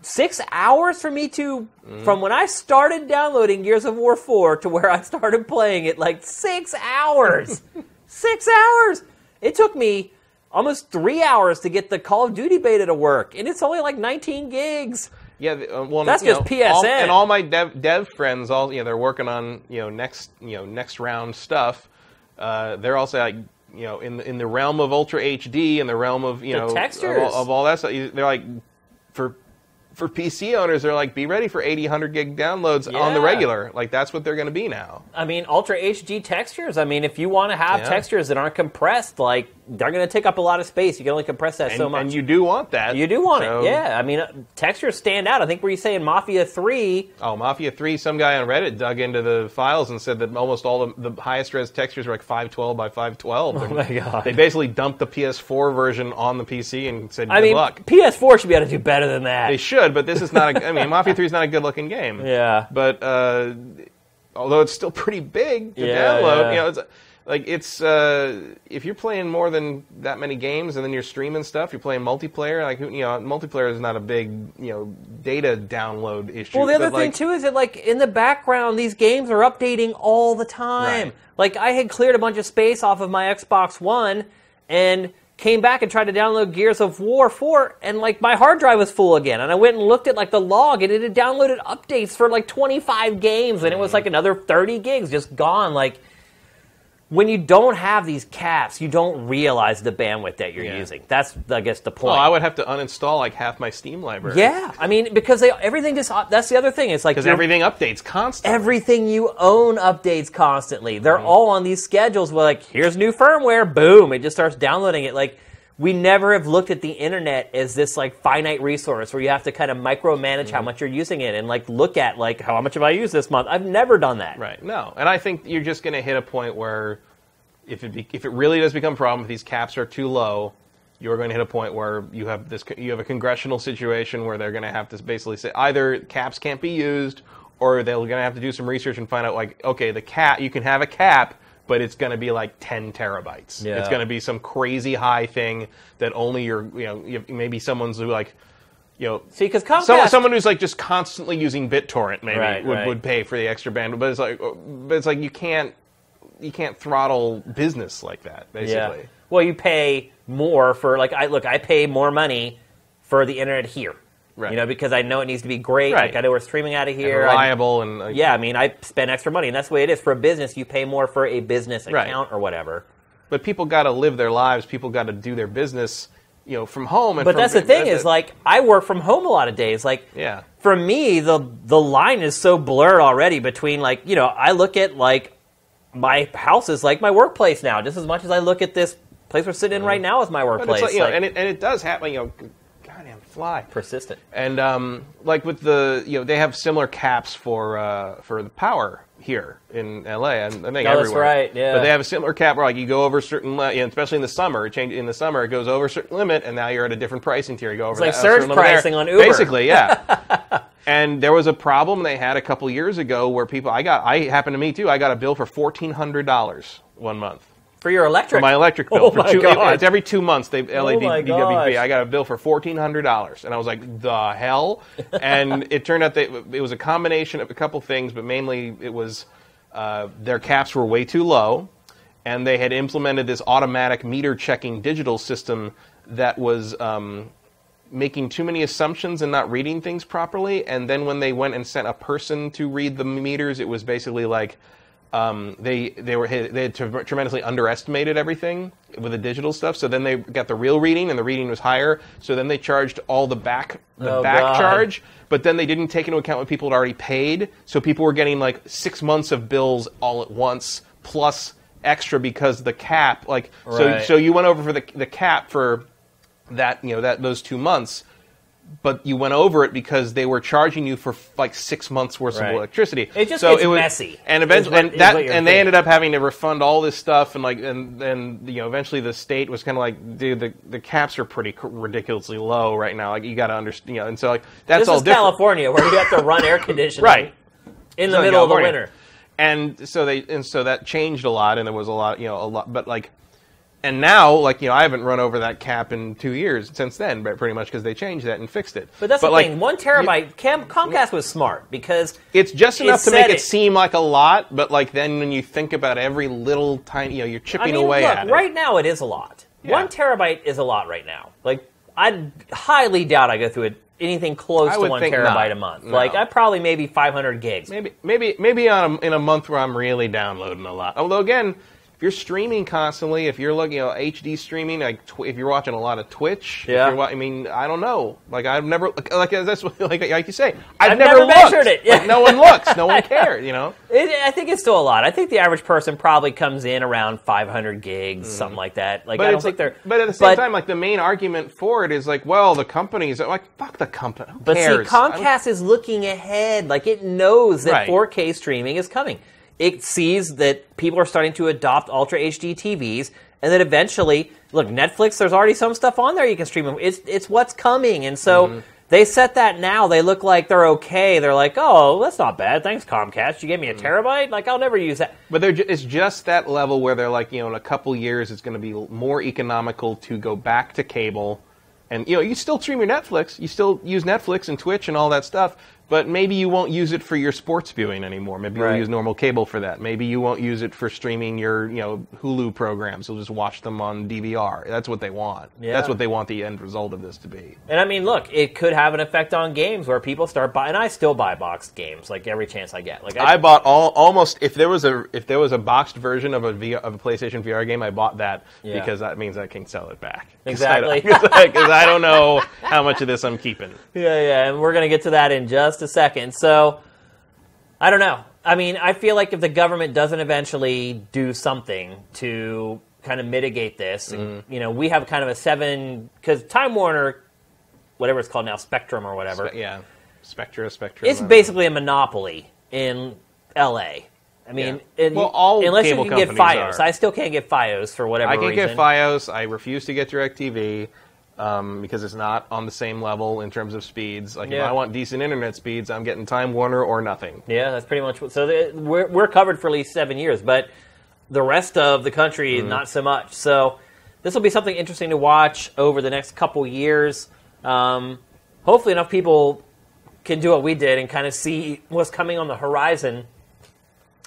six hours for me to, Mm-hmm. from when I started downloading Gears of War 4 to where I started playing it. Like six hours. six hours. It took me almost three hours to get the Call of Duty beta to work, and it's only like 19 gigs. Yeah, uh, well, That's just know, all- and all my dev, dev friends, all you know, they're working on you know next you know next round stuff. Uh, they're also like you know in the, in the realm of Ultra HD, in the realm of you The know of of all that stuff. They're like for for PC owners, they're like, be ready for 80, 100 gig downloads on the regular. Like that's what they're going to be now. I mean, Ultra HD textures. I mean, if you want to have Yeah. textures that aren't compressed, like they're going to take up a lot of space. You can only compress that And, so much. and you do want that. You do want So- it, yeah. I mean, uh, textures stand out. I think were you saying Mafia Three? Oh, Mafia 3, some guy on Reddit dug into the files and said that almost all the, the highest res textures were like 512 by 512. Oh my God. They basically dumped the PS4 version on the PC and said, good I mean, luck. PS4 should be able to do better than that. They should, but this is not a. I mean, Mafia 3 is not a good looking game. Yeah. But uh, although it's still pretty big to Yeah, download, yeah. you know, it's like it's uh, if you're playing more than that many games and then you're streaming stuff, you're playing multiplayer. Like you know, multiplayer is not a big you know data download issue. Well, the other but, thing like, too is that like in the background, these games are updating all the time. Right. Like I had cleared a bunch of space off of my Xbox One and came back and tried to download Gears of War 4 and like my hard drive was full again and I went and looked at like the log and it had downloaded updates for like 25 games and it Mm. was like another 30 gigs just gone like when you don't have these caps, you don't realize the bandwidth that you're Yeah. using. That's, I guess, the point. Well, I would have to uninstall like half my Steam library. yeah, I mean, because they everything just that's the other thing. It's like because everything updates constantly. everything you own updates constantly. They're Mm-hmm. all on these schedules where like here's new firmware, boom, it just starts downloading it. Like we never have looked at the internet as this like finite resource where you have to kind of micromanage Mm-hmm. how much you're using it and like look at like how much have I used this month. I've never done that. Right. No, and I think you're just going to hit a point where if it be, if it really does become a problem, if these caps are too low, you're going to hit a point where you have this you have a congressional situation where they're going to have to basically say either caps can't be used or they're going to have to do some research and find out like okay the cap you can have a cap but it's going to be like 10 terabytes. Yeah. It's going to be some crazy high thing that only your you know you maybe someone's who like you know See, because Comcast, Someone, someone who's like just constantly using BitTorrent maybe Right, would, right. would pay for the extra bandwidth, but it's like, but it's like you can't you can't throttle business like that basically. yeah. Well, you pay more for like I look, I pay more money for the internet here. Right. You know, because I know it needs to be great. Right. Like I know we're streaming out of And here. I- reliable and like, Yeah, I mean, I spend extra money, and that's the way it is. For a business, you pay more for a business Right. account or whatever. But people got to live their lives. People got to do their business, you know, from home. And But from- that's the thing that- is, like, I work from home a lot of days. Like, Yeah. for me, the the line is so blurred already between, like, you know, I look at like my house is like my workplace now, just as much as I look at this place we're sitting in mm-hmm. right now as my but workplace. it's like, you know, Like, and it and it does happen. You know, fly. persistent. And um, like with the, you know, they have similar caps for uh, for the power here in LA, and I think Oh, that's everywhere. right, yeah. But they have a similar cap where like you go over a certain, li- you know, especially in the summer, it change in the summer it goes over a certain limit, and now you're at a different pricing tier. You go over like that, surge certain limit there. pricing on Uber. Basically, yeah. and there was a problem they had a couple years ago where people, I got, I happened to me too. I got a bill for fourteen hundred dollars one month. For your electric. For my electric bill Oh for my two, God. it's every two months. They LA Oh DWP. gosh. I got a bill for fourteen hundred dollars, and I was like, "The hell!" and it turned out that it was a combination of a couple things, but mainly it was uh, their caps were way too low, and they had implemented this automatic meter checking digital system that was. Um, making too many assumptions and not reading things properly. And then when they went and sent a person to read the meters, it was basically like um, they they were they had tre- tremendously underestimated everything with the digital stuff. So then they got the real reading, and the reading was higher. So then they charged all the back the Oh, back God. charge. But then they didn't take into account what people had already paid. So people were getting like six months of bills all at once, plus extra because the cap. Like so, so you went over for the the cap for that you know that those two months but you went over it because they were charging you for like six months worth Right. of electricity. It just so gets was, messy, and eventually, what- and that, and they ended up having to refund all this stuff, and like, and then you know, eventually the state was kind of like, dude, the the caps are pretty ridiculously low right now. Like, you got to understand, you know, and so like that's this all is different, California where you have to run air conditioning right? in the Southern middle of the winter. And so they and so that changed a lot, and there was a lot, you know, a lot, but like. And now, like you know, I haven't run over that cap in two years since then, but pretty much because they changed that and fixed it. But that's the like, thing. One terabyte. Cam, Comcast was smart because It's just It enough to make it, it. seem like a lot, but like then when you think about every little tiny, you know, you're I chipping mean, away look, at right now it is a lot. Yeah. One terabyte is a lot right now. Like I highly doubt I go through it anything close to one terabyte not. a month. No. Like I probably maybe 500 gigs. Maybe, maybe, maybe on a, in a month where I'm really downloading a lot. Although again, you're streaming constantly, if you're looking, you know, HD streaming, like tw- if you're watching a lot of Twitch, if Yeah. you're I mean, I don't know. Like I've never, like, that's what, like, like you say, I've, I've never, never looked. measured it. Yeah. Like, no one looks, no one cares. You know. It, I think it's still a lot. I think the average person probably comes in around 500 gigs, mm-hmm. something like that. Like I don't think they're. But at the same but- time, like the main argument for it is like, well, the companies are like, fuck the company. Who But see, cares? Don't- Comcast is looking ahead. Like it knows that Right. 4K streaming is coming. It sees that people are starting to adopt Ultra HD TVs, and that eventually, look, Netflix. There's already some stuff on there you can stream. It's it's what's coming, and so. Mm-hmm. They set that now. They look like they're okay. They're like, oh, that's not bad. Thanks, Comcast. You gave me a Mm-hmm. terabyte. Like, I'll never use that. But they're ju- it's just that level where they're like, you know, in a couple years, it's going to be more economical to go back to cable, and you know, you still stream your Netflix, you still use Netflix and Twitch and all that stuff, but maybe you won't use it for your sports viewing anymore. Maybe Right. you'll use normal cable for that. Maybe you won't use it for streaming your, you know, Hulu programs. You'll just watch them on DVR. That's what they want. Yeah. That's what they want the end result of this to be. And I mean, look, it could have an effect on games where people start buying. And I still buy boxed games, like every chance I get. Like I bought all almost if there was a if there was a boxed version of a VR, of a PlayStation VR game, I bought that Yeah. because that means I can sell it back. Exactly. Because I, I don't know how much of this I'm keeping. Yeah, yeah, and we're going to get to that in just a second. So, I don't know. I mean, I feel like if the government doesn't eventually do something to kind of mitigate this, and, mm-hmm. you know, we have kind of a seven because Time Warner, whatever it's called now, Spectrum or whatever, But yeah, Spectra, Spectrum. it's basically a monopoly in L.A. I mean, Yeah. it- Well, all unless cable you can get FiOS, are. I still can't get FiOS for whatever I can't reason. get FiOS. I refuse to get DirecTV um, because it's not on the same level in terms of speeds. Like if Yeah. I want decent internet speeds, I'm getting Time Warner or nothing. Yeah, that's pretty much what. So the, we're we're covered for at least seven years, but the rest of the country Mm-hmm. not so much. So this will be something interesting to watch over the next couple years. Um, hopefully, enough people can do what we did and kind of see what's coming on the horizon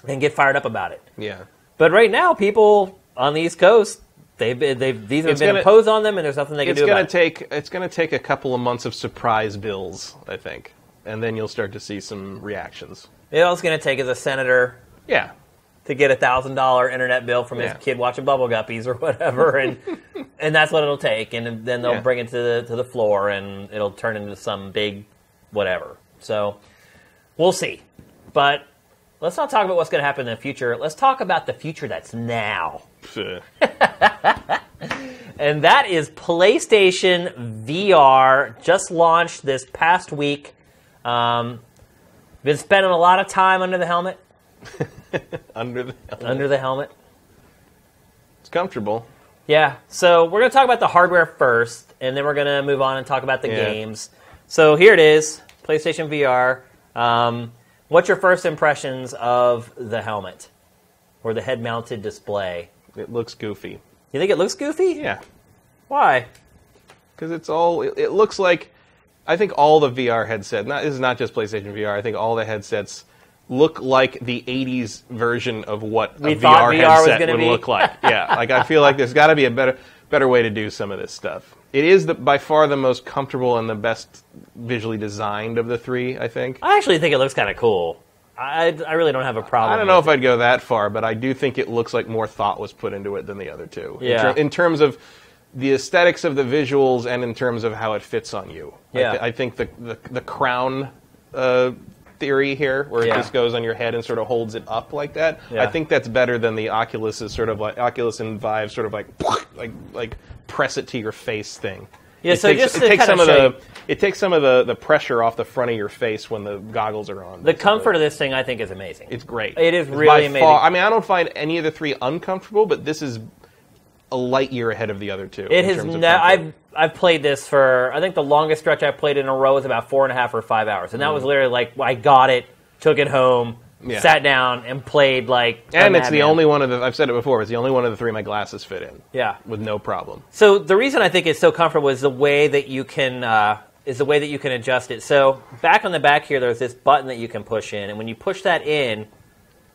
and get fired up about it. Yeah. But right now, people on the East Coast, they've they've these have It's been gonna- imposed on them, and there's nothing they can It's do gonna about it. take it's gonna take a couple of months of surprise bills, I think, and then you'll start to see some reactions. You know, All it's going to take is a senator Yeah. to get a thousand dollar internet bill from his Yeah. kid watching Bubble Guppies or whatever, and and that's what it'll take, and then they'll Yeah. bring it to the to the floor, and it'll turn into some big whatever. So we'll see, but let's not talk about what's going to happen in the future. Let's talk about the future that's now, and that is PlayStation VR. Just launched this past week. Um, been spending a lot of time under the helmet. Under the Under the helmet. it's comfortable. Yeah, so we're going to talk about the hardware first, and then we're going to move on and talk about the Yeah. games. So here it is PlayStation VR. Um, what's your first impressions of the helmet or the head mounted display? It looks goofy. You think it looks goofy? Yeah, Why? because it's all. It, it looks like. I think all the VR headsets. Not this is not just PlayStation VR. I think all the headsets look like the '80s version of what We a VR, VR headset would be. look like. Yeah, like I feel like there's got to be a better better way to do some of this stuff. It is the, by far the most comfortable and the best visually designed of the three. I think. I actually think it looks kind of cool. I, I really don't have a problem. I don't know if I'd go that far, but I do think it looks like more thought was put into it than the other two. In, Yeah. ter- in terms of the aesthetics of the visuals and in terms of how it fits on you. I, Yeah. I think the, the, the crown uh, theory here, where Yeah. it just goes on your head and sort of holds it up like that, Yeah. I think that's better than the Oculus is sort of like Oculus and Vive sort of like like like press it to your face thing. Yeah, it so takes, just it to takes some of show the it takes some of the, the pressure off the front of your face when the goggles are on. The basically. comfort of this thing, I think, is amazing. It's great. It is It's really amazing. Far, I mean, I don't find any of the three uncomfortable, but this is a light year ahead of the other two. It in has. terms of Ne- I've I've played this for. I think the longest stretch I played in a row was about four and a half or five hours, and that was literally like I got it, took it home, Mm. Yeah. sat down, and played like. a and it's the madman. only one of the. I've said it before. It's the only one of the three my glasses fit in. Yeah. with no problem. So the reason I think it's so comfortable is the way that you can uh, is the way that you can adjust it. So back on the back here, there's this button that you can push in, and when you push that in,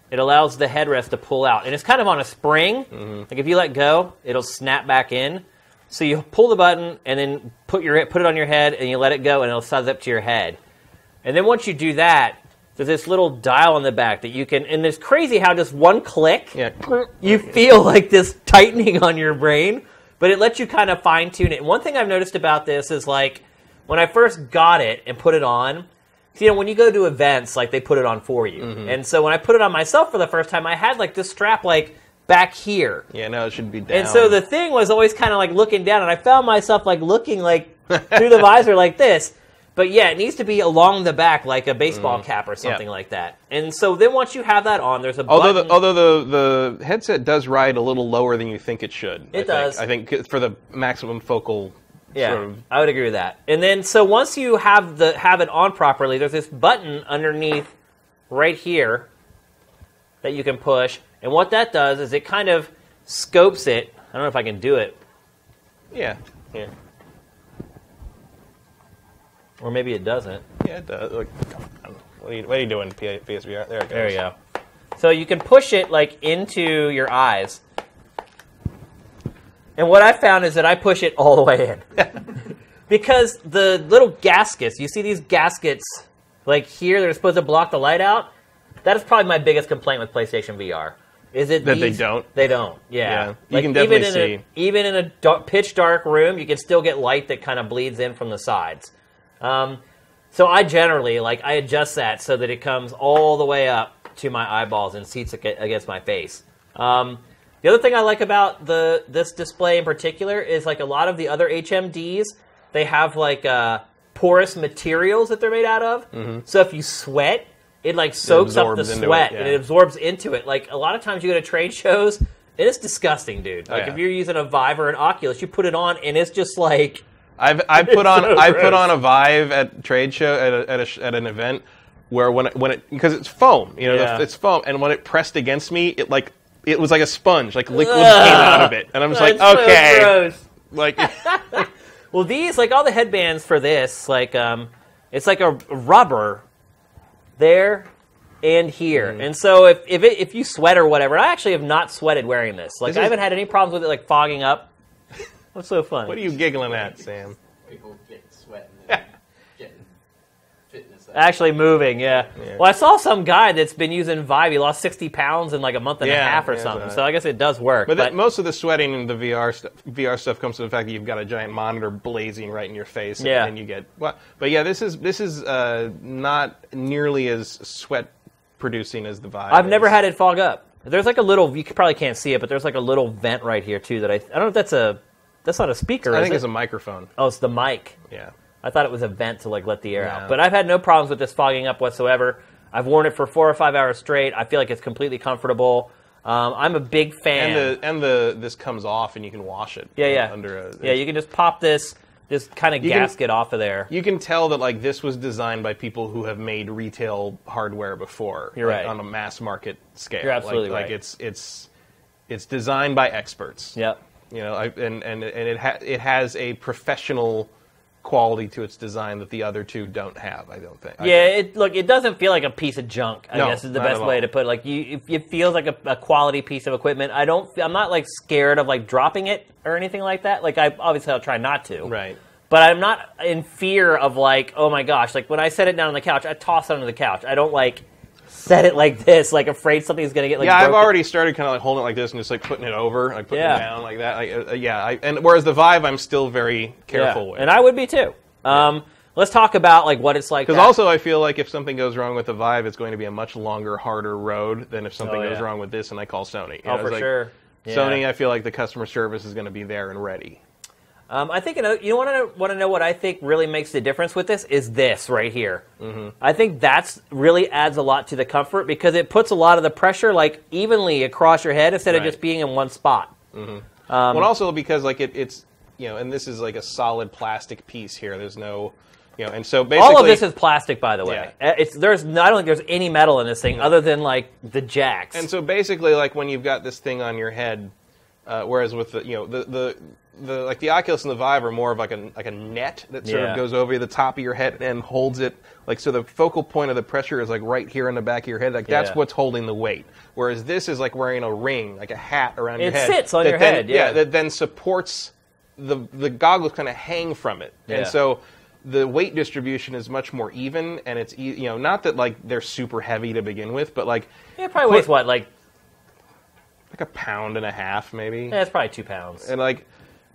it allows the headrest to pull out, and it's kind of on a spring. Like if you let go, it'll snap back in. So you pull the button and then put your put it on your head, and you let it go, and it'll size up to your head. And then once you do that, there's this little dial on the back that you can, and it's crazy how just one click, Yeah. you feel like this tightening on your brain, but it lets you kind of fine tune it. And one thing I've noticed about this is like when I first got it and put it on, you know, when you go to events, like they put it on for you. Mm-hmm. And so when I put it on myself for the first time, I had like this strap like back here. Yeah, no, it should be down. And so the thing was always kind of like looking down, and I found myself like looking like through the visor like this. But yeah, it needs to be along the back, like a baseball cap or something Mm. Yeah. like that. And so then once you have that on, there's a Although button. the, although the the headset does ride a little lower than you think it should. I It think. does. I think for the maximum focal. yeah, Sort of, I would agree with that. And then so once you have the have it on properly, there's this button underneath right here that you can push. And what that does is it kind of scopes it. I don't know if I can do it, yeah. Yeah. or maybe it doesn't. Yeah, it does. Look, what are you, what are you doing, PSVR? There it goes. There you go. So you can push it like into your eyes. And what I found is that I push it all the way in. because the little gaskets, you see these gaskets like here, they're supposed to block the light out. That is probably my biggest complaint with PlayStation VR. Is it That they don't? They don't. Yeah, Yeah, you Like, can definitely even in see. A, even in a dark, pitch dark room, you can still get light that kind of bleeds in from the sides. Um, so I generally like I adjust that so that it comes all the way up to my eyeballs and seats against my face. Um, the other thing I like about the this display in particular is like a lot of the other HMDs, they have like uh, porous materials that they're made out of. So if you sweat, it like soaks up the absorbs into it, sweat yeah. and it absorbs into it. Like a lot of times you go to trade shows, it is disgusting, dude. Like Oh, yeah. if you're using a Vive or an Oculus, you put it on and it's just like I've I put on so I put on a Vive at trade show at a, at, a, at an event where when it, when it because it's foam, you know, Yeah. it's foam, and when it pressed against me, it like it was like a sponge, like liquid Ugh. came out of it, and I'm just like, That's so okay, gross. like Well, these like all the headbands for this, like um, it's like a rubber there and here, Mm-hmm. and so if if, it, if you sweat or whatever, I actually have not sweated wearing this. Like This I is- haven't had any problems with it like fogging up. What's so fun? what are you giggling at, Sam? People getting sweating and getting fitness. out. Actually moving, yeah. Yeah. Well, I saw some guy that's been using Vive. He lost sixty pounds in like a month and a half or yeah, something. that's So I guess it does work. But, But, most of the sweating and the VR stuff, VR stuff comes from the fact that you've got a giant monitor blazing right in your face, and, Yeah. and you get. Well, but yeah, this is this is uh, not nearly as sweat producing as the Vive. I've never had it fog up. There's like a little. You probably can't see it, but there's like a little vent right here too. That I. I don't know if that's a. That's not a speaker. I is think it? it's a microphone. Oh, it's the mic. Yeah. I thought it was a vent to like let the air No. out. But I've had no problems with this fogging up whatsoever. I've worn it for four or five hours straight. I feel like it's completely comfortable. Um, I'm a big fan. And the and the this comes off and you can wash it. yeah, yeah. Under a yeah, you can just pop this this kind of You can- gasket off of there. You can tell that like this was designed by people who have made retail hardware before. You're like, right. on a mass market scale. You're absolutely like, right. Like it's it's it's designed by experts. Yep. You know, I, and and and it ha- it has a professional quality to its design that the other two don't have. I don't think. Yeah, it look it doesn't feel like a piece of junk. I No, guess is the best way to put it. like you. It, it feels like a, a quality piece of equipment. I don't. I'm not like scared of like dropping it or anything like that. Like I obviously I'll try not to. Right. But I'm not in fear of like oh my gosh. Like when I set it down on the couch, I toss it under the couch. I don't like set it like this, like afraid something's gonna get like. yeah, I've already started kind of like holding it like this and just like putting it over, like putting Yeah. it down like that. Like, uh, yeah, I, and whereas the Vive, I'm still very careful Yeah. with. and I would be too. Um, let's talk about like what it's like. Because also, I feel like if something goes wrong with the Vive, it's going to be a much longer, harder road than if something Oh, goes wrong with this and I call Sony. You oh know, for like, sure. Yeah. Sony, I feel like the customer service is going to be there and ready. Um, I think another, you want to know, want to know what I think really makes the difference with this is this right here. Mm-hmm. I think that's really adds a lot to the comfort because it puts a lot of the pressure like evenly across your head instead of just being in one spot. well, also because like it, it's you know, and this is like a solid plastic piece here. There's no, you know, and so basically All of this is plastic, by the way. Yeah. Uh, It's there's I don't think there's any metal in this thing other than like the jacks. And so basically, like when you've got this thing on your head, uh, whereas with the you know the, the the like the Oculus and the Vive are more of like a like a net that sort Yeah. of goes over the top of your head and holds it like so the focal point of the pressure is like right here in the back of your head like that's Yeah. what's holding the weight whereas this is like wearing a ring like a hat around your head. It sits on your then- head, yeah. that then supports the the goggles kind of hang from it Yeah. and so the weight distribution is much more even, and it's you know not that like they're super heavy to begin with, but like Yeah, it probably weighs what, like like a pound and a half maybe. yeah, it's probably two pounds. and like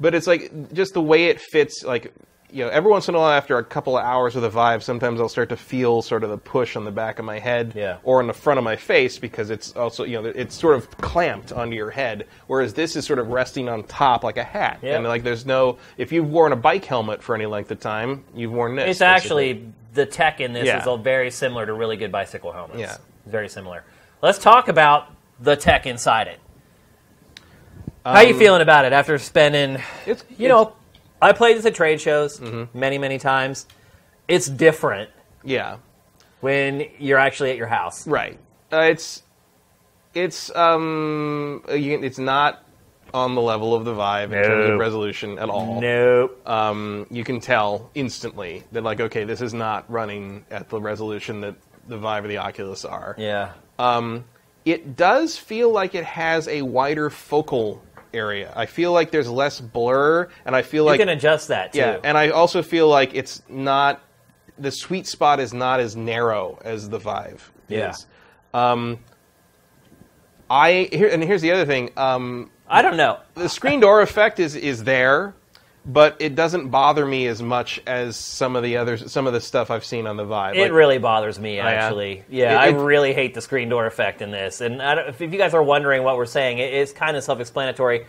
but it's like just the way it fits like you know every once in a while after a couple of hours with a Vive, sometimes i'll start to feel sort of the push on the back of my head Yeah. or on the front of my face because it's also you know it's sort of clamped onto your head whereas this is sort of resting on top like a hat Yeah. and like there's no if you've worn a bike helmet for any length of time you've worn this It's basically. actually the tech in this Yeah. is all very similar to really good bicycle helmets. Yeah. very similar. Let's talk about the tech inside it. How you feeling about it after spending? it's You know, I played this at trade shows Mm-hmm. many, many times. It's different yeah when you're actually at your house. Right. Uh, it's it's um you, it's not on the level of the Vive in terms No. of resolution at all. Nope. Um, you can tell instantly that like okay, this is not running at the resolution that the Vive or the Oculus are. Yeah. It does feel like it has a wider focal area. I feel like there's less blur, and I feel You like you can adjust that too. yeah, and I also feel like it's not the sweet spot is not as narrow as the Vive Yeah. is. Um, I here and here's the other thing. Um, I don't know. the screen door effect is is there, but it doesn't bother me as much as some of the others, some of the stuff I've seen on the Vive. It Like, really bothers me, oh, yeah? actually. Yeah, It- I really hate the screen door effect in this. And I don't, if you guys are wondering what we're saying, it is kind of self-explanatory.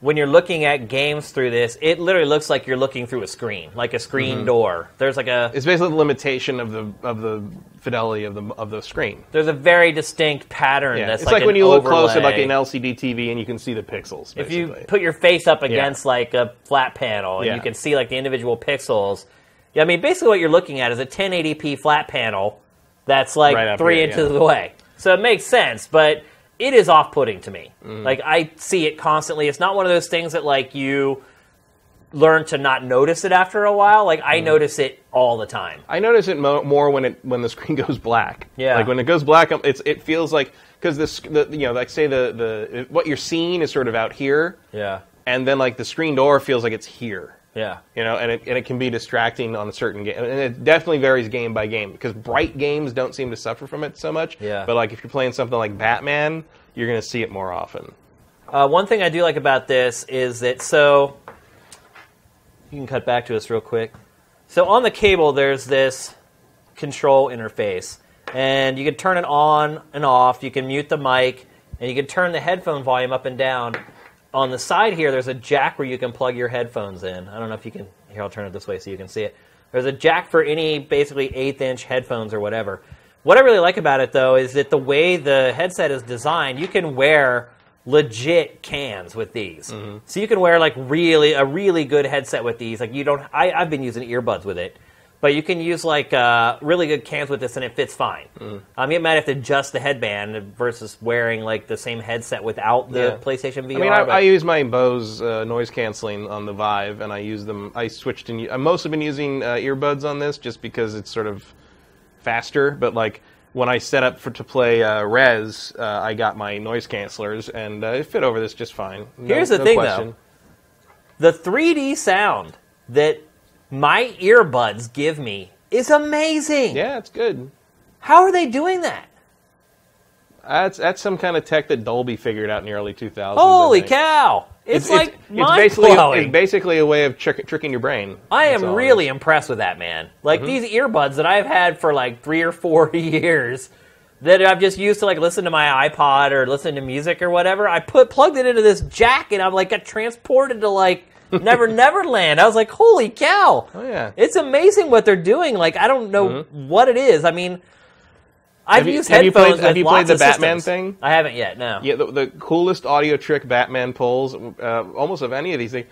When you're looking at games through this, it literally looks like you're looking through a screen, like a screen Mm-hmm. door. There's like a it's basically the limitation of the of the fidelity of the of the screen. there's a very distinct pattern Yeah, that's it's like, like, when you look close at like an LCD TV and you can see the pixels. if you put your face up against like a flat panel and Yeah. you can see like the individual pixels. Yeah, I mean basically what you're looking at is a 1080p flat panel that's like Right three here, inches yeah. away. So it makes sense, but it is off-putting to me. Mm. Like I see it constantly. It's not one of those things that like you learn to not notice it after a while. Like Mm. I notice it all the time. I notice it mo- more when it when the screen goes black. Yeah. like when it goes black, um, it's it feels like because this the you know like say the the what you're seeing is sort of out here, Yeah. and then like the screen door feels like it's here. Yeah. You know, and it, and it can be distracting on a certain games, and it definitely varies game by game because bright games don't seem to suffer from it so much. Yeah. But like if you're playing something like Batman, you're going to see it more often. Uh, one thing I do like about this is that so you can cut back to us real quick. So on the cable, there's this control interface, and you can turn it on and off. You can mute the mic, and you can turn the headphone volume up and down. On the side here, there's a jack where you can plug your headphones in. I don't know if you can. Here, I'll turn it this way so you can see it. There's a jack for any basically eighth inch headphones or whatever. What I really like about it though is that the way the headset is designed, you can wear legit cans with these. Mm-hmm. So you can wear like really a really good headset with these. Like you don't. I, I've been using earbuds with it, but you can use like uh, really good cans with this and it fits fine. Um, you might have to adjust the headband versus wearing like the same headset without the Yeah. PlayStation VR. I mean, I, I use my Bose uh, noise canceling on the Vive, and I use them. I switched and I've mostly been using uh, earbuds on this just because it's sort of faster. But like when I set up for to play uh, Rez, uh, I got my noise cancelers, and uh, it fit over this just fine. No- Here's the no thing, question. the 3D sound that my earbuds give me is amazing. Yeah, it's good. How are they doing that? That's that's some kind of tech that Dolby figured out in the early 2000s. Holy cow! It's, like it's mind basically blowing. it's basically a way of trick, tricking your brain. I am really impressed with that man. Mm-hmm. Like these earbuds that I've had for like three or four years that I've just used to like listen to my iPod or listen to music or whatever. I put plugged it into this jack and I'm like got transported to like Never Neverland. I was like, holy cow! Oh yeah. It's amazing what they're doing. Like I don't know what it is. I mean, I've Mm-hmm. Have you- used have you headphones played- have you played the Batman systems. thing? I haven't yet. No. Yeah, the, the coolest audio trick Batman pulls, uh, almost of any of these things,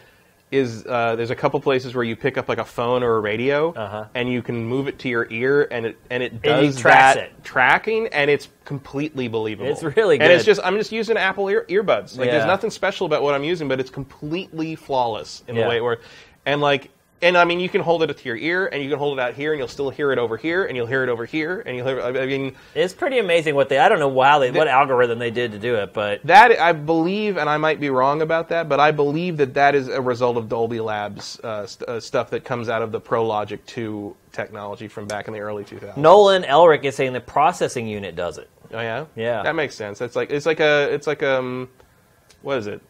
is uh, there's a couple places where you pick up like a phone or a radio, Uh-huh. and you can move it to your ear, and it and it does tracks that it. tracking, and it's completely believable. It's really good. And it's just I'm just using Apple ear, earbuds. Like Yeah. there's nothing special about what I'm using, but it's completely flawless in Yeah. the way it works. And like And I mean, you can hold it to your ear, and you can hold it out here, and you'll still hear it over here, and you'll hear it over here, and you'll hear. It, I mean, It's pretty amazing what they. I don't know how they what algorithm they did to do it, but that I believe, and I might be wrong about that, but I believe that that is a result of Dolby Labs uh, st- uh, stuff that comes out of the ProLogic 2 technology from back in the early 2000s. Nolan Elric is saying the processing unit does it. Oh yeah, Yeah. That makes sense. That's like it's like a it's like um, what is it?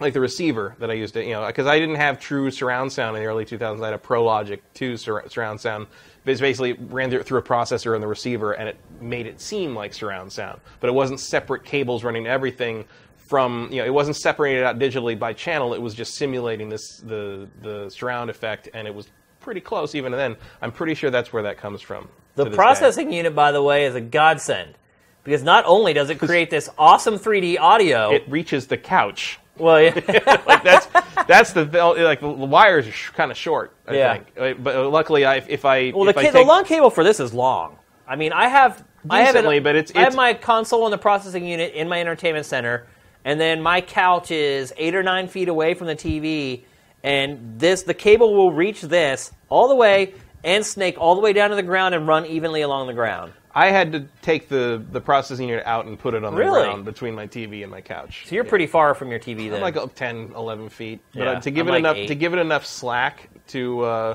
Like the receiver that I used to you know because I didn't have true surround sound in the early 2000s. I had a ProLogic 2 sur- surround sound. It basically ran through, through a processor in the receiver and it made it seem like surround sound, but it wasn't separate cables running everything. From you know, it wasn't separated out digitally by channel. It was just simulating this the the surround effect, and it was pretty close even then. I'm pretty sure that's where that comes from. The this day. processing unit, by the way, is a godsend because not only does it create this awesome 3D audio, it reaches the couch. Well, yeah, like that's that's the like the wires are sh- kind of short. I Yeah. think, Uh, but uh, luckily, I if I well, the, if I ca- the long cable for this is long. I mean, I have I have Decently, it, but it's- I have my console and the processing unit in my entertainment center, and then my couch is eight or nine feet away from the TV, and this the cable will reach this all the way and snake all the way down to the ground and run evenly along the ground. I had to take the the processing unit out and put it on Really? the ground between my TV and my couch. So you're pretty far from your TV then. I'm like uh, 10, 11 feet. But Yeah, uh, to give I'm it like enough eight. to give it enough slack to uh,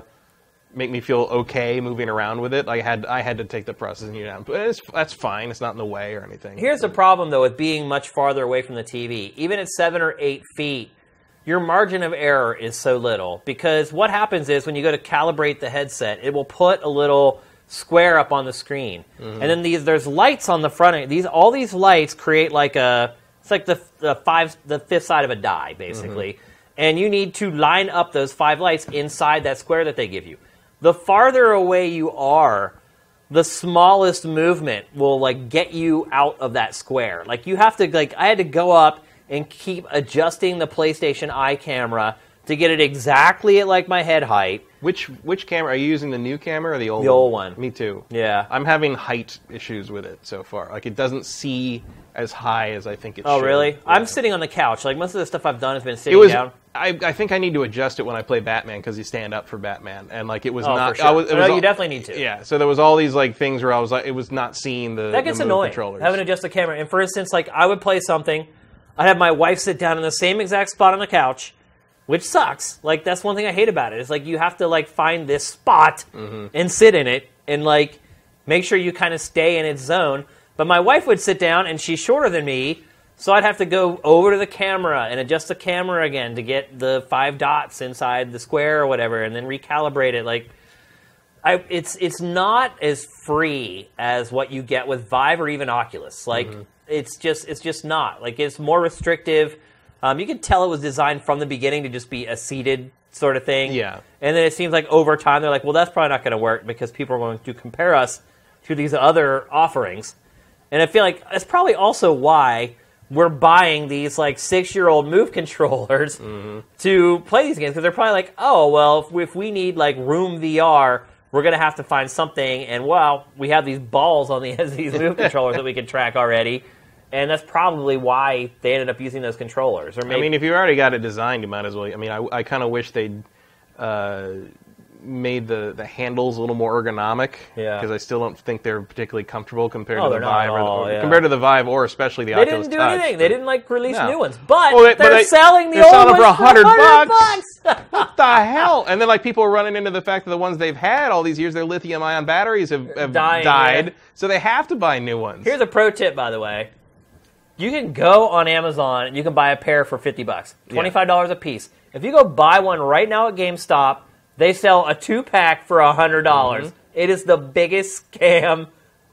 make me feel okay moving around with it, I had I had to take the processing unit out. But it's, that's fine. It's not in the way or anything. Here's the problem though with being much farther away from the TV. Even at seven or eight feet, your margin of error is so little because what happens is when you go to calibrate the headset, it will put a little square up on the screen, and then these there's lights on the front. of These all these lights create like a it's like the, the five the fifth side of a die basically, and you need to line up those five lights inside that square that they give you. The farther away you are, the smallest movement will like get you out of that square. Like you have to like I had to go up and keep adjusting the PlayStation Eye camera to get it exactly at like my head height. Which which camera are you using? The new camera or the old? The old one. Me too. Yeah. I'm having height issues with it so far. Like it doesn't see as high as I think it should. Oh should. really? Yeah. I'm sitting on the couch. Like most of the stuff I've done has been sitting It was. down. I, I think I need to adjust it when I play Batman because you stand up for Batman, and like it was Oh, not. for sure. I was, it No, was you definitely need to. Yeah. So there was all these like things where I was like, it was not seeing the That gets the annoying. controllers. Having to adjust the camera. And for instance, like I would play something, I'd have my wife sit down in the same exact spot on the couch, which sucks. Like that's one thing I hate about it. it. Is like you have to like find this spot Mm-hmm. and sit in it and like make sure you kind of stay in its zone. But my wife would sit down and she's shorter than me, so I'd have to go over to the camera and adjust the camera again to get the five dots inside the square or whatever, and then recalibrate it. Like I, it's it's not as free as what you get with Vive or even Oculus. Like it's just it's just not. Like it's more restrictive. Um, you can tell it was designed from the beginning to just be a seated sort of thing. Yeah. And then it seems like over time they're like, well, that's probably not going to work because people are going to compare us to these other offerings. And I feel like that's probably also why we're buying these like six year old move controllers to play these games because they're probably like, oh, well, if we, if we need like room VR, we're going to have to find something. And well, we have these balls on the ends of these move controllers that we can track already. And that's probably why they ended up using those controllers. Or maybe, I mean, if you already got it designed, you might as well. I mean, I, I kind of wish they'd uh, made the, the handles a little more ergonomic. Yeah. Because I still don't think they're particularly comfortable compared Oh, to the Vive, or, the- or yeah. compared to the Vive, or especially the they Oculus didn't do Touch. anything. They didn't like release No. new ones, but Well, they, they're they- selling the they're old selling ones for 100 bucks. What the hell? And then like people are running into the fact that the ones they've had all these years, their lithium-ion batteries have, have Dying, died, yeah. so they have to buy new ones. Here's a pro tip, by the way. You can go on Amazon and you can buy a pair for 50 bucks, $25 a piece. If you go buy one right now at GameStop, they sell a two pack for 100. dollars Mm-hmm. It is the biggest scam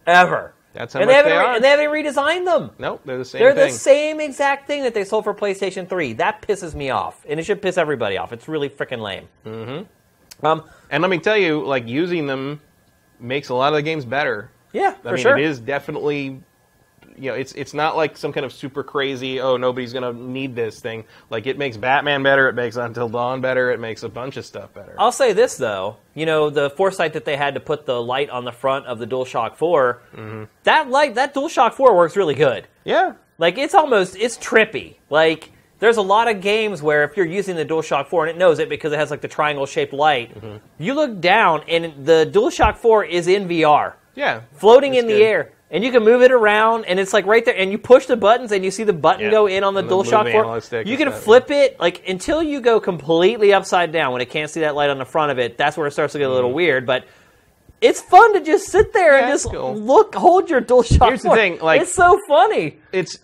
ever. That's how and much they haven't they re- are. and they haven't redesigned them. nope, they're the same They're thing. the same exact thing that they sold for PlayStation 3. That pisses me off. And it should piss everybody off. It's really freaking lame. Mm-hmm. Um, And let me tell you, like using them makes a lot of the games better. yeah, I for mean, sure. it is definitely, you know, it's it's not like some kind of super crazy. Oh, nobody's gonna need this thing. Like it makes Batman better. It makes Until Dawn better. It makes a bunch of stuff better. I'll say this though, you know, the foresight that they had to put the light on the front of the DualShock 4, Mm-hmm. that light, that DualShock 4 works really good. yeah, Like it's almost, it's trippy. Like there's a lot of games where if you're using the DualShock 4 and it knows it because it has like the triangle shaped light, Mm-hmm. you look down and the DualShock 4 is in VR, Yeah, floating in the air. And you can move it around, and it's like right there. And you push the buttons, and you see the button Yeah. go in on the And DualShock the 4. You can stuff, flip it like until you go completely upside down when it can't see that light on the front of it. That's where it starts to get a little mm-hmm. weird. But it's fun to just sit there and. Yeah, it's just cool. look, hold your DualShock. Here's the thing, like- it's so funny. it's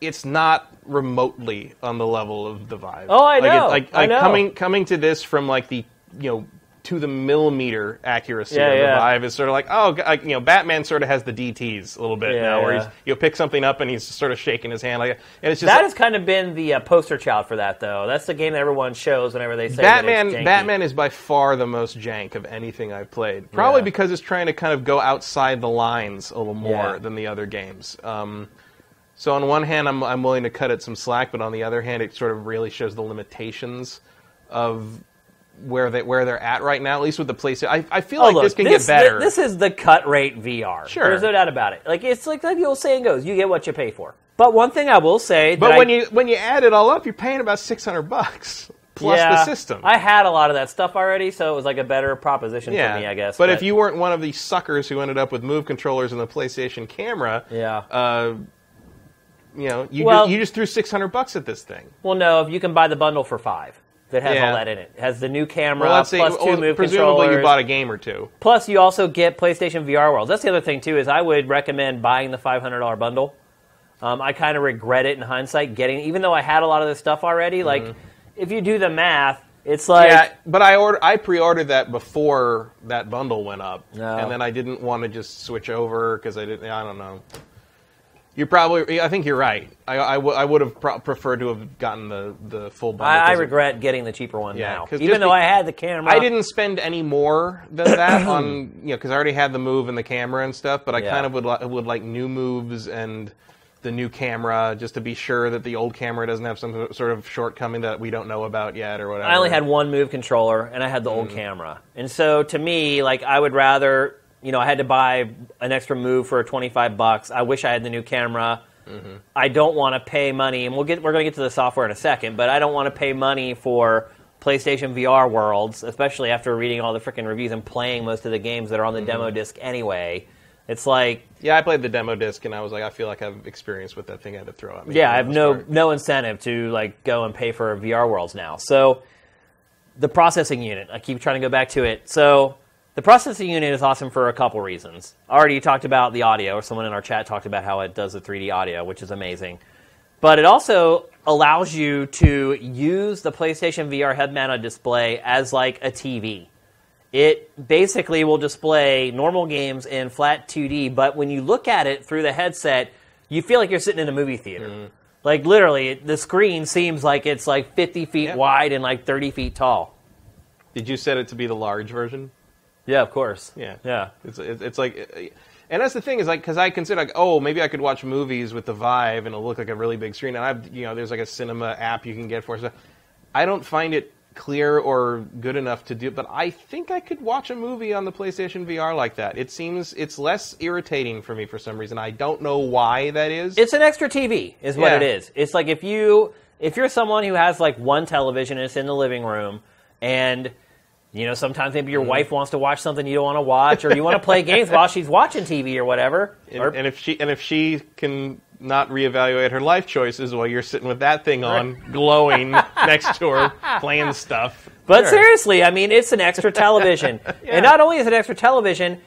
it's not remotely on the level of the Vive. Oh, I Like, it- know, like, I know. coming coming to this from like the you know to the millimeter accuracy Yeah, of the yeah. Vive is sort of like oh like, you know Batman sort of has the DTS a little bit Yeah, now where he's you'll pick something up and he's sort of shaking his hand like and it's just That like, has kind of been the uh, poster child for that, though. That's the game that everyone shows whenever they say Batman. Batman is by far the most jank of anything I've played. Probably because it's trying to kind of go outside the lines a little more than the other games. Um, so on one hand, I'm I'm willing to cut it some slack, but on the other hand, it sort of really shows the limitations of where they where they're at right now. At least with the PlayStation, I, I feel Oh, like look, this can this, get better. This is the cut rate VR. Sure. There's no doubt about it. Like it's like the old saying goes, you get what you pay for. But one thing I will say, but that when I, you when you add it all up, you're paying about six hundred bucks plus yeah, the system. I had a lot of that stuff already, so it was like a better proposition yeah, for me, I guess. But, if you weren't one of these suckers who ended up with Move controllers and the PlayStation camera, yeah, uh, you know, you, Well- you just threw six hundred bucks at this thing. well, no, if you can buy the bundle for five. That has Yeah. all that in it. It has the new camera Well, plus two well, move presumably controllers. you bought a game or two. Plus, you also get PlayStation VR Worlds. That's the other thing too. Is I would recommend buying the five hundred dollar bundle. Um, I kind of regret it in hindsight getting, even though I had a lot of this stuff already. Like, if you do the math, it's like Mm-hmm. yeah, but I order I pre-ordered that before that bundle went up, No. and then I didn't want to just switch over because I didn't. I don't know. You're probably. I think you're right. I, I, w- I would have pro- preferred to have gotten the the full bundle. I, I regret getting the cheaper one Yeah, now, 'cause even just though be- I had the camera. I didn't spend any more than that on you know because I already had the move and the camera and stuff. But I Yeah. kind of would li- would like new moves and the new camera just to be sure that the old camera doesn't have some sort of shortcoming that we don't know about yet or whatever. I only had one move controller and I had the Mm. old camera. And so to me, like I would rather, you know, I had to buy an extra move for 25 bucks. I wish I had the new camera. Mm-hmm. I don't want to pay money and we'll get we're going to get to the software in a second, but I don't want to pay money for PlayStation VR worlds, especially after reading all the freaking reviews and playing most of the games that are on the Mm-hmm. demo disc anyway. It's like Yeah, I played the demo disc and I was like, I feel like I've experienced what that thing I had to throw at me. yeah, I have no part. no incentive to like go and pay for VR worlds now. So the processing unit, I keep trying to go back to it. So the processing unit is awesome for a couple reasons. Already talked about the audio, or someone in our chat talked about how it does the 3D audio, which is amazing. But it also allows you to use the PlayStation VR head-mounted display as like a TV. It basically will display normal games in flat 2D, but when you look at it through the headset, you feel like you're sitting in a movie theater. Mm-hmm. Like literally, the screen seems like it's like 50 feet Yep. wide and like 30 feet tall. Did you set it to be the large version? Yeah, of course. Yeah. Yeah. It's it's, like, and that's the thing is like because I consider like oh maybe I could watch movies with the Vive and it'll look like a really big screen and I've you know there's like a cinema app you can get for stuff. I don't find it clear or good enough to do, but I think I could watch a movie on the PlayStation VR like that. It seems it's less irritating for me for some reason. I don't know why that is. It's an extra TV, is what Yeah. it is. It's like if you if you're someone who has like one television and it's in the living room, and you know sometimes maybe Mm-hmm. your wife wants to watch something you don't want to watch, or you want to play games while she's watching TV or whatever. and, or, and if she and if she can not reevaluate her life choices while you're sitting with that thing on, glowing next to her, playing stuff. But Sure. seriously, I mean, it's an extra television. And not only is it extra television,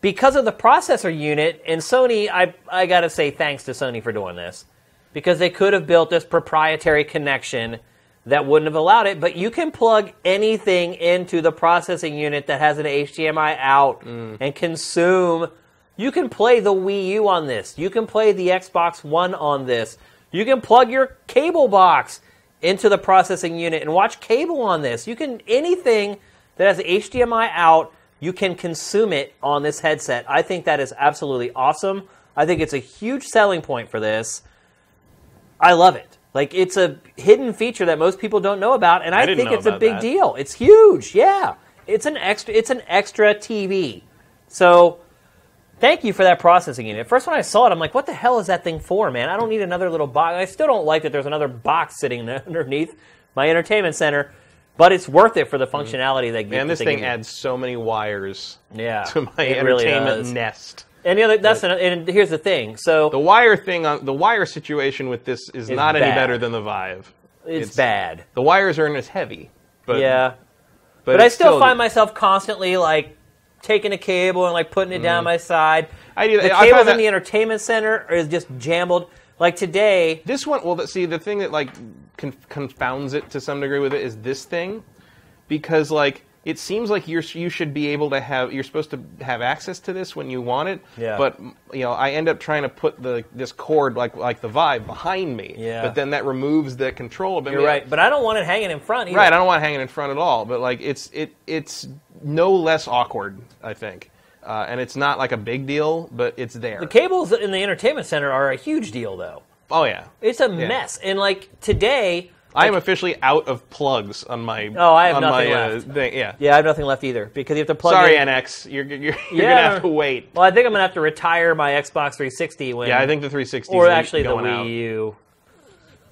because of the processor unit, and Sony, I, I got to say thanks to Sony for doing this. Because they could have built this proprietary connection that wouldn't have allowed it, but you can plug anything into the processing unit that has an HDMI out Mm. and consume. You can play the Wii U on this. You can play the Xbox One on this. You can plug your cable box into the processing unit and watch cable on this. You can anything that has HDMI out, you can consume it on this headset. I think that is absolutely awesome. I think it's a huge selling point for this. I love it. Like it's a hidden feature that most people don't know about, and I, didn't think it's a big that. deal. It's huge. Yeah, it's an extra. It's an extra TV. So Thank you for that processing unit. First, when I saw it, I'm like, "What the hell is that thing for, man? I don't need another little box." I still don't like that there's another box sitting underneath my entertainment center, but it's worth it for the mm-hmm. functionality that. Gives. Man, that this thing adds so many wires yeah to my it really entertainment nest. And the other, that's an, and here's the thing. So The wire thing on the wire situation with this is It's not any better than the Vive. it's, bad. The wires aren't as heavy, but yeah. but, But I it's still find myself constantly like taking a cable and like putting it down mm-hmm. my side. I do. The I cables in the entertainment center is just jambled. Like today, This one, well, see, the thing that like con- confounds it to some degree with it is this thing, because like it seems like you're you should be able to have you're supposed to have access to this when you want it. Yeah. But you know, I end up trying to put the this cord like like the Vive behind me. Yeah. But then that removes the control. But you're right, but I don't want it hanging in front. Either. Right. I don't want it hanging in front at all. But like it's it it's no less awkward. I think. Uh, and it's not like a big deal, but it's there. The cables in the entertainment center are a huge deal, though. oh yeah, It's a mess. And like today, I am officially out of plugs on my. Oh, I have on nothing my, uh, left. thing. Yeah. yeah, I have nothing left either because you have to plug. Sorry, in. NX. You're you're, you're Yeah. gonna have to wait. Well, I think I'm gonna have to retire my Xbox 360 when. Yeah, I think the 360 or actually the Wii out. U.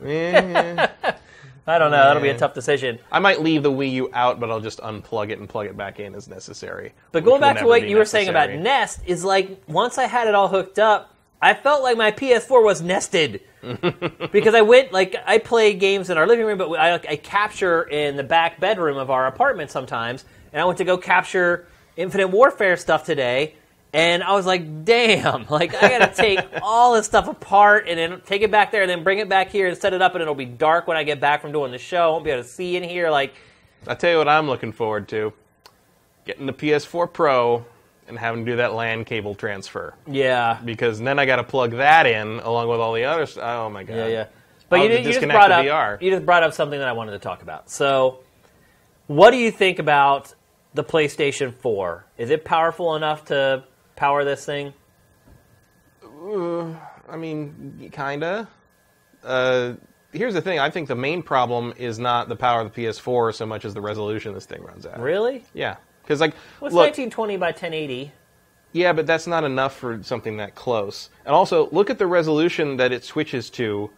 I don't know. That'll be a tough decision. I might leave the Wii U out, but I'll just unplug it and plug it back in as necessary. But going back to what you were saying about. Nest is like once I had it all hooked up, I felt like my PS4 was nested because I went like I play games in our living room, but I, I capture in the back bedroom of our apartment sometimes, and I went to go capture Infinite Warfare stuff today. And I was like, damn, like I gotta take all this stuff apart and then take it back there and then bring it back here and set it up and it'll be dark when I get back from doing the show. I won't be able to see in here. Like, I'll tell you what I'm looking forward to: getting the PS4 Pro and having to do that LAN cable transfer. yeah, Because then I got to plug that in along with all the other. St- oh my god! Yeah, yeah. But you, have did- to you just disconnect brought the up VR. you just brought up something that I wanted to talk about. So, what do you think about the PlayStation 4? Is it powerful enough to power this thing? I mean, kinda. Uh, here's the thing: I think the main problem is not the power of the PS4 so much as the resolution this thing runs at. Really? Yeah, because like, What's look, 1920 by 1080? yeah, but that's not enough for something that close. And also, look at the resolution that it switches to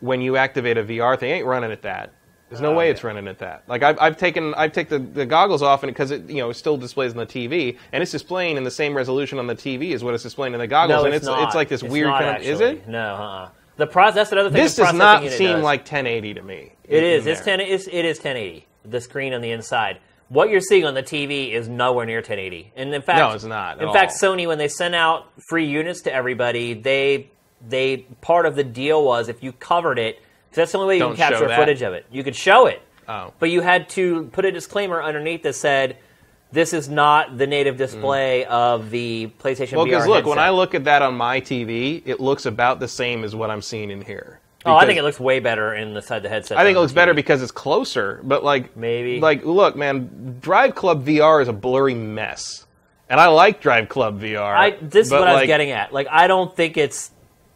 when you activate a VR thing. It ain't running at that. There's no Oh, way yeah. it's running at that. Like I've, I've taken I've taken the, the goggles off and because it you know it still displays on the TV and it's displaying in the same resolution on the TV as what it's displaying in the goggles No, and it's, it's not. it's like this It's weird not, kind of is actually. it? No, uh-uh. The process that's another thing. This does not seem does. like 1080 to me. It in- is. in It's there. 10. It's, it is 1080. The screen on the inside. What you're seeing on the TV is nowhere near 1080. And in fact, No, it's not In fact, all. Sony, when they sent out free units to everybody, they they part of the deal was if you covered it, that's the only way you Don't can capture footage of it. You could show it, Oh. but you had to put a disclaimer underneath that said. This is not the native display of the PlayStation Mm. Well, because look, when. I look at that on my TV, it looks about the same as what I'm seeing in here. Oh, I think it looks way better inside the side the headset. I think it looks better because it's closer, but like Maybe. like look, man, Drive Club VR is a blurry mess, and I like Drive Club VR. I, this is what I was like, getting at. Like, I don't think it's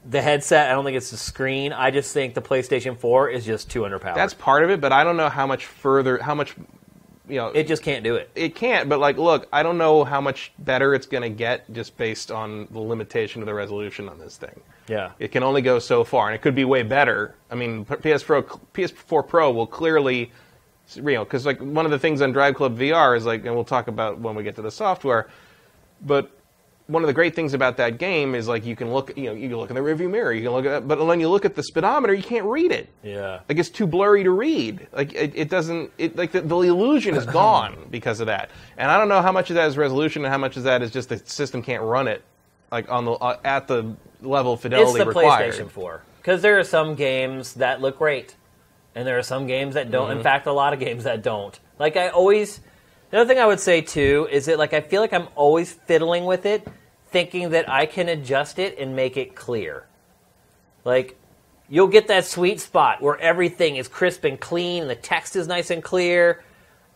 the headset. I don't think it's the screen. I just think the PlayStation 4 is just too underpowered. That's part of it, but I don't know how much further, how much, you know, it just can't do it. it can't. But like, look, I don't know how much better it's going to get just based on the limitation of the resolution on this thing. Yeah. It can only go so far, and it could be way better. I mean, PS Pro, PS4 Pro will clearly, you know, because like one of the things on Drive Club VR is like, and we'll talk about when we get to the software, but one of the great things about that game is like you can look, you know, you can look in the rearview mirror, you can look at, but when you look at the speedometer, you can't read it. Yeah. Like it's too blurry to read. Like it, it doesn't. It like the, the illusion is gone because of that. And I don't know how much of that is resolution and how much of that is just the system can't run it, like on the uh, at the level of It's the required. PlayStation 4. Because there are some games that look great, and there are some games that don't. Mm-hmm. In fact, a lot of games that don't. Like, I always. The other thing I would say, too, is that, like, I feel like I'm always fiddling with it, thinking that I can adjust it and make it clear. Like, you'll get that sweet spot where everything is crisp and clean, and the text is nice and clear.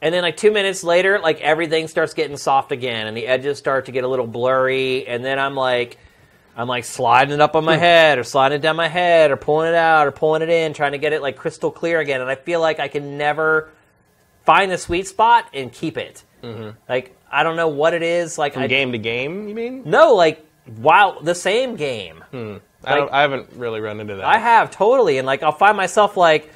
And then like two minutes later, like everything starts getting soft again, and the edges start to get a little blurry. And then I'm like, I'm like sliding it up on my head, or sliding it down my head, or pulling it out, or pulling it in, trying to get it like crystal clear again. And I feel like I can never find the sweet spot and keep it. Mm-hmm. Like I don't know what it is. Like From I game to game, you mean? no, like while the same game. Hmm. I, don't, I haven't really run into that. I have totally, and like I'll find myself like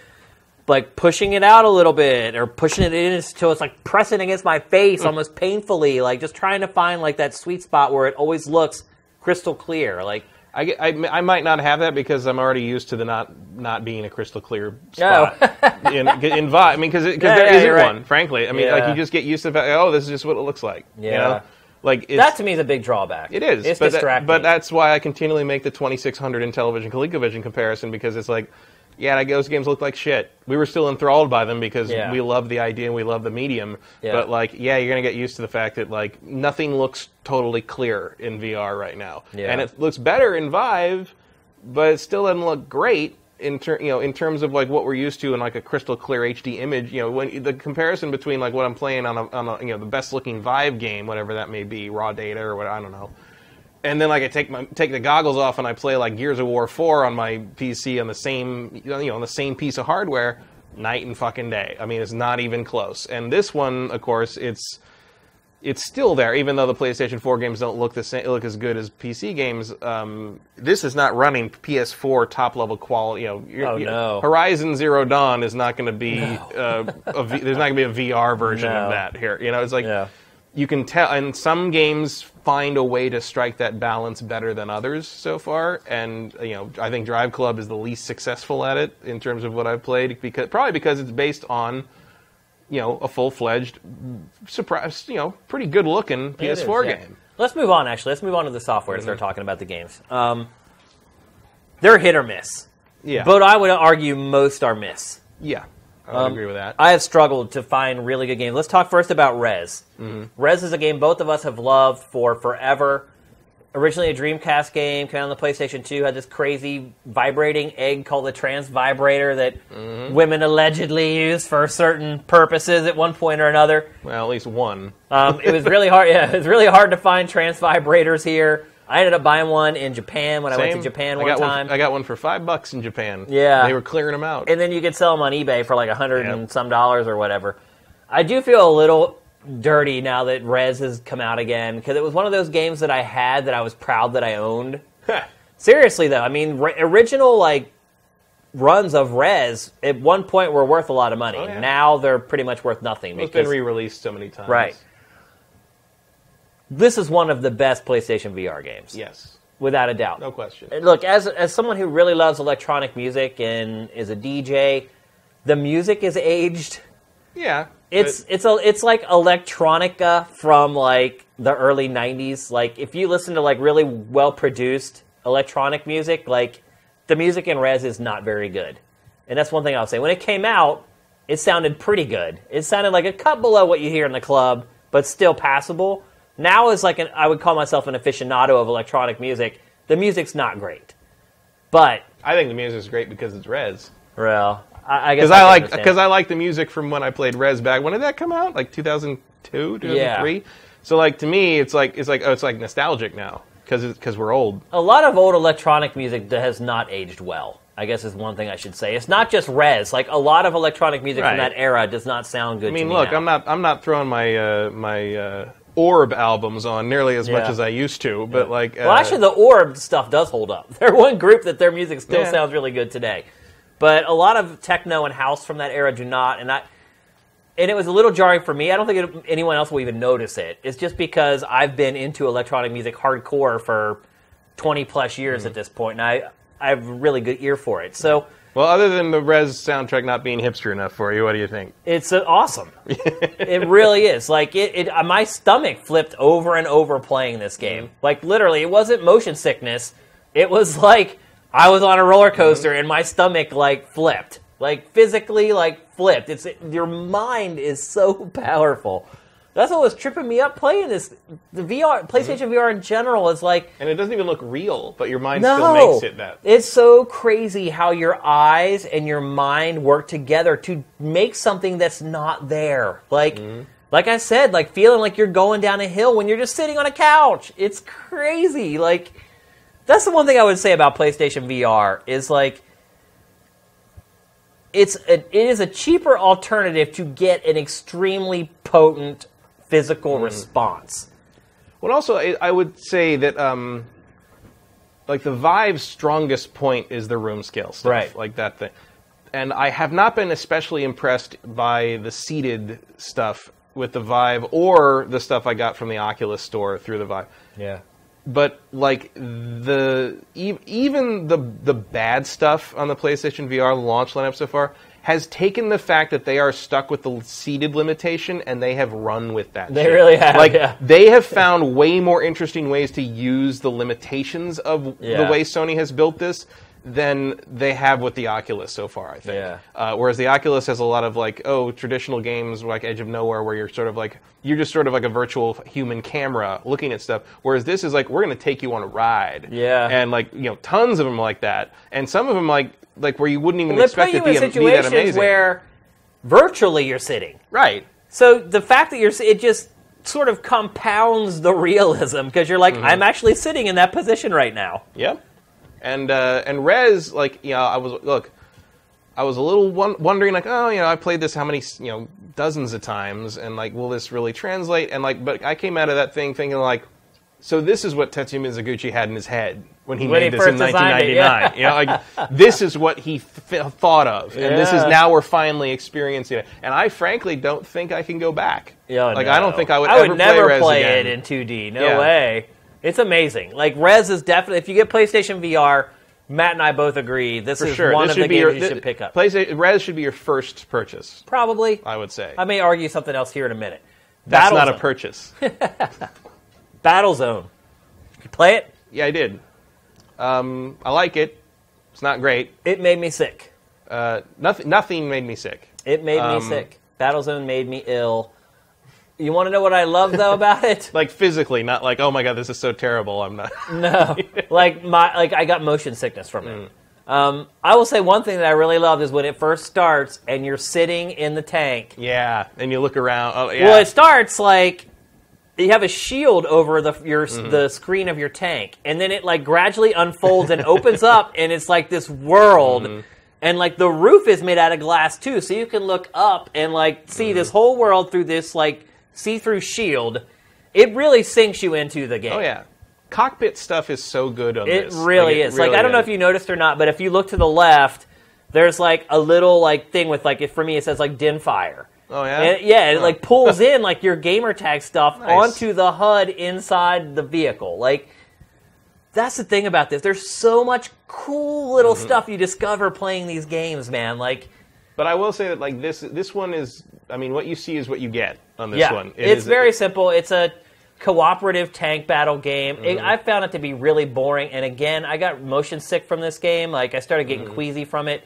like pushing it out a little bit or pushing it in until it's like pressing against my face hmm. almost painfully, like just trying to find like that sweet spot where it always looks crystal clear. Like I, I, I might not have that because I'm already used to the not not being a crystal clear Oh. spot in in Vive. I mean, because Yeah, there yeah, isn't right. one, frankly. I mean, like you just get used to the fact, oh, this is just what it looks like. You Yeah. know, like it's, that to me is a big drawback. It is, It's but, that- distracting. but that's why I continually make the 2600 Intellivision ColecoVision comparison because it's like, yeah, like, those games look like shit. We were still enthralled by them because Yeah. we love the idea and we love the medium. Yeah. But like, yeah, you're gonna get used to the fact that like nothing looks totally clear in VR right now, Yeah. and it looks better in Vive, but it still doesn't look great. In ter- you know, in terms of like what we're used to in like a crystal clear HD image, you know, when the comparison between like what I'm playing on a, on a you know the best looking Vive game, whatever that may be, raw data or what I don't know, and then like I take my take the goggles off and I play like Gears of War 4 on my PC on the same you know on the same piece of hardware night and fucking day. I mean it's not even close. And this one of course it's it's still there even though the PlayStation 4 games don't look the same look as good as PC games. Um, this is not running PS4 top level quality, you know, you're- Oh, you- no. Horizon Zero Dawn is not going to be uh, a v- there's not going to be a VR version No. of that here. You know, it's like Yeah. You can tell and some games find a way to strike that balance better than others so far and you know i think drive club is the least successful at it in terms of what i've played because probably because it's based on you know a full-fledged surprise you know pretty good looking It is, ps4 yeah. game Let's move on. Actually, let's move on to the software and Mm-hmm. start talking about the games. Um, they're hit or miss, yeah but I would argue most are miss. yeah i Um, agree with that I have struggled to find really good games. Let's talk first about Rez. Mm-hmm. Rez is a game both of us have loved for forever. Originally a Dreamcast game, came out on the PlayStation 2, had this crazy vibrating egg called the Trance Vibrator that Mm-hmm. women allegedly used for certain purposes at one point or another. well at least one Um, it was really hard. Yeah, it was really hard to find trance vibrators here. I ended up buying one in Japan when I went to Same. Japan I one got time. one, i got one for five bucks in japan Yeah. they were clearing them out and then you could sell them on eBay for like a hundred Yep. and some dollars or whatever. I do feel a little dirty now that Rez has come out again because it was one of those games that I had that I was proud that I owned. Seriously though, I mean, re- original like runs of Rez at one point were worth a lot of money. Oh, yeah. Now they're pretty much worth nothing. it's been re-released so many times Right. This is one of the best PlayStation VR games, yes without a doubt. no question Look, as as someone who really loves electronic music and is a DJ, the music is aged. yeah It's but- it's a it's like electronica from like the early '90s. Like if you listen to like really well produced electronic music, like the music in Rez is not very good, and that's one thing I'll say. When it came out, it sounded pretty good. It sounded like a cut below what you hear in the club, but still passable. Now is like an I would call myself an aficionado of electronic music. The music's not great, but I think the music is great because it's Rez. well, I, I guess Because I I like because I like the music from when I played Rez back. When did that come out? Like 2002, 2003. So like to me, it's like it's like oh, it's like nostalgic now because because we're old. a lot of old electronic music that has not aged well. I guess is one thing I should say. It's not just Rez. Like a lot of electronic music Right. from that era does not sound good. I mean, to me look, now. I'm not I'm not throwing my uh, my uh, Orb albums on nearly as much as I used to, but like uh, Well, actually, the Orb stuff does hold up. They're one group that their music still Yeah. sounds really good today. But a lot of techno and house from that era do not, and I. And it was a little jarring for me. I don't think it, anyone else will even notice it. It's just because I've been into electronic music hardcore for twenty plus years Mm-hmm. at this point, and I I have a really good ear for it. So well, other than the Rez soundtrack not being hipster enough for you, what do you think? It's uh, awesome. it really is. Like it, it, uh, my stomach flipped over and over playing this game. Like literally, it wasn't motion sickness. It was like I was on a roller coaster and my stomach like flipped, like physically like flipped. It's your mind is so powerful. That's what was tripping me up playing this. The VR, PlayStation VR in general is like And it doesn't even look real, but your mind no, still makes it that. It's so crazy how your eyes and your mind work together to make something that's not there. Like, Mm-hmm. like I said, like feeling like you're going down a hill when you're just sitting on a couch. It's crazy. Like, that's the one thing I would say about PlayStation VR is like, it's a, it is a cheaper alternative to get an extremely potent physical Mm-hmm. response. Well, also, I, I would say that um, like the Vive's strongest point is the room scale stuff, Right. Like that thing. And I have not been especially impressed by the seated stuff with the Vive or the stuff I got from the Oculus store through the Vive. Yeah. But like the even the the bad stuff on the PlayStation VR launch lineup so far has taken the fact that they are stuck with the seated limitation and they have run with that. They shit. really have, Like yeah. they have found way more interesting ways to use the limitations of Yeah. the way Sony has built this than they have with the Oculus so far. I think. Yeah. Uh, whereas the Oculus has a lot of like oh traditional games like Edge of Nowhere where you're sort of like you're just sort of like a virtual human camera looking at stuff. Whereas this is like we're going to take you on a ride. Yeah. And like you know tons of them like that, and some of them like like where you wouldn't even They put expect you to in be, be that situations amazing. where virtually you're sitting. right. So the fact that you're, it just sort of compounds the realism because you're like, Mm-hmm. I'm actually sitting in that position right now. Yep. And uh, and Rez, like, you know, I was look, I was a little won- wondering, like, oh, you know, I played this how many, you know, dozens of times, and like, will this really translate? And like, but I came out of that thing thinking like, so this is what Tetsuya Mizuguchi had in his head when he When made he this in first designed it, 1999. You know, like this is what he th- thought of, and this is now we're finally experiencing it. And I frankly don't think I can go back. Yeah, like no. I don't think I would. I would never play, play it in 2D. No Yeah. way. It's amazing. Like Rez is definitely. If you get PlayStation VR, Matt and I both agree this For is sure, one this of the games your you thi- should pick up. PlayStation Rez should be your first purchase. Probably. I would say. I may argue something else here in a minute. That's not a purchase. Battlezone. You play it? yeah, I did. Um, I like it. It's not great. It made me sick. Uh, nothing. Nothing made me sick. It made Um, me sick. Battlezone made me ill. You want to know what I love though about it? Like physically, not like oh my god, this is so terrible. I'm not. No, like my like I got motion sickness from Mm. it. Um, I will say one thing that I really love is when it first starts and you're sitting in the tank. yeah, and you look around. Oh yeah. Well, it starts like you have a shield over the your Mm-hmm. the screen of your tank, and then it like gradually unfolds and opens up, and it's like this world. Mm-hmm. And like the roof is made out of glass too, so you can look up and like see Mm-hmm. this whole world through this like see-through shield. It really sinks you into the game. oh yeah. Cockpit stuff is so good on this. It this. really it is. like really I don't know if you noticed or not, but if you look to the left, there's like a little like thing with like for me it says like din fire. Oh yeah. And yeah, it Huh. like pulls in like your gamer tag stuff Nice. onto the HUD inside the vehicle. Like that's the thing about this. There's so much cool little Mm-hmm. stuff you discover playing these games, man. Like But I will say that like this this one is. I mean, what you see is what you get on this yeah, one. It it's is- very simple. It's a cooperative tank battle game. Mm-hmm. I found it to be really boring, and again, I got motion sick from this game. Like I started Mm-hmm. getting queasy from it.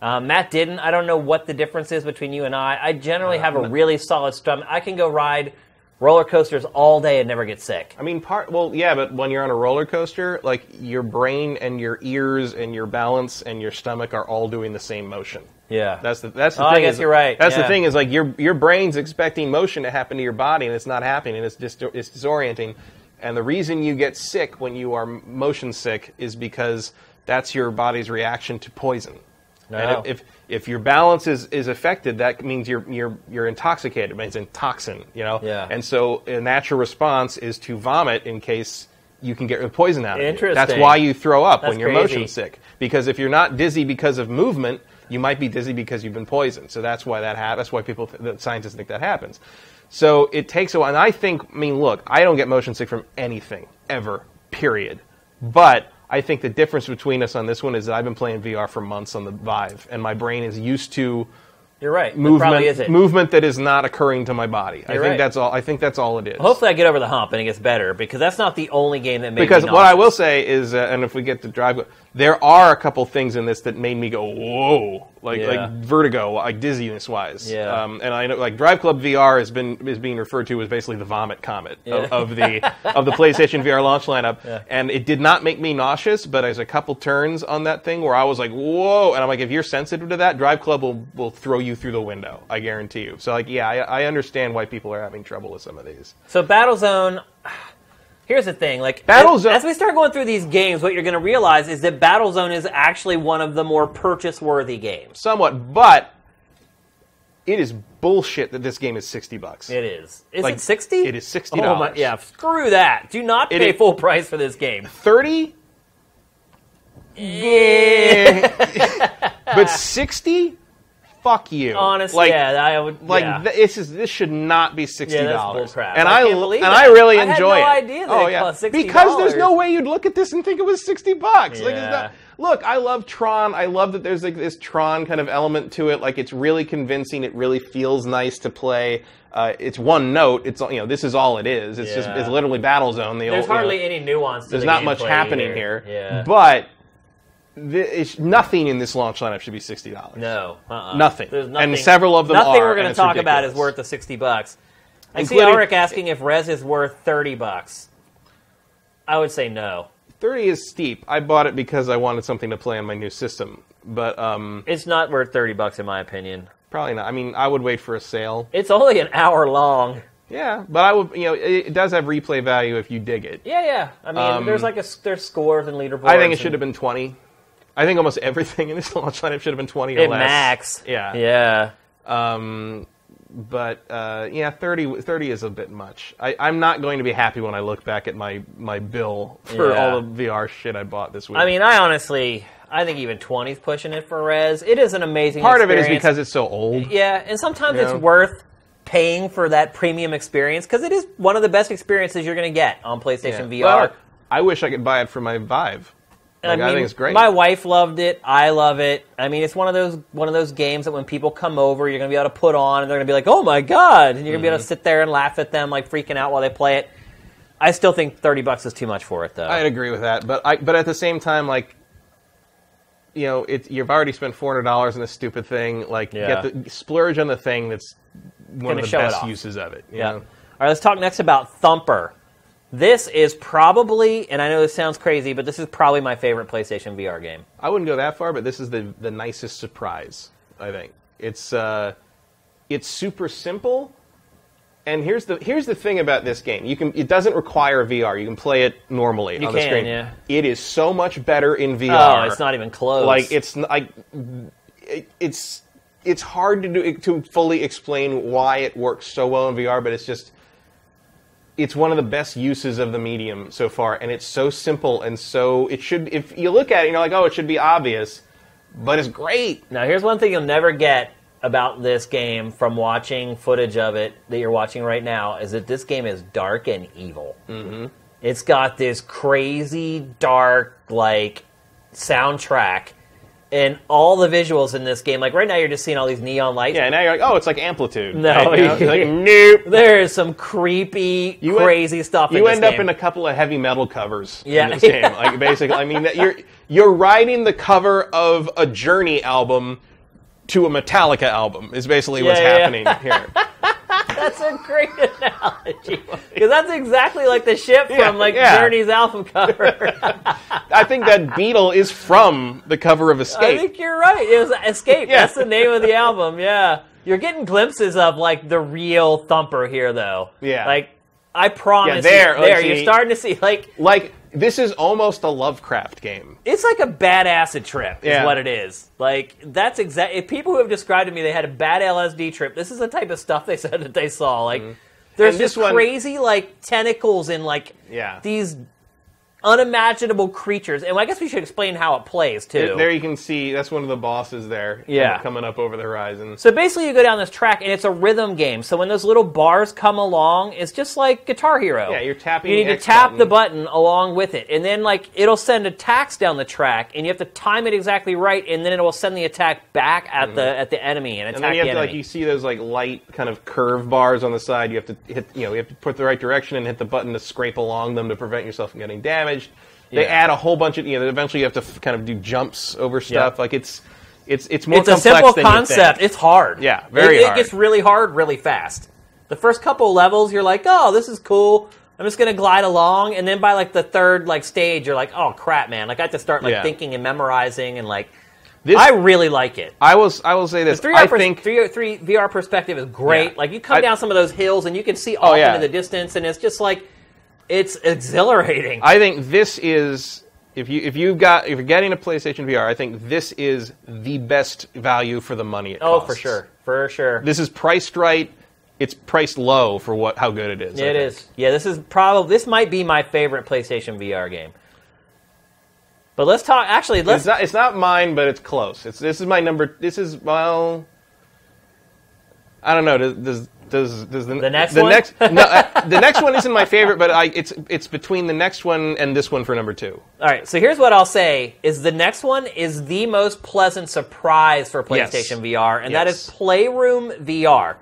Uh, Matt didn't. I don't know what the difference is between you and I. I generally Uh, have a really solid stomach. I can go ride roller coasters all day and never get sick. I mean, part well, yeah, but when you're on a roller coaster, like your brain and your ears and your balance and your stomach are all doing the same motion. Yeah, That's the that's the Oh, I thing. guess is- you're right, That's yeah. the thing is like your your brain's expecting motion to happen to your body and it's not happening and it's dis- it's disorienting. And the reason you get sick when you are motion sick is because that's your body's reaction to poison. No. And if, if if your balance is, is affected, that means you're you're you're intoxicated. It means in toxin, you know. Yeah. And so a natural response is to vomit in case you can get the poison out of. That's why you throw up That's when you're crazy. motion sick. Because if you're not dizzy because of movement, you might be dizzy because you've been poisoned. So that's why that happens. That's why people, th- the scientists think that happens. So it takes a while. And I think, I mean, look, I don't get motion sick from anything ever. Period. But I think the difference between us on this one is that I've been playing VR for months on the Vive, and my brain is used to you're right. Movement is it. movement that is not occurring to my body. I You're think right. that's all. I think that's all it is. Hopefully, I get over the hump and it gets better because that's not the only game that made because what I will say is, uh, and if we get to drive, there are a couple things in this that made me go whoa, like Yeah. like vertigo, like dizziness wise. Yeah. Um, and I know like Drive Club VR has been is being referred to as basically the vomit comet Yeah. of, of the of the PlayStation VR launch lineup. Yeah. And it did not make me nauseous, but there's a couple turns on that thing where I was like whoa, and I'm like if you're sensitive to that, Drive Club will will throw you through the window. I guarantee you. So like yeah, I, I understand why people are having trouble with some of these. So Battlezone. Here's the thing, like Battlezone- As, as we start going through these games, what you're going to realize is that Battlezone is actually one of the more purchase-worthy games. somewhat, but it is bullshit that this game is sixty bucks. It is. Is Like, it sixty? it is $60. Oh my, yeah, screw that. Do not It pay is- full price for this game. Thirty Yeah. but sixty, fuck you. Honestly, like, yeah, I would. like yeah. th- this is this should not be sixty Yeah, dollars. bullcrap. And I I, and that. I really I had enjoy no it. idea that oh it yeah, cost $60. because there's no way you'd look at this and think it was sixty bucks. Like, Yeah. not, look, I love Tron. I love that there's like this Tron kind of element to it. Like it's really convincing. It really feels nice to play. Uh, it's one note. It's you know this is all it is. It's just it's literally Battlezone. The There's old, you know, hardly any nuance. To there's the not much happening either. here. Yeah. But the, nothing in this launch lineup should be sixty dollars. no, uh-uh. Nothing. There's And several of them Nothing are, we're going to talk about is worth the sixty bucks. I Including- see Ulrich asking if Rez is worth thirty bucks. I would say no. 30 is steep. I bought it because I wanted something to play on my new system, but um, It's not worth thirty bucks in my opinion. probably not. I mean, I would wait for a sale. It's only an hour long. Yeah, but I would. You know, it, does have replay value if you dig it. Yeah, yeah. I mean, Um, there's like a there's scores and leaderboards. I think it should have been 20. I think almost everything in this launch lineup should have been 20 or at less. max. Yeah. yeah. Um, but uh, yeah, 30, 30 is a bit much. I, I'm not going to be happy when I look back at my, my bill for Yeah. all the VR shit I bought this week. I mean, I honestly, I think even 20's pushing it for Rez. It is an amazing. part of it is experience. because it's so old. Yeah, and sometimes Yeah. it's worth paying for that premium experience because it is one of the best experiences you're going to get on PlayStation VR. Well, I wish I could buy it for my Vive. Like, I, mean, think it's great. My wife loved it. I love it. I mean, it's one of those one of those games that when people come over, you're going to be able to put on, and they're going to be like, "Oh my god!" and you're going to be able Mm-hmm. to sit there and laugh at them, like freaking out while they play it. I still think thirty bucks is too much for it, though. I'd agree with that, but I but at the same time, like, you know, it, you've already spent four hundred dollars on this stupid thing. Like, Yeah. get the splurge on the thing that's one Gonna of the show it best off. uses of it. you Yeah. know? All right, let's talk next about Thumper. This is probably, and I know this sounds crazy, but this is probably my favorite PlayStation VR game. I wouldn't go that far, but this is the the nicest surprise. I think it's uh, it's super simple. And here's the here's the thing about this game. You can it doesn't require VR. You can play it normally You on the can, screen. yeah. It is so much better in VR. Oh, it's not even close. like it's like it, it's it's hard to do to fully explain why it works so well in VR, but it's just it's one of the best uses of the medium so far, and it's so simple and so it should. If you look at it, you're like, oh, it should be obvious, but it's great. Now, here's one thing you'll never get about this game from watching footage of it that you're watching right now is that this game is dark and evil. Mm-hmm. It's got this crazy dark like soundtrack and all the visuals in this game. Like right now, you're just seeing all these neon lights. Yeah, now you're like, oh, it's like amplitude. No, Right? You know? like, nope. There is some creepy, You en- crazy stuff. You in this end up in a couple of heavy metal covers Yeah. in this game. Like basically, I mean, you're you're writing the cover of a Journey album to a Metallica album. Is basically what's Yeah, yeah. happening here. That's a great analogy because that's exactly like the ship Yeah, from like yeah. Journey's album cover. I think that beetle is from the cover of Escape. I think you're right. It was Escape. Yeah. That's the name of the album. Yeah, you're getting glimpses of like the real Thumper here, though. Yeah. like I promise. Yeah, there, you, like, there, you're starting to see like like this is almost a Lovecraft game. it's like a bad acid trip. Is Yeah. what it is. Like that's exact. If people who have described to me they had a bad LSD trip, this is the type of stuff they said that they saw. Like there's Mm-hmm. And this this one- crazy like tentacles and like Yeah. these unimaginable creatures. And I guess we should explain how it plays too. There you can see that's one of the bosses there. Yeah. coming up over the horizon. So basically, you go down this track, and it's a rhythm game. So when those little bars come along, it's just like Guitar Hero. Yeah, you're tapping You need the to X tap button. the button along with it, and then like it'll send attacks down the track, and you have to time it exactly right, and then it will send the attack back at the at the enemy and attack Mm-hmm. And then you the to enemy. like you see those like light kind of curve bars on the side. You have to hit you know you have to put the right direction and hit the button to scrape along them to prevent yourself from getting damaged. They Yeah. add a whole bunch of you know. Eventually, you have to f- kind of do jumps over stuff. Like it's it's it's more it's a complex simple than you concept. It's hard. Yeah, very it, hard. It gets really hard really fast. The first couple levels, you're like, oh, this is cool. I'm just gonna glide along, and then by like the third like stage, you're like, oh crap, man! Like I have to start like Yeah. thinking and memorizing, and like This- I really like it. I was I will say this. Three I R pers- think three, three VR perspective is great. Yeah. Like you come I- down some of those hills and you can see off Oh, yeah. into the distance, and it's just like it's exhilarating. I think this is if you if you've got if you're getting a PlayStation VR, I think this is the best value for the money. It oh, costs. for sure, for sure. This is priced right. It's priced low for what how good it is. It is. Yeah, this is probably this might be my favorite PlayStation VR game. But let's talk. Actually, let's It's not. It's not mine, but it's close. It's this is my number. This is well. I don't know. Does does does, does the, The next the one? next no uh, the next one isn't my favorite, but I it's it's between the next one and this one for number two. All right, so here's what I'll say: is the next one is the most pleasant surprise for Yes. PlayStation VR, and that is Playroom VR.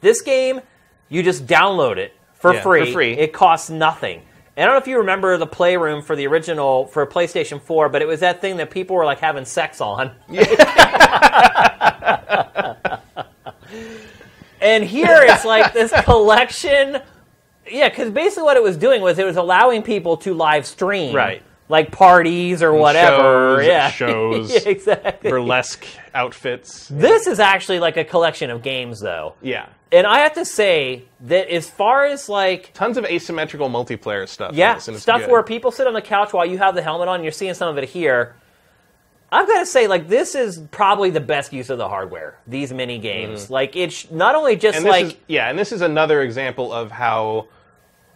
This game, you just download it for Yeah, free. for free. It costs nothing. And I don't know if you remember the Playroom for the original for PlayStation 4, but it was that thing that people were like having sex on. and here it's like this collection. Yeah, because basically what it was doing was it was allowing people to live stream, Right. Like parties or whatever. shows, yeah, shows. yeah, exactly. Burlesque outfits. This is actually like a collection of games, though. Yeah. And I have to say that as far as like Tons of asymmetrical multiplayer stuff. yeah, stuff good. where people sit on the couch while you have the helmet on. You're seeing some of it here. I've got to say, like this is probably the best use of the hardware. These mini games, like it's not only just Mm-hmm. and like is, yeah, and this is another example of how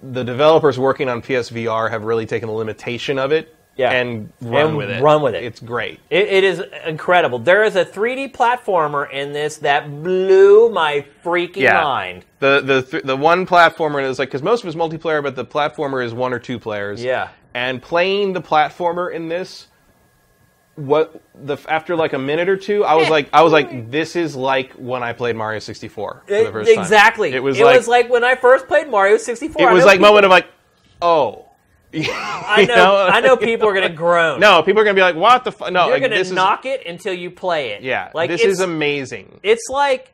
the developers working on PSVR have really taken the limitation of it Yeah. and run And with it. run with it. It's great. It, it is incredible. There is a 3D platformer in this that blew my freaking Yeah. mind. The the th- the one platformer is like because most of it's multiplayer, but the platformer is one or two players. Yeah. And playing the platformer in this, what the after like a minute or two, I was like, I was like, this is like when I played Mario 64 for the first time. exactly. It was it like was like when I first played Mario 64. it I was know like people- moment of like, oh. I know, I know people are going to groan. No, people are gonna be like, "What the fuck?" No, You're like, going to this knock it until you play it. yeah, like this it's, is amazing. it's like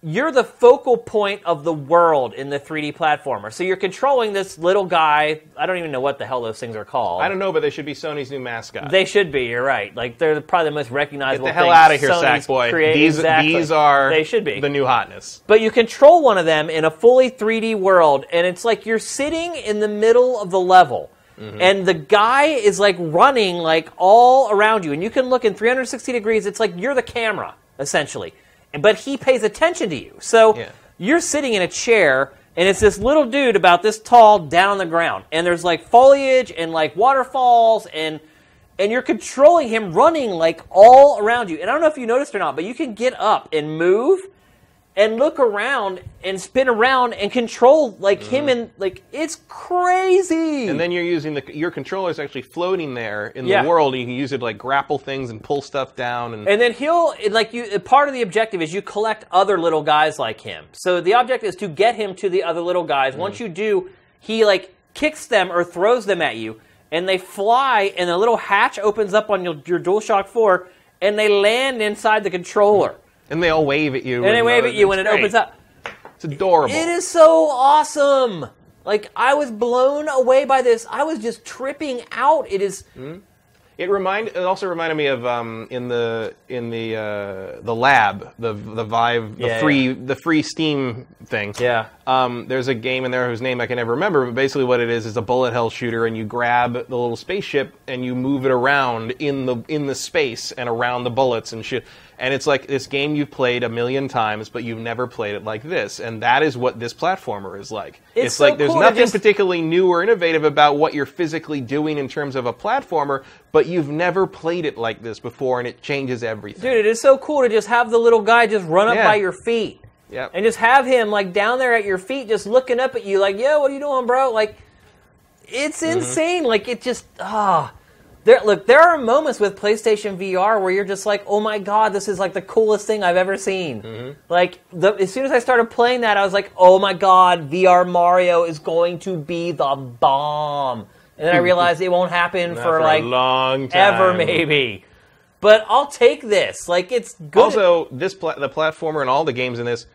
you're the focal point of the world in the 3D platformer. So you're controlling this little guy. I don't even know what the hell those things are called. I don't know, but they should be Sony's new mascot. They should be. You're right. Like they're probably the most recognizable. Get the hell out of here, Sony's Sackboy. create- These exactly. these are They should be. the new hotness. But you control one of them in a fully 3D world, and it's like you're sitting in the middle of the level. Mm-hmm. And the guy is like running like all around you, and you can look in 360 degrees. It's like you're the camera, essentially. But he pays attention to you. So Yeah. you're sitting in a chair, and it's this little dude about this tall down on the ground. And there's like foliage and like waterfalls, and and you're controlling him running like all around you. And I don't know if you noticed or not, but you can get up and move and look around and spin around and control like him and like it's crazy. Mm-hmm. And then you're using the your controller is actually floating there in Yeah. the world. And you can use it to like grapple things and pull stuff down. And, And then he'll like you. Part of the objective is you collect other little guys like him. So the objective is to get him to the other little guys. Mm. Once you do, he like kicks them or throws them at you, and they fly, and a little hatch opens up on your, your DualShock Four, and they land inside the controller, and they all wave at you. and they wave at you when it great. opens up. It's adorable. It is so awesome. Like I was blown away by this. I was just tripping out. It is. Hmm? It remind. It also reminded me of um, in the in the uh, the lab, the the Vive, the Yeah, free yeah. the free Steam thing. Yeah. Um, there's a game in there whose name I can never remember, but basically what it is is a bullet hell shooter, and you grab the little spaceship and you move it around in the in the space and around the bullets and shit. And it's like this game you've played a million times, but you've never played it like this. And that is what this platformer is like. It's so like there's cool nothing just- particularly new or innovative about what you're physically doing in terms of a platformer, but you've never played it like this before, and it changes everything. Dude, it is so cool to just have the little guy just run up Yeah. by your feet. Yep. And just have him like down there at your feet just looking up at you like, "Yo, what are you doing, bro?" Like it's Mm-hmm. insane. Like it just ah. There look, there are moments with PlayStation VR where you're just like, "Oh my god, this is like the coolest thing I've ever seen." Mm-hmm. Like the, as soon as I started playing that, I was like, "Oh my god, VR Mario is going to be the bomb." And then I realized it won't happen for, for like a long time. ever maybe. But I'll take this. Like it's good. Also, this pla- the platformer and all the games in this,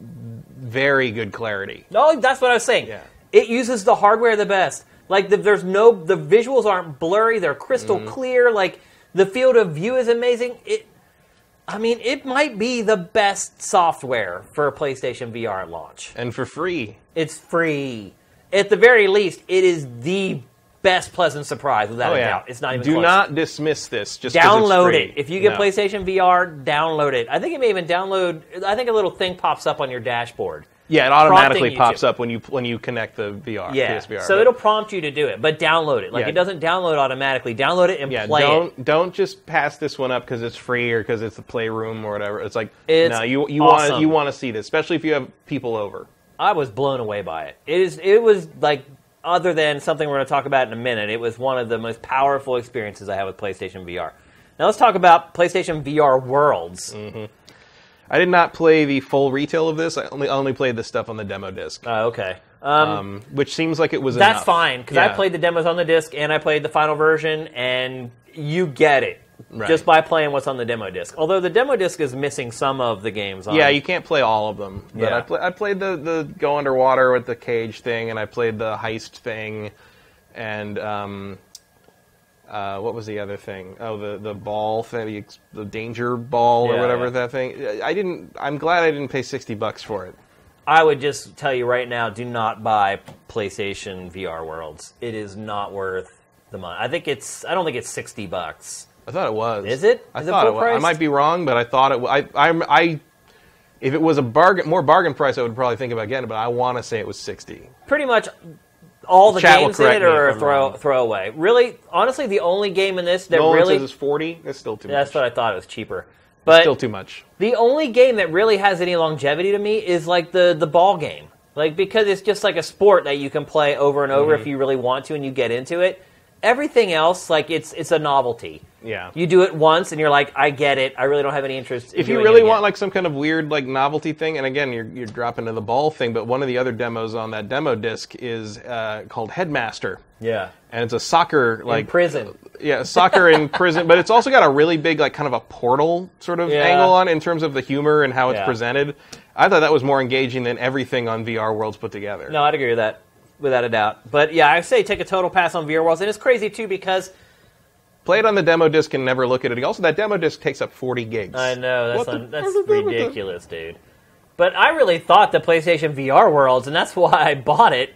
very good clarity. No, that's what I was saying. Yeah. It uses the hardware the best. Like the, there's no the visuals aren't blurry. They're crystal Mm-hmm. clear. Like the field of view is amazing. It. I mean, it might be the best software for a PlayStation VR launch. And for free. It's free. At the very least, it is the best pleasant surprise without Oh a doubt. It's not even Do close. not dismiss this. Just download it's free. it. If you get No. PlayStation VR, download it. I think it may even download. I think a little thing pops up on your dashboard. Yeah, it automatically pops to. up when you when you connect the VR. Yeah, PSVR. so but- it'll prompt you to do it, but download it. Like Yeah. it doesn't download automatically. Download it and Yeah, play it. don't don't just pass this one up because it's free or because it's the playroom or whatever. It's like It's no, you you want you want to see this, especially if you have people over. I was blown away by it. It is. It was like other than something we're going to talk about in a minute. It was one of the most powerful experiences I had with PlayStation VR. Now let's talk about PlayStation VR Worlds. Mm. I did not play the full retail of this. I only only played the stuff on the demo disc, Oh, okay. Um, um, which seems like it was. that's enough. fine because I played the demos on the disc and I played the final version, and you get it Right. just by playing what's on the demo disc. Although the demo disc is missing some of the games. On Yeah, you can't play all of them. But Yeah. I, play, I played the, the go underwater with the cage thing, and I played the heist thing, and um, uh, what was the other thing? Oh, the the ball thing, the, the danger ball or Yeah, whatever yeah. that thing. I didn't. I'm glad I didn't pay sixty bucks for it. I would just tell you right now: do not buy PlayStation VR Worlds. It is not worth the money. I think it's. I don't think it's sixty bucks. I thought it was. Is it? I Is thought it full was. I priced? might be wrong, but I thought it. wa- I I I. If it was a bargain, more bargain price, I would probably think about getting it. But I want to say it was sixty. Pretty much all the Chat will games in correct it me are if a I'm throw wrong. throwaway. Really, honestly, the only game in this that Nolan really says it's forty. That's still too much. that's much. what I thought. It was cheaper, but Still too much. the only game that really has any longevity to me is like the the ball game. Like because it's just like a sport that you can play over and over Mm-hmm. if you really want to and you get into it. Everything else, like it's it's a novelty. Yeah. You do it once and you're like, I get it. I really don't have any interest. in if you really want like some kind of weird like novelty thing, and again you're you're dropping to the ball thing, but one of the other demos on that demo disc is uh, called Headmaster, yeah, and it's a soccer like in prison. yeah soccer in prison, but it's also got a really big like kind of a portal sort of Yeah. angle on in terms of the humor and how it's Yeah. presented. I thought that was more engaging than everything on VR Worlds put together. No, I'd agree with that, without a doubt. But yeah, I say take a total pass on VR Worlds, and it's crazy too because Play it on the demo disc and never look at it. Also, that demo disc takes up 40 gigs. I know that's un- that's fuck is that with the- ridiculous, dude. But I really thought the PlayStation VR Worlds, and that's why I bought it.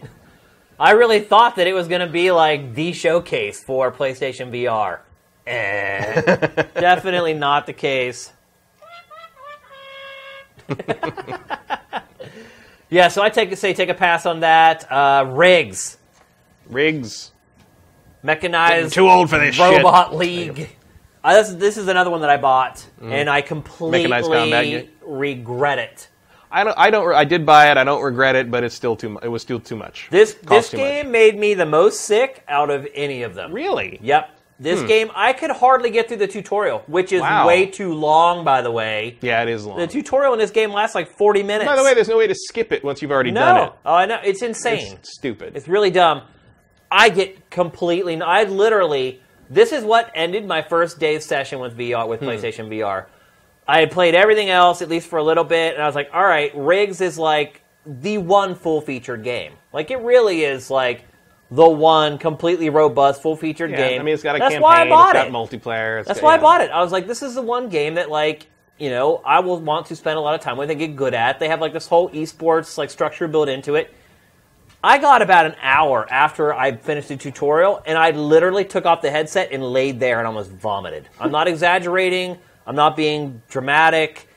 I really thought that it was going to be like the showcase for PlayStation VR. Eh, definitely not the case. yeah, so I take say take a pass on that. Uh, rigs, Rigs. Mechanized Too old for this Robot League. Uh, this, this is another one that I bought, and I. Mechanized combat completely regret it. I don't. I don't. I did buy it. I don't regret it, but it's still too. mu- It was still too much. This Cost this too much. game made me the most sick out of any of them. Really? Yep. This game I could hardly get through the tutorial, which is Wow. way too long, by the way. Yeah, it is long. The tutorial in this game lasts like forty minutes. By the way, there's no way to skip it once you've already no, done it. oh, I know it's insane. It's stupid. It's really dumb. I get completely. I literally. This is what ended my first day's session with VR Hmm. with PlayStation VR. I had played everything else at least for a little bit, and I was like, "All right, Rigs is like the one full featured game. Like it really is like the one completely robust full featured yeah, game." I mean, it's got a That's campaign. why I bought it's it. got multiplayer. It's That's got- why I yeah. bought it. I was like, this is the one game that like you know I will want to spend a lot of time with and get good at. They have like this whole esports like structure built into it. I got about an hour after I finished the tutorial, and I literally took off the headset and laid there and almost vomited. I'm not exaggerating. I'm not being dramatic.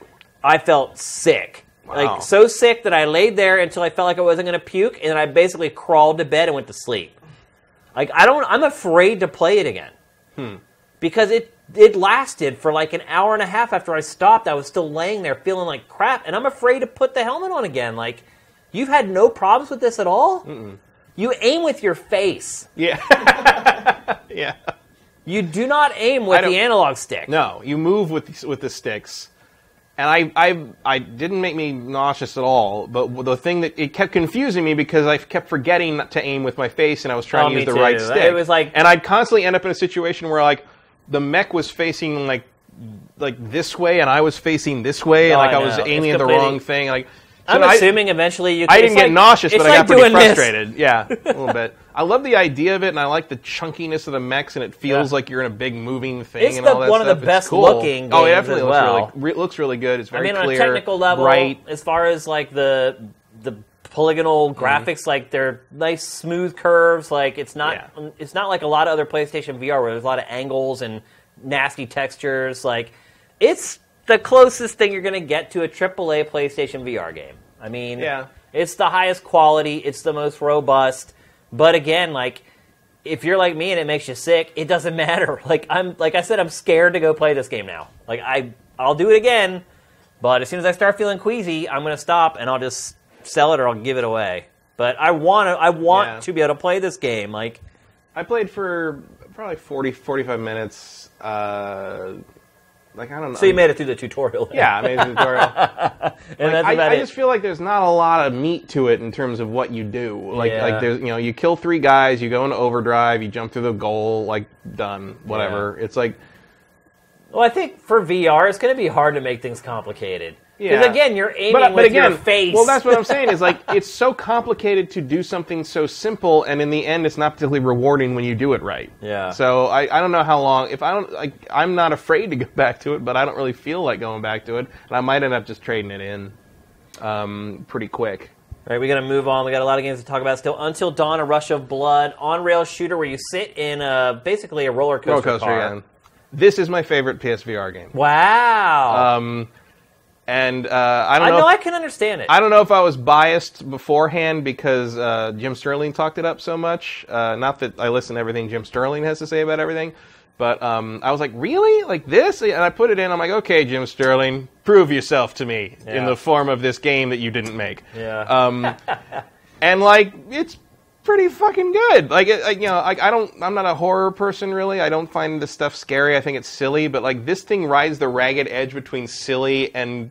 I felt sick. Wow. Like so sick that I laid there until I felt like I wasn't going to puke, and then I basically crawled to bed and went to sleep. Like I don't. I'm afraid to play it again hmm. because it it lasted for like an hour and a half after I stopped. I was still laying there feeling like crap, and I'm afraid to put the helmet on again. Like, you've had no problems with this at all. You aim with your face. Yeah. yeah. You do not aim with the analog stick. No, you move with with the sticks, and I I I didn't make me nauseous at all. But the thing that it kept confusing me because I kept forgetting to aim with my face, and I was trying Oh, to use the too. right It was like- and I'd constantly end up in a situation where like the mech was facing like like this way, and I was facing this way, and like I I, was aiming at the wrong thing. Like so I'm I- assuming eventually you. I didn't get like- nauseous, but I got pretty doing this. frustrated. Yeah, a little bit. I love the idea of it, and I like the chunkiness of the mechs, and it feels Yeah. like you're in a big moving thing. It's and the- all that one of the. Best cool. looking Oh, it definitely looks well. really re- looks really good. It's very I mean, on a technical level, bright. as far as like the the polygonal Mm-hmm. graphics, like they're nice smooth curves. Like it's not Yeah. it's not like a lot of other PlayStation VR where there's a lot of angles and nasty textures. Like it's the closest thing you're going to get to a AAA PlayStation VR game. I mean, Yeah. It's the highest quality. It's the most robust. But again, like if you're like me and it makes you sick, it doesn't matter. Like I'm like I said, I'm scared to go play this game now. Like I I'll do it again, but as soon as I start feeling queasy, I'm gonna stop and I'll just sell it or I'll give it away. But I want to I want Yeah. to be able to play this game. Like I played for probably 40, 45 minutes. Uh, like I don't know. so you made it through the tutorial. then. Yeah, I made a tutorial. and that's I, about I it. just feel like there's not a lot of meat to it in terms of what you do. Like, Yeah. like there's, you know, you kill three guys, you go into overdrive, you jump through the goal, like done, whatever. It's like, Well, I think for VR, it's going to be hard to make things complicated. Yeah. Because again, you're aiming but, with but again, your face. well, that's what I'm saying is like it's so complicated to do something so simple, and in the end, it's not particularly rewarding when you do it right. Yeah. So I, I don't know how long. If I don't like, I'm not afraid to go back to it, but I don't really feel like going back to it, and I might end up just trading it in, um, pretty quick. All right, we got to move on. We got a lot of games to talk about still. Until Dawn, a Rush of Blood, on-rail shooter where you sit in a, basically a roller coaster, Roller coaster car. again. This is my favorite PSVR game. Wow. Um, and uh, I don't I know. know if- I can understand it. I don't know if I was biased beforehand because uh, Jim Sterling talked it up so much. Uh, not that I listen to everything Jim Sterling has to say about everything, but um, I was like, really? Like this? And I put it in. I'm like, okay, Jim Sterling, prove yourself to me in the form of this game that you didn't make. yeah. Um, and like, it's pretty fucking good. Like, it, you know, like I don't, I'm not a horror person really. I don't find this stuff scary. I think it's silly, but like this thing rides the ragged edge between silly and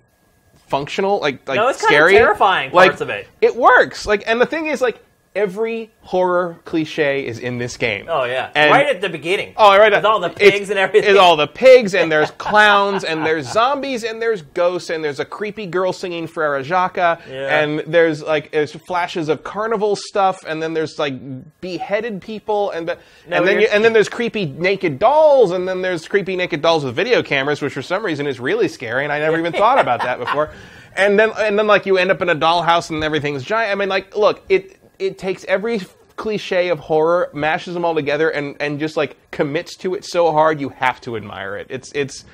functional. Like, like No, it's scary. terrifying like, parts of it. It works. Like, and the thing is, like, every horror cliche is in this game. oh yeah. and- right at the beginning. Oh, right. With all the pigs and everything. It's all the pigs, and there's clowns, and there's zombies, and there's ghosts, and there's a creepy girl singing Frere Jacques, Yeah. and there's like there's flashes of carnival stuff, and then there's like beheaded people, and the, No, and then you, and then there's creepy naked dolls, and then there's creepy naked dolls with video cameras, which for some reason is really scary, and I never even thought about that before. And then and then like you end up in a dollhouse, and everything's giant. I mean, like, look, it it takes every cliche of horror, mashes them all together, and and just like commits to it so hard you have to admire it. It's it's.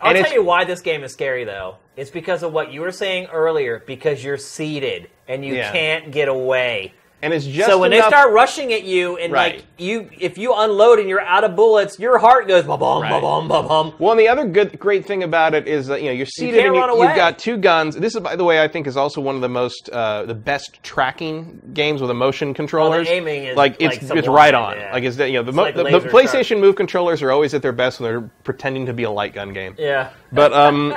I'll tell it's, you why this game is scary, though. It's because of what you were saying earlier. Because you're seated and you Yeah. can't get away. And it's just so when enough, they start rushing at you and Right. like you, if you unload and you're out of bullets, your heart goes ba bum ba bum ba bum. Well, and the other good, great thing about it is that you know you're seated can't and you, you've got two guns. This is, by the way, I think is also one of the most, uh, the best tracking games with a motion controllers. aiming is, like it's like, it's right on. yeah. Like it's you know the, mo- like the, the PlayStation Move controllers are always at their best when they're pretending to be a light gun game. Yeah. But um,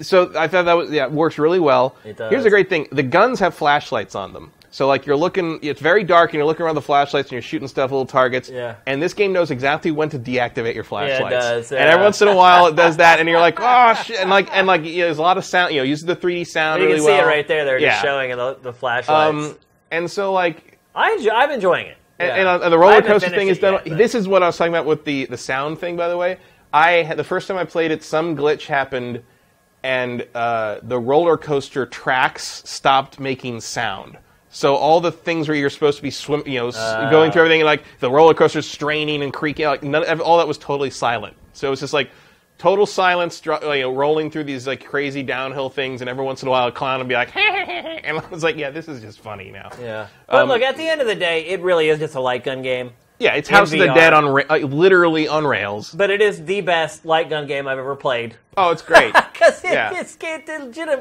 so I thought that was yeah works really well. It does. Here's a great thing: the guns have flashlights on them. So like you're looking, it's very dark, and you're looking around the flashlights, and you're shooting stuff, little targets. Yeah. And this game knows exactly when to deactivate your flashlights. It does, And every once in a while, it does that, and you're like, oh shit, and like and like you know, there's a lot of sound. You know, uses the 3D sound You really can see well. it right there. They're yeah. just showing the, the flashlights. Um, and so like I enjoy, I'm enjoying it. and, Yeah. and, uh, the roller coaster thing is done. yet, this is what I was talking about with the the sound thing. By the way, I the first time I played it, some glitch happened, and uh, the roller coaster tracks stopped making sound. So all the things where you're supposed to be swim, you know, Ah. going through everything, like the roller coaster's straining and creaking, like none, all that was totally silent. So it was just like total silence, you know, rolling through these like crazy downhill things, and every once in a while a clown would be like, and I was like, yeah, this is just funny now. Yeah. But Um, look, at the end of the day, it really is just a light gun game. Yeah, it's House of the Dead on ra- uh, literally on rails. But it is the best light gun game I've ever played. Oh, it's great. Because it, Yeah. it's, it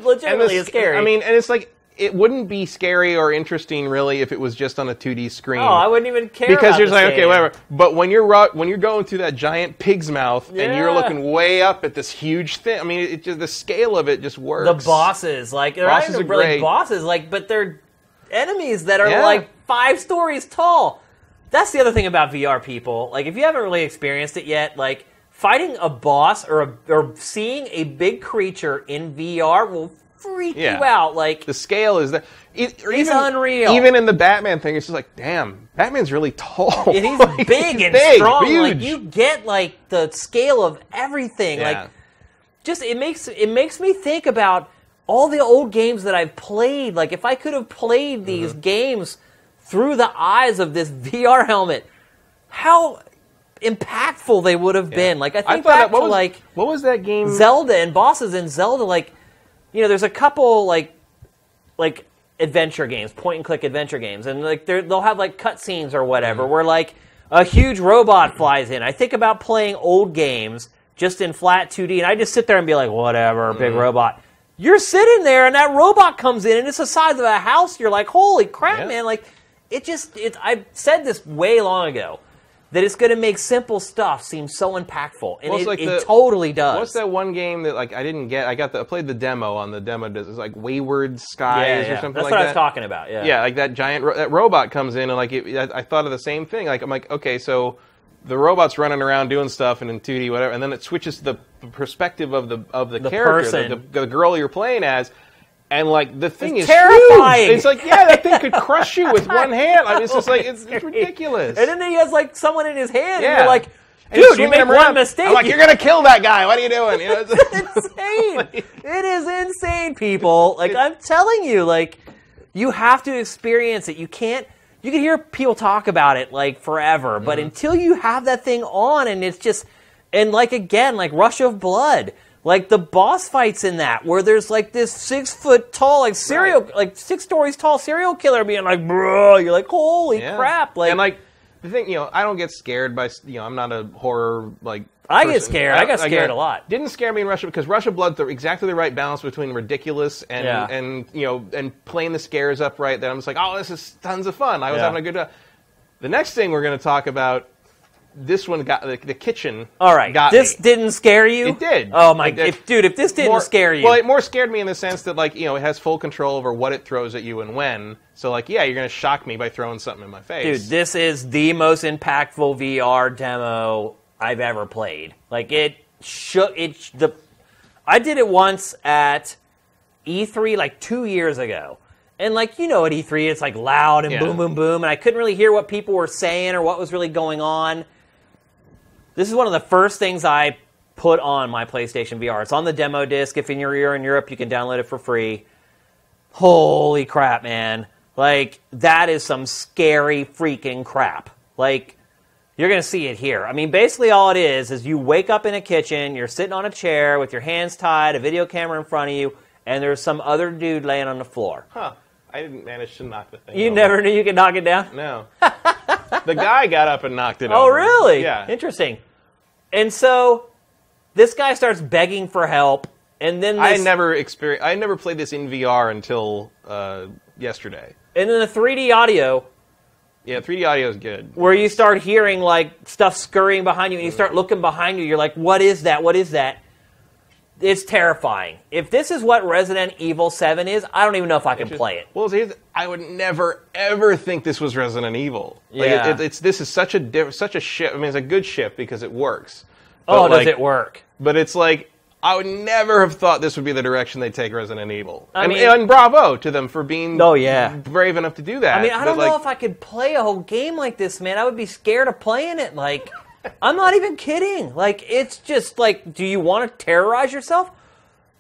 legitimately this- is scary. I mean, and it's like it wouldn't be scary or interesting really if it was just on a 2D screen. oh, I wouldn't even care because you're like, okay, whatever. But when you're ru- when you're going through that giant pig's mouth and you're looking way up at this huge thing, I mean, it just the scale of it just works. The bosses, like they're Bosses not even are really great. bosses, like, but they're enemies that are Yeah. like five stories tall. That's the other thing about VR, people. Like, if you haven't really experienced it yet, like fighting a boss or a, or seeing a big creature in VR will freak Yeah. you out. Like, the scale is that. It, It's even, unreal. Even in the Batman thing, it's just like, damn, Batman's really tall. and he's Like, big he's and big, strong. Like, you get like the scale of everything. Yeah. Like, just it makes it makes me think about all the old games that I've played. Like if I could have played these Mm-hmm. games through the eyes of this VR helmet, how impactful they would have been. Like I think thought back that, what to was, like what was that game? Zelda and bosses in Zelda. Like you know, there's a couple like like adventure games, point and click adventure games, and like they're- they'll have like cutscenes or whatever, mm-hmm. where like a huge robot flies in. I think about playing old games just in flat 2D, and I just sit there and be like, whatever, big mm-hmm. robot. You're sitting there, and that robot comes in, and it's the size of a house. You're like, holy crap, Yeah. man! Like, it just, it. I said this way long ago that it's going to make simple stuff seem so impactful, and Well, it, like it the- totally does. What's that one game that like I didn't get? I got the I played the demo on the demo. It's like Wayward Skies Yeah, or yeah. something That's like what that. I was talking about. Yeah. Yeah, like that giant ro- that robot comes in and like it, I, I thought of the same thing. Like I'm like, okay, so the robot's running around doing stuff and in 2D whatever, and then it switches to the perspective of the of the, The character. The, the, the girl you're playing as. And like the thing It's is terrifying. huge. It's like yeah, that thing could crush you with one hand. I mean, it's just like it's, it's ridiculous. And then he has like someone in his hand, and Yeah. you're like, dude, you him one around. mistake. I'm like, you're gonna kill that guy. What are you doing? You know, it's- insane. it is insane, people. Like I'm telling you, like you have to experience it. You can't. You can hear people talk about it like forever, but Mm-hmm. until you have that thing on, and it's just, and like again, like Rush of Blood. Like the boss fights in that, where there's like this six foot tall, like serial, Right. like six stories tall serial killer being like, bro, you're like, holy Yeah. crap! Like, and like the thing, you know, I don't get scared by you know, I'm not a horror like. I get scared. I got scared a lot. Didn't scare me in Russia because Rush of Blood's the, exactly the right balance between ridiculous and Yeah. and you know and playing the scares up right. That I'm just like, oh, this is tons of fun. I was Yeah. having a good. time. The next thing we're going to talk about, this one got the, the kitchen. all right, got this me. didn't scare you. It did. Oh my, did. if, dude, if this didn't more, scare you, Well, it more scared me in the sense that like you know it has full control over what it throws at you and when. So like yeah, you're going to shock me by throwing something in my face. Dude, this is the most impactful VR demo I've ever played. Like it shook it sh- the I did it once at E3 like 2 years ago. And like you know at E3 it's like loud and Yeah. boom boom boom and I couldn't really hear what people were saying or what was really going on. This is one of the first things I put on my PlayStation VR. It's on the demo disc. If you're in Europe, you can download it for free. Holy crap, man. Like, that is some scary freaking crap. Like, you're going to see it here. I mean, basically, all it is is you wake up in a kitchen, you're sitting on a chair with your hands tied, a video camera in front of you, and there's some other dude laying on the floor. Huh. I didn't manage to knock the thing. You over. never knew you could knock it down? No. the guy got up and knocked it Oh, over. really? Yeah. Interesting. And so, this guy starts begging for help, and then I this, had never experienced. I never played this in VR until uh, yesterday. and then the 3D audio Yeah, 3D audio is good. where you start hearing like stuff scurrying behind you and you start looking behind you you're like what is that what is that it's terrifying if this is what resident evil 7 is i don't even know if i can play it Well, I would never ever think this was Resident Evil. Like, Yeah. it, it's this is such a diff, such a shift. I mean, it's a good shift because it works. oh But, does it work But it's like I would never have thought this would be the direction they take Resident Evil. I and, mean- and bravo to them for being Oh, yeah. brave enough to do that. i mean i But, don't like, know if i could play a whole game like this man i would be scared of playing it like i'm not even kidding like it's just like do you want to terrorize yourself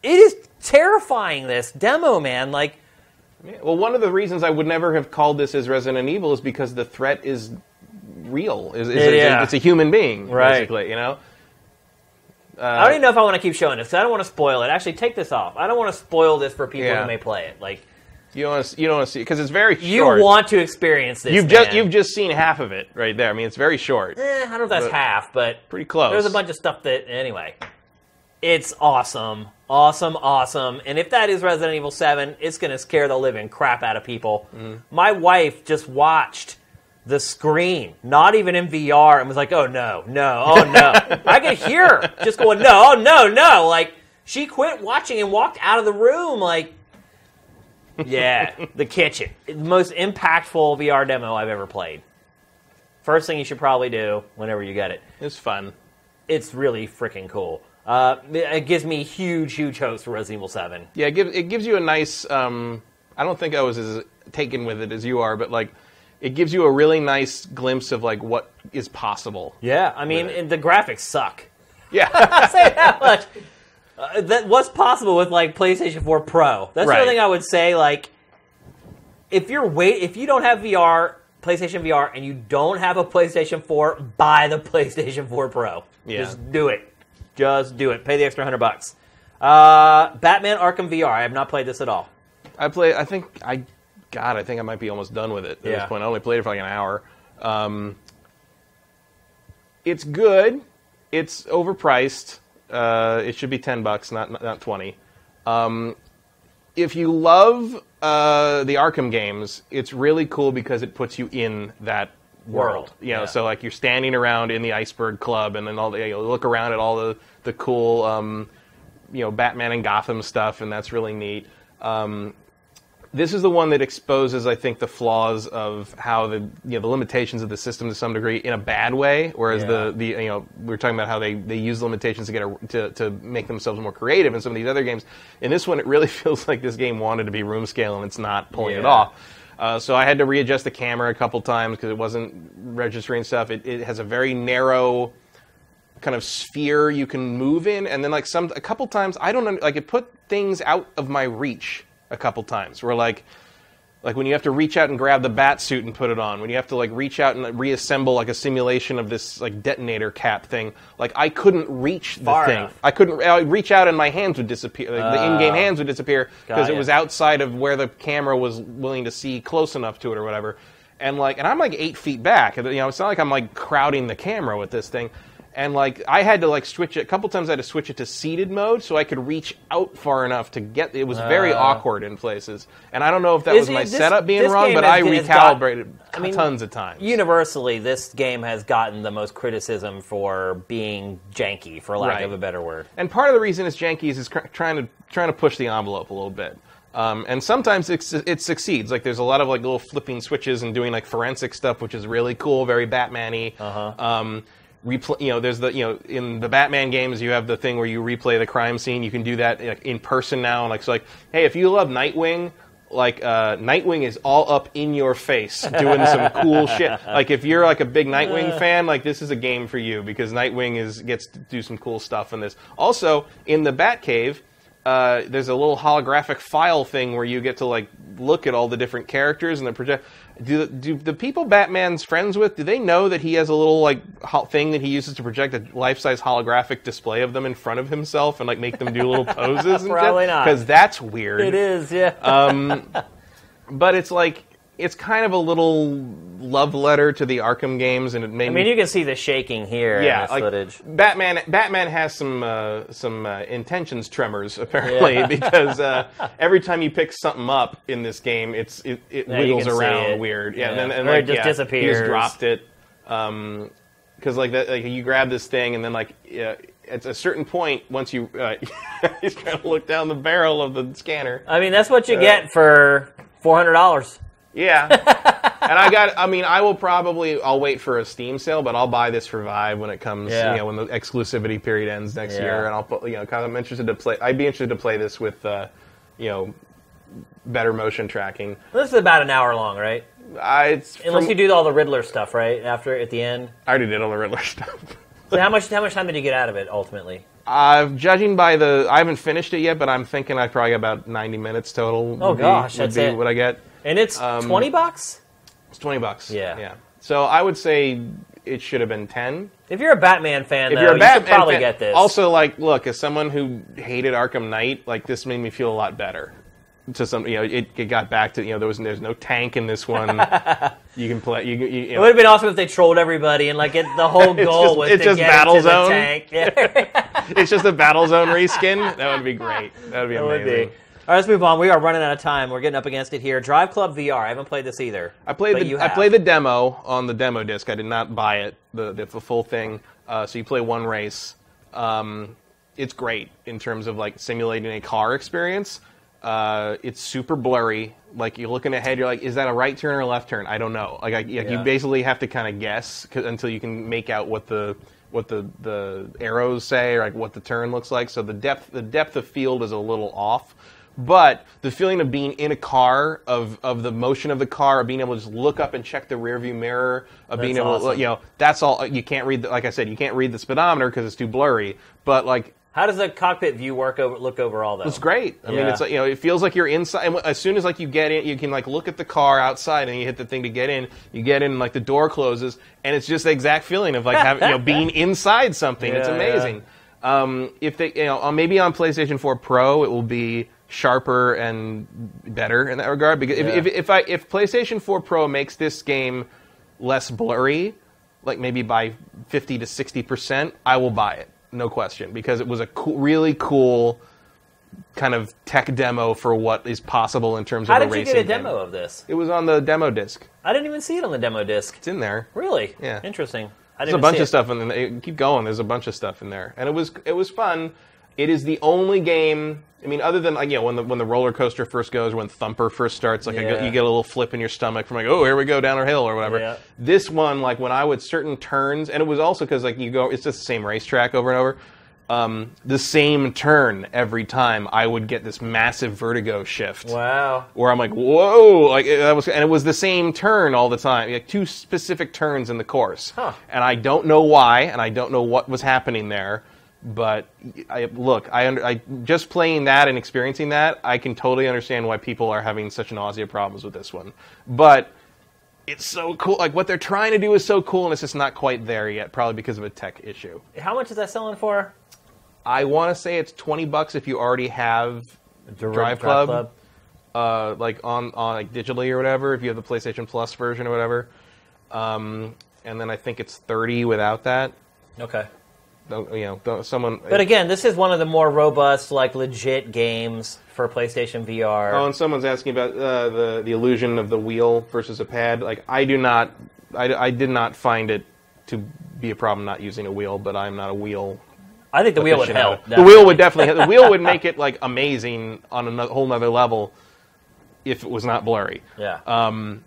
it is terrifying this demo man like Well, one of the reasons I would never have called this as Resident Evil is because the threat is real. Is, is Yeah. it's a human being, Right. basically. You know. Uh, I don't even know if I want to keep showing this. 'cause I don't want to spoil it. Actually, take this off. I don't want to spoil this for people Yeah. who may play it. Like You don't want to. You don't want to see because it's very you want to experience this. You've man. just you've just seen half of it right there. I mean, it's very short. Eh, I don't know if that's but- half, but Pretty close. There's a bunch of stuff that anyway. It's awesome, awesome, awesome. And if that is Resident Evil Seven, it's going to scare the living crap out of people. Mm-hmm. My wife just watched the screen, not even in VR, and was like, "Oh no, no, oh no!" I could hear her just going, "No, oh no, no!" Like she quit watching and walked out of the room. Like, yeah, the kitchen, the most impactful VR demo I've ever played. First thing you should probably do whenever you get it It's fun. it's really freaking cool. Uh, it gives me huge, huge hopes for Resident Evil 7. Yeah, it gives it gives you a nice. Um, I don't think I was as taken with it as you are, but like, it gives you a really nice glimpse of like what is possible. Yeah, I mean, the graphics suck. Yeah. Say that much. Uh, that what's possible with like PlayStation 4 Pro. That's the Right. other thing I would say. Like, if you're wait, if you don't have VR, PlayStation VR, and you don't have a PlayStation 4, buy the PlayStation 4 Pro. Yeah. Just do it. Just do it. Pay the extra hundred bucks. Uh, Batman Arkham VR. I have not played this at all. I play. I think I God, I think I might be almost done with it at Yeah. this point. I only played it for like an hour. Um, it's good. It's overpriced. Uh, it should be ten bucks, not not twenty. Um, if you love uh, the Arkham games, it's really cool because it puts you in that world. World, You know, yeah. so like you're standing around in the Iceberg Club, and then all the, you look around at all the the cool, um, you know, Batman and Gotham stuff, and that's really neat. Um, this is the one that exposes, I think, the flaws of how the you know the limitations of the system to some degree in a bad way. Whereas Yeah. the the you know we were talking about how they, they use limitations to get a, to to make themselves more creative in some of these other games. In this one, it really feels like this game wanted to be room scale and it's not pulling it off. Uh, so I had to readjust the camera a couple times because it wasn't registering stuff. It, it has a very narrow kind of sphere you can move in, and then like some a couple times I don't like it put things out of my reach a couple times. Where like like when you have to reach out and grab the bat suit and put it on, when you have to like reach out and like, reassemble like a simulation of this like detonator cap thing, like I couldn't reach the Far thing. enough. I couldn't I reach out and my hands would disappear. Like, the in-game oh. hands would disappear because it was outside of where the camera was willing to see close enough to it or whatever. And like, and I'm like eight feet back. You know, it's not like I'm like crowding the camera with this thing. And like, I had to like switch it a couple times. I had to switch it to seated mode so I could reach out far enough to get. It was very awkward in places. And I don't know if that. Is was my this- setup being this wrong, game but has- I has got- recalibrated I mean, tons of times. Universally, this game has gotten the most criticism for being janky, for lack Right. of a better word. And part of the reason it's janky is it's cr- trying to trying to push the envelope a little bit. Um, and sometimes it, su- it succeeds. Like there's a lot of like little flipping switches and doing like forensic stuff, which is really cool, very Batman-y. Uh-huh. Um, repl- you know, there's the you know in the Batman games you have the thing where you replay the crime scene. You can do that like, in person now. and Like so, like hey, if you love Nightwing. Like uh, Nightwing is all up in your face, doing some cool shit. Like if you're like a big Nightwing fan, like this is a game for you because Nightwing is gets to do some cool stuff in this. Also, in the Batcave, uh, there's a little holographic file thing where you get to like look at all the different characters and the project. Do, do the people Batman's friends with do they know that he has a little like ho- thing that he uses to project a life-size holographic display of them in front of himself and like make them do little poses? Probably not. because that's weird. It is, yeah. but it's like it's kind of a little love letter to the Arkham games, and it made I me mean, you can see the shaking here in yeah, this like footage. Batman. Batman has some uh, some uh, intentions tremors apparently Yeah. because uh, every time you pick something up in this game, it's it, it Yeah, wiggles around it. weird. Yeah, Yeah. and then and Or it just disappears. He just dropped it because like that, like you grab this thing and then like. At a certain point, once you uh, he's trying to look down the barrel of the scanner, I mean, that's what you get for four hundred dollars. Yeah. and I got. I mean, I will probably. I'll wait for a Steam sale, but I'll buy this for Vive when it comes. Yeah. You know, when the exclusivity period ends next Yeah. year, and I'll put. You know, kind of I'm interested to play. I'd be interested to play this with. Uh, you know, better motion tracking. This is about an hour long, right? I, it's Unless from- you do all the Riddler stuff, right? After at the end. I already did all the Riddler stuff. So how much how much time did you get out of it ultimately? Uh, judging by the, I haven't finished it yet, but I'm thinking I probably got about 90 minutes total. Oh, be- gosh, would that's be it. what I get. And it's Um, twenty bucks. It's 20 bucks. Yeah. yeah. So I would say it should have been 10. If you're a Batman fan, though, you're a you Batman should probably fan- get this. Also, like, look, as someone who hated Arkham Knight, like this made me feel a lot better. To some, you know, it, it got back to you know there was there's no tank in this one. you can play. You, you, you it know, would have been awesome if they trolled everybody and like it, the whole It's goal just- was it's to just get Battle into Zone. the tank. Yeah, it's just a battle zone reskin. That would be great. That would be it would amazing. be. All right, let's move on. We are running out of time. We're getting up against it here. Drive Club VR. I haven't played this either. I played the I played the demo on the demo disc. I did not buy it the the, the full thing. Uh, so you play one race. Um, it's great in terms of like simulating a car experience. Uh, it's super blurry. Like you're looking ahead, you're like, is that a right turn or a left turn? I don't know. Like, I, like Yeah. you basically have to kind of guess until you can make out what the what the the arrows say or like what the turn looks like. So the depth the depth of field is a little off. But the feeling of being in a car, of, of the motion of the car, of being able to just look up and check the rearview mirror, of being That's able, to, awesome. you know, that's all. You can't read, the, like I said, you can't read the speedometer because it's too blurry. But like, How does the cockpit view work over look overall though? it's great. I mean, Yeah. it's like you know, it feels like you're inside. And as soon as like you get in, you can like look at the car outside, and you hit the thing to get in. You get in, and, like the door closes, and it's just the exact feeling of like having, you know being inside something. it's Yeah, amazing. Um, if they, you know, uh, maybe on PlayStation 4 Pro, it will be sharper and better in that regard. Because Yeah. if, if, if I if PlayStation 4 Pro makes this game less blurry, like maybe by 50 to 60 percent, I will buy it, no question, because it was a cool, really cool kind of tech demo for what is possible in terms How of a did you get a game. demo of this? It was on the demo disc. I didn't even see it on the demo disc. It's in there. Really? Yeah. Interesting. I There's a bunch of it. stuff in there. Keep going. There's a bunch of stuff in there, and it was it was fun. It is the only game. I mean, other than like you know when the when the roller coaster first goes, when Thumper first starts, like go- you get a little flip in your stomach from like oh here we go down a hill or whatever. Yeah. This one like when I would certain turns, and it was also because like you go, it's just the same racetrack over and over. Um, the same turn every time, I would get this massive vertigo shift Wow. where I'm like, whoa, like that was, and it was the same turn all the time, like two specific turns in the course, Huh. and I don't know why, and I don't know what was happening there, but I look, I, under, I just playing that and experiencing that, I can totally understand why people are having such nausea problems with this one, but. It's so cool. Like what they're trying to do is so cool, and it's just not quite there yet. Probably because of a tech issue. How much is that selling for? I want to say it's twenty bucks if you already have Drive, Drive Club? uh, like on on like digitally or whatever. If you have the PlayStation Plus version or whatever, um, and then I think it's thirty without that. Okay. You know, someone. But again, this is one of the more robust, like legit games for PlayStation VR. oh, and someone's asking about uh, the the illusion of the wheel versus a pad. Like I do not, I, I did not find it to be a problem not using a wheel, but I'm not a wheel. I think the wheel would help. The wheel would definitely. The wheel would make it like amazing on a whole nother level if it was not blurry. Yeah. Um,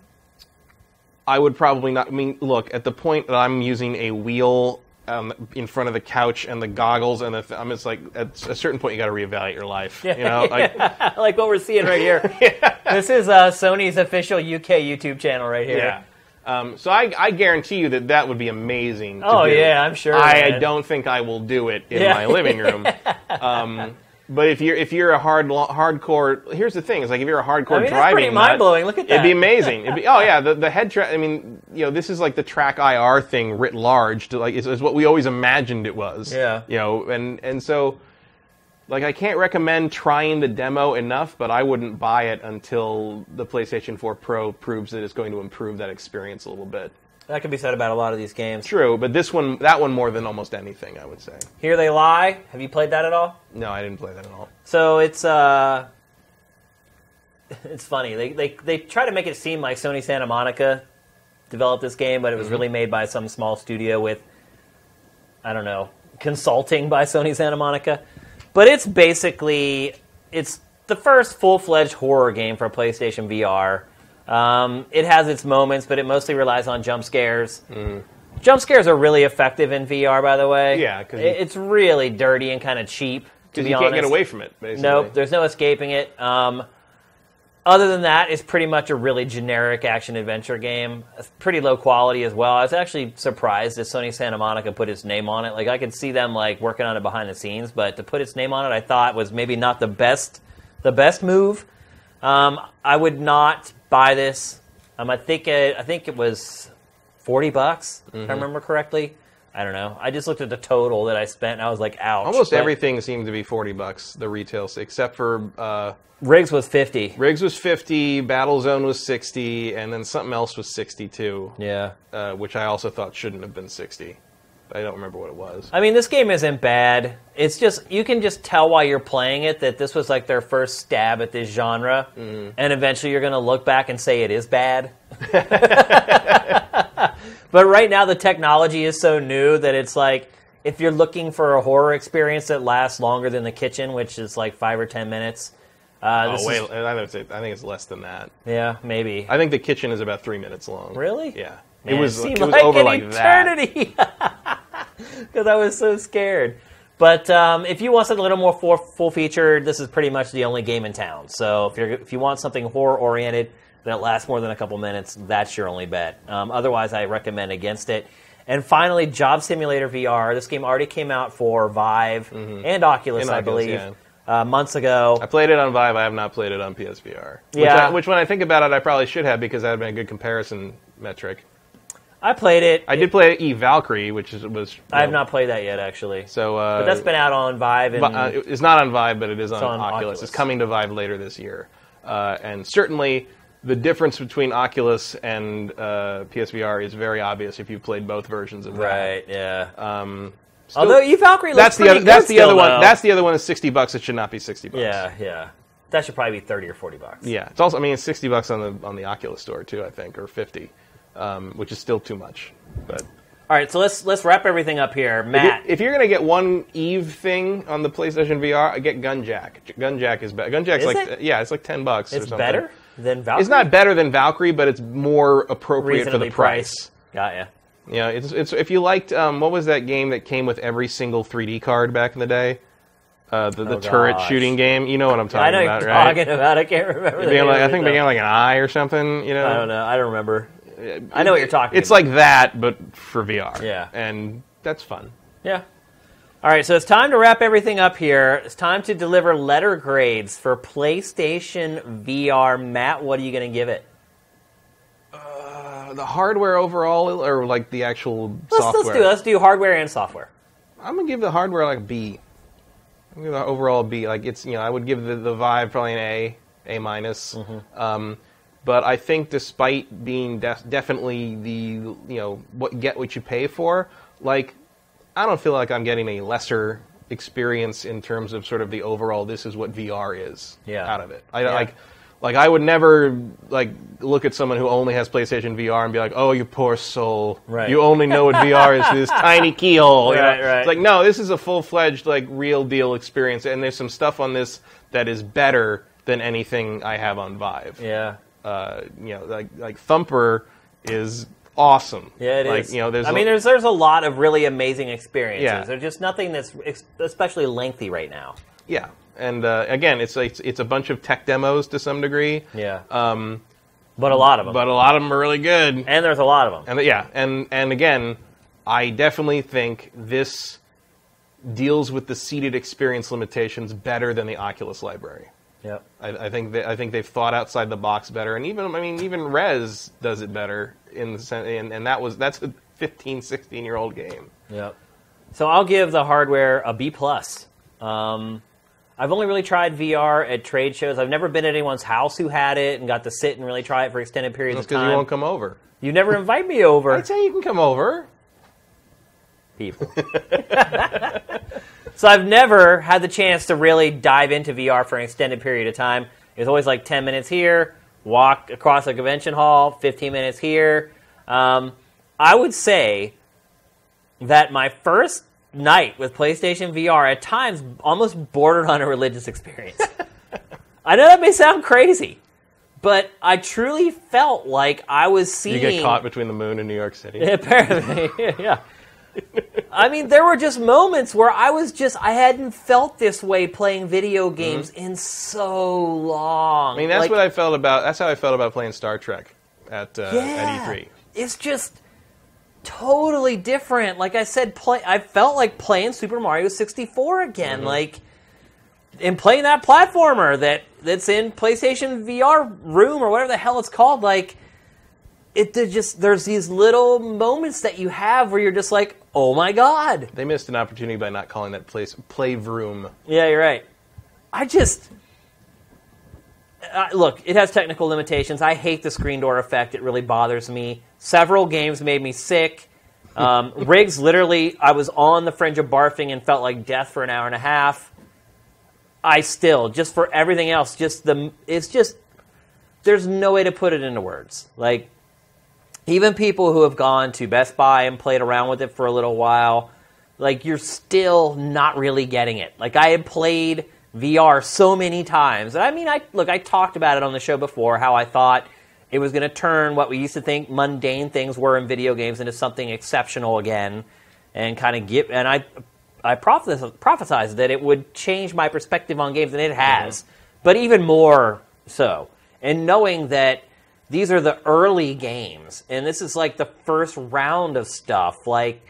I would probably not. I mean, look, at the point that I'm using a wheel um, in front of the couch and the goggles, and the th- I'm just like, at a certain point, you got to reevaluate your life. You know, like, like what we're seeing right here. This is uh, Sony's official UK YouTube channel right here. yeah. Um, so I, I guarantee you that that would be amazing. to Oh, do. yeah, I'm sure, I man. don't think I will do it in Yeah. my living room. um, but if you're if you're a hard hardcore, here's the thing: is like if you're a hardcore I mean, driving, pretty mind-blowing. Look at that. It'd be amazing. It'd be oh yeah, the the head track. I mean, you know, this is like the TrackIR thing writ large. To like, is, is what we always imagined it was. Yeah. You know, and and so, like, I can't recommend trying the demo enough, but I wouldn't buy it until the PlayStation 4 Pro proves that it's going to improve that experience a little bit. That could be said about a lot of these games. True, but this one, that one more than almost anything, I would say. Here They Lie. Have you played that at all? No, I didn't play that at all. So it's uh, it's funny. They, they they try to make it seem like Sony Santa Monica developed this game, but it was really made by some small studio with I don't know consulting by Sony Santa Monica. But it's basically it's the first full fledged horror game for PlayStation VR. Um, it has its moments, but it mostly relies on jump scares. Jump scares are really effective in VR, by the way. Yeah, It- it's really dirty and kind of cheap. To be you honest, can't get away from it, basically. Nope, there's no escaping it. Um, other than that, it's pretty much a really generic action adventure game. It's pretty low quality as well. I was actually surprised that Sony Santa Monica put its name on it. Like I could see them like working on it behind the scenes, but to put its name on it, I thought was maybe not the best, the best move. Um, I would not buy this. Um, I think it, I think it was forty bucks, Mm-hmm. if I remember correctly. I don't know. I just looked at the total that I spent, and I was like, ouch. Almost But everything seemed to be 40 bucks, the retail, except for uh, Rigs was fifty. Rigs was 50, Battlezone was 60, and then something else was 62, Yeah. uh, which I also thought shouldn't have been 60. I don't remember what it was. I mean, this game isn't bad. It's just you can just tell while you're playing it that this was like their first stab at this genre, Mm-hmm. and eventually you're going to look back and say it is bad. but right now, the technology is so new that it's like if you're looking for a horror experience that lasts longer than the kitchen, which is like five or ten minutes. Uh, this oh, wait, is- I, would say, I think it's less than that. yeah, maybe. I think the kitchen is about three minutes long. Really? Yeah. Man, it was, seemed it was like over an like eternity because I was so scared. But um, if you want something a little more full, full featured, this is pretty much the only game in town. So if you're if you want something horror oriented that lasts more than a couple minutes, that's your only bet. Um, otherwise, I recommend against it. And finally, Job Simulator VR. This game already came out for Vive and Oculus, And I Oculus, believe, yeah. uh, months ago. I played it on Vive. I have not played it on PSVR. Which, Yeah. I, which when I think about it, I probably should have because that would been a good comparison metric. I played it. I did play Eve Valkyrie, which is, was. I have not played that yet, actually. So, uh, but that's been out on Vive and uh, it's not on Vive, but it is on, on Oculus. Oculus. It's coming to Vive later this year, uh, and certainly the difference between Oculus and uh, PSVR is very obvious if you've played both versions of that. right. Yeah. Um, still- Although you Valkyrie looks that's the other, that's the other one. That's the other one. Is sixty bucks. It should not be sixty bucks. yeah, yeah. That should probably be thirty or forty bucks. Yeah, it's also. I mean, it's sixty bucks on the on the Oculus store too. I think, or fifty, um, which is still too much. But All right, so let's let's wrap everything up here, if, you, Matt. if you're gonna get one Eve thing on the PlayStation VR, I get Gunjack. Gunjack is better. Gunjack's Is like it? yeah, it's like ten bucks. or it's something. better than Valkyrie. It's not better than Valkyrie, but it's more appropriate for the price. priced. Got ya. You know, it's, it's if you liked um, what was that game that came with every single 3D card back in the day? Uh, the the Oh, turret gosh. shooting game. You know what I'm talking I know about, you're right? talking about. I can't remember. It began like, I think it began like an eye or something. You know, I don't know. I don't remember. I know what you're talking. It's about. like that, but for VR. Yeah. and that's fun. Yeah. All right, so it's time to wrap everything up here. It's time to deliver letter grades for PlayStation VR. Matt, what are you going to give it? Uh, the hardware overall, or like the actual Let's, software. let's do let's do hardware and software. I'm gonna give the hardware like a B. I'm gonna give the overall B. Like it's you know I would give the the Vive probably an A, A minus. Mm-hmm. Um, but I think despite being def- definitely the you know what get what you pay for, like I don't feel like I'm getting a lesser experience in terms of sort of the overall. This is what VR is. Yeah. Out of it, I Yeah. like. Like I would never like look at someone who only has PlayStation VR and be like, "Oh, you poor soul! Right. You only know what VR is. This tiny keyhole." you know? Right, right. It's like, no, this is a full fledged, like, real deal experience, and there's some stuff on this that is better than anything I have on Vive. Yeah. Uh, you know, like like Thumper is awesome. Yeah, it is. like, You know, there's I mean, there's there's a lot of really amazing experiences. Yeah. There's just nothing that's especially lengthy right now. yeah, and uh, again, it's like it's a bunch of tech demos to some degree. Yeah. Um, but a lot of them. but a lot of them are really good. and there's a lot of them. And yeah, and and again, I definitely think this deals with the seated experience limitations better than the Oculus library. Yep. I, I think they, I think they've thought outside the box better, and even I mean even Rez does it better in the sen- and, and that was that's a 15, 16 year old game. Yep. So I'll give the hardware a B plus. Um, I've only really tried VR at trade shows. I've never been at anyone's house who had it and got to sit and really try it for extended periods That's of because you won't come over. You never invite me over, I'd say you can come over. People. so I've never had the chance to really dive into VR for an extended period of time. It was always like 10 minutes here, walk across a convention hall, 15 minutes here. Um, I would say that my first night with PlayStation VR at times almost bordered on a religious experience. I know that may sound crazy, but I truly felt like I was seeing. You get caught between the moon and New York City. Apparently, yeah. I mean, there were just moments where I was just I hadn't felt this way playing video games in so long. Mm-hmm. I mean, that's Like, what I felt about. That's how I felt about playing Star Trek at uh, yeah, at E3. It's just totally different. Like I said, play. I felt like playing Super Mario 64 again. Mm-hmm. Like and playing that platformer that that's in PlayStation VR room or whatever the hell it's called. Like it just there's these little moments that you have where you're just like, oh my god. They missed an opportunity by not calling that place Playroom. Yeah, you're right. I just uh, look. It has technical limitations. I hate the screen door effect. It really bothers me. Several games made me sick. Um, Rigs, literally, I was on the fringe of barfing and felt like death for an hour and a half. I still, just for everything else, just the it's just there's no way to put it into words. Like even people who have gone to Best Buy and played around with it for a little while, like you're still not really getting it. Like I had played VR so many times. And I mean, I look, I talked about it on the show before how I thought it was going to turn what we used to think mundane things were in video games into something exceptional again, and kind of get. And I, I prophes- prophesized that it would change my perspective on games, and it mm-hmm. has. But even more so, and knowing that these are the early games, and this is like the first round of stuff, like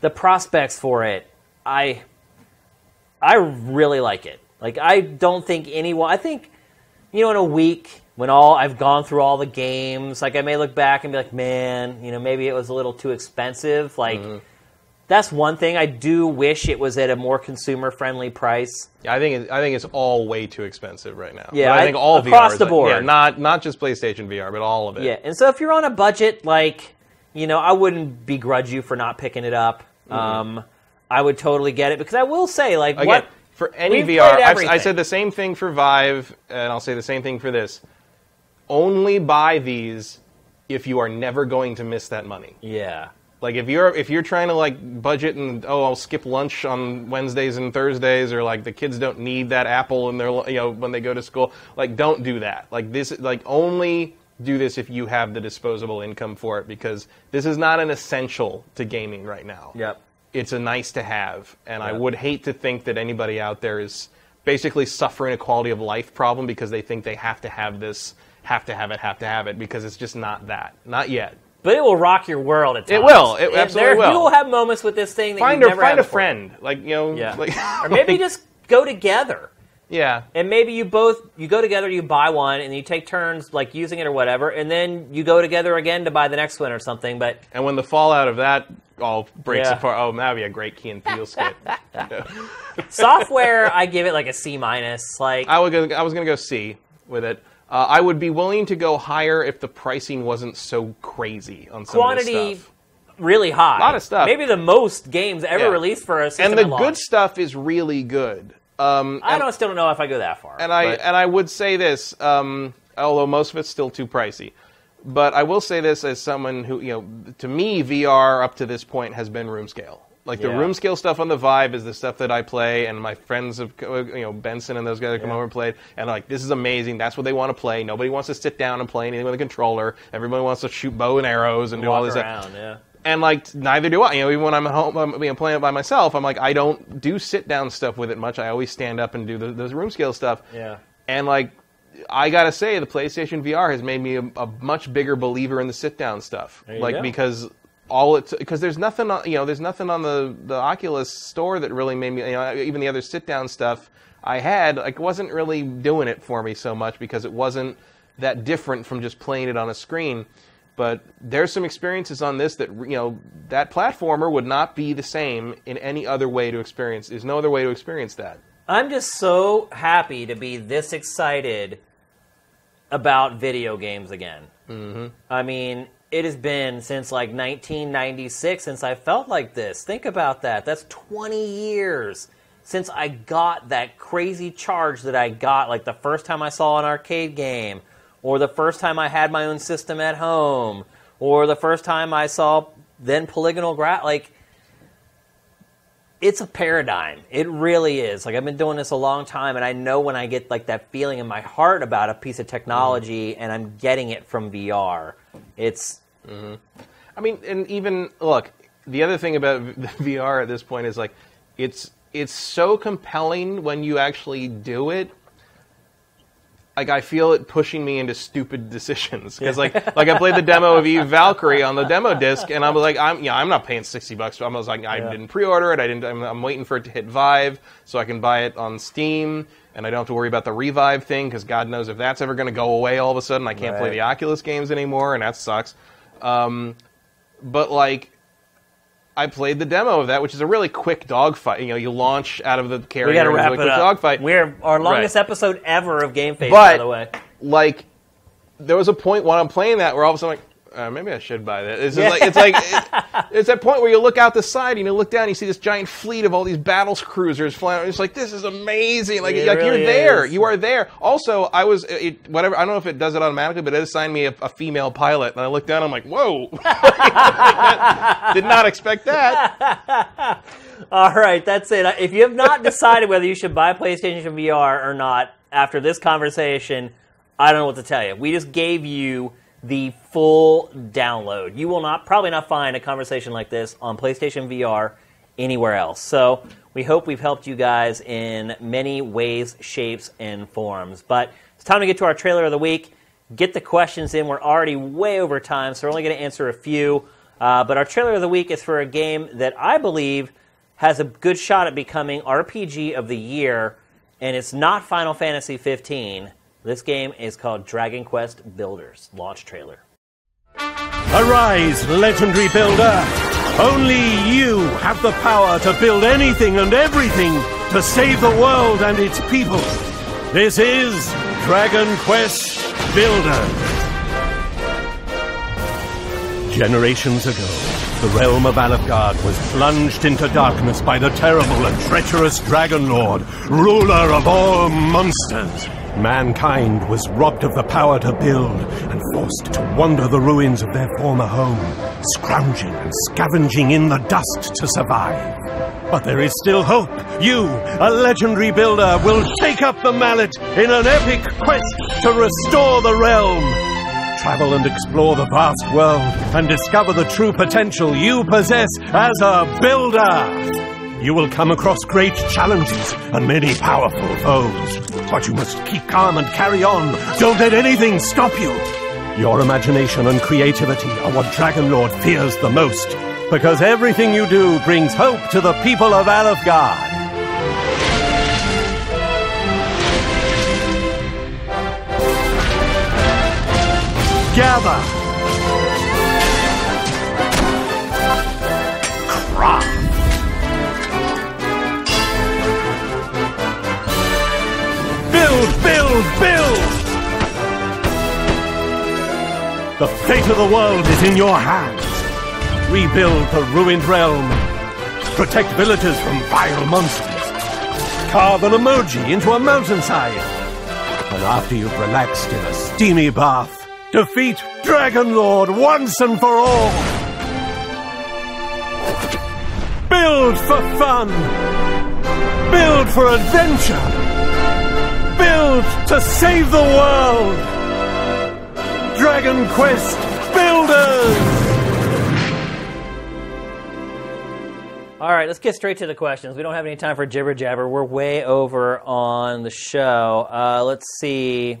the prospects for it, I, I really like it. Like I don't think anyone. I think, you know, in a week, when all I've gone through all the games, like I may look back and be like, man, you know, maybe it was a little too expensive. Like Mm-hmm. That's one thing. I do wish it was at a more consumer friendly price. Yeah, I think it, I think it's all way too expensive right now. Yeah, I I- think all across VR the like- board. yeah, not not just PlayStation VR, but all of it. Yeah, and so if you're on a budget, like you know, I wouldn't begrudge you for not picking it up. Um, I would totally get it because I will say, like, Again, what for any VR, I said the same thing for Vive, and I'll say the same thing for this. Only buy these if you are never going to miss that money. yeah, Like if you're if you're trying to like budget and oh I'll skip lunch on Wednesdays and Thursdays or like the kids don't need that apple in their you know when they go to school like don't do that like this like only do this if you have the disposable income for it because this is not an essential to gaming right now. Yep. It's a nice to have and I would hate to think that anybody out there is basically suffering a quality of life problem because they think they have to have this have to have it have to have it because it's just not that not yet. But it will rock your world at times. It will. It And absolutely there, will. You will have moments with this thing that Find you never find a before. friend like you know Yeah, like, or maybe like- just go together. yeah And maybe you both you go together, you buy one, and you take turns like using it or whatever, and then you go together again to buy the next one or something. But and when the fallout of that all breaks Yeah. apart oh that would be a great Key and Peele skit software, I give it like a C minus. Like I would go, I was gonna go C with it uh, I would be willing to go higher if the pricing wasn't so crazy on some quantity of really high. A lot of stuff. Maybe the most games ever Yeah. released for a system and the launch. good stuff is really good um, I and- don't still don't know if I go that far. And I but- and I would say this, um, although most of it's still too pricey. But I will say this as someone who, you know, to me, VR up to this point has been room scale. Like the Yeah. room scale stuff on the Vive is the stuff that I play, and my friends have, uh, you know, Benson and those guys have come over and played, and like this is amazing. That's what they want to play. Nobody wants to sit down and play anything with a controller. Everybody wants to shoot bow and arrows and do all walk this. around. Yeah. And like neither do I. You know, even when I'm at home, I'm you know, playing it by myself. I'm like I don't do sit down stuff with it much. I always stand up and do the, the room scale stuff. Yeah. And like, I gotta say, the PlayStation VR has made me a, a much bigger believer in the sit down stuff. There you like go. because all it because there's nothing on you know there's nothing on the the Oculus store that really made me you know even the other sit down stuff I had like wasn't really doing it for me so much because it wasn't that different from just playing it on a screen. But there's some experiences on this that you know that platformer would not be the same in any other way to experience. There's no other way to experience that. I'm just so happy to be this excited about video games again. Mm-hmm. I mean, it has been since like 1996 since I felt like this. Think about that. That's 20 years since I got that crazy charge that I got like the first time I saw an arcade game, or the first time I had my own system at home, or the first time I saw then polygonal gra like it's a paradigm. It really is. Like I've been doing this a long time, and I know when I get like that feeling in my heart about a piece of technology, and I'm getting it from VR. It's mm-hmm. I mean, and even look, the other thing about VR at this point is like, it's it's so compelling when you actually do it. Like I feel it pushing me into stupid decisions because like like I played the demo of Eve Valkyrie on the demo disc and I was like I'm yeah I'm not paying sixty bucks. I was like I Yeah. didn't pre-order it. I didn't. I'm, I'm waiting for it to hit Vive so I can buy it on Steam and I don't have to worry about the revive thing because God knows if that's ever going to go away all of a sudden I can't play the Oculus games anymore and that sucks. Um, but like I played the demo of that, which is a really quick dogfight. You know, you launch out of the carrier. we got to and it's a wrap really it quick up. Dogfight. We're our longest Right. episode ever of Game Face, but by the way. like, there was a point when I'm playing that where all of a sudden, I'm like, uh, maybe I should buy that. It's, Yeah. like, it's like it- it's that point where you look out the side and you look down, and you see this giant fleet of all these battles cruisers flying. It's like this is amazing. Like, It like really you're there. is. You are there. Also, I was it, whatever. I don't know if it does it automatically, but it assigned me a, a female pilot, and I looked down. I'm like, whoa! Did not expect that. All right, that's it. If you have not decided whether you should buy PlayStation VR or not after this conversation, I don't know what to tell you. We just gave you the full download. You will not probably not find a conversation like this on PlayStation VR anywhere else. So, we hope we've helped you guys in many ways, shapes, and forms. But it's time to get to our trailer of the week. Get the questions in. We're already way over time, so we're only going to answer a few. Uh, but our trailer of the week is for a game that I believe has a good shot at becoming RPG of the year, and it's not Final Fantasy 15. This game is called Dragon Quest Builders launch trailer. Arise, legendary builder! Only you have the power to build anything and everything to save the world and its people. This is Dragon Quest Builders. Generations ago, the realm of Alefgard was plunged into darkness by the terrible and treacherous Dragon Lord, ruler of all monsters. Mankind was robbed of the power to build and forced to wander the ruins of their former home, scrounging and scavenging in the dust to survive. But there is still hope. You, a legendary builder, will shake up the mallet in an epic quest to restore the realm. Travel and explore the vast world and discover the true potential you possess as a builder. You will come across great challenges and many powerful foes. But you must keep calm and carry on. Don't let anything stop you. Your imagination and creativity are what Dragon Lord fears the most. Because everything you do brings hope to the people of Alefgard. Gather! Build, build! The fate of the world is in your hands. Rebuild the ruined realm. Protect villagers from vile monsters. Carve an emoji into a mountainside. And after you've relaxed in a steamy bath, defeat Dragon Lord once and for all. Build for fun. Build for adventure. Build to save the world! Dragon Quest Builders! All right, let's get straight to the questions. We don't have any time for jibber jabber. We're way over on the show. Uh, let's see.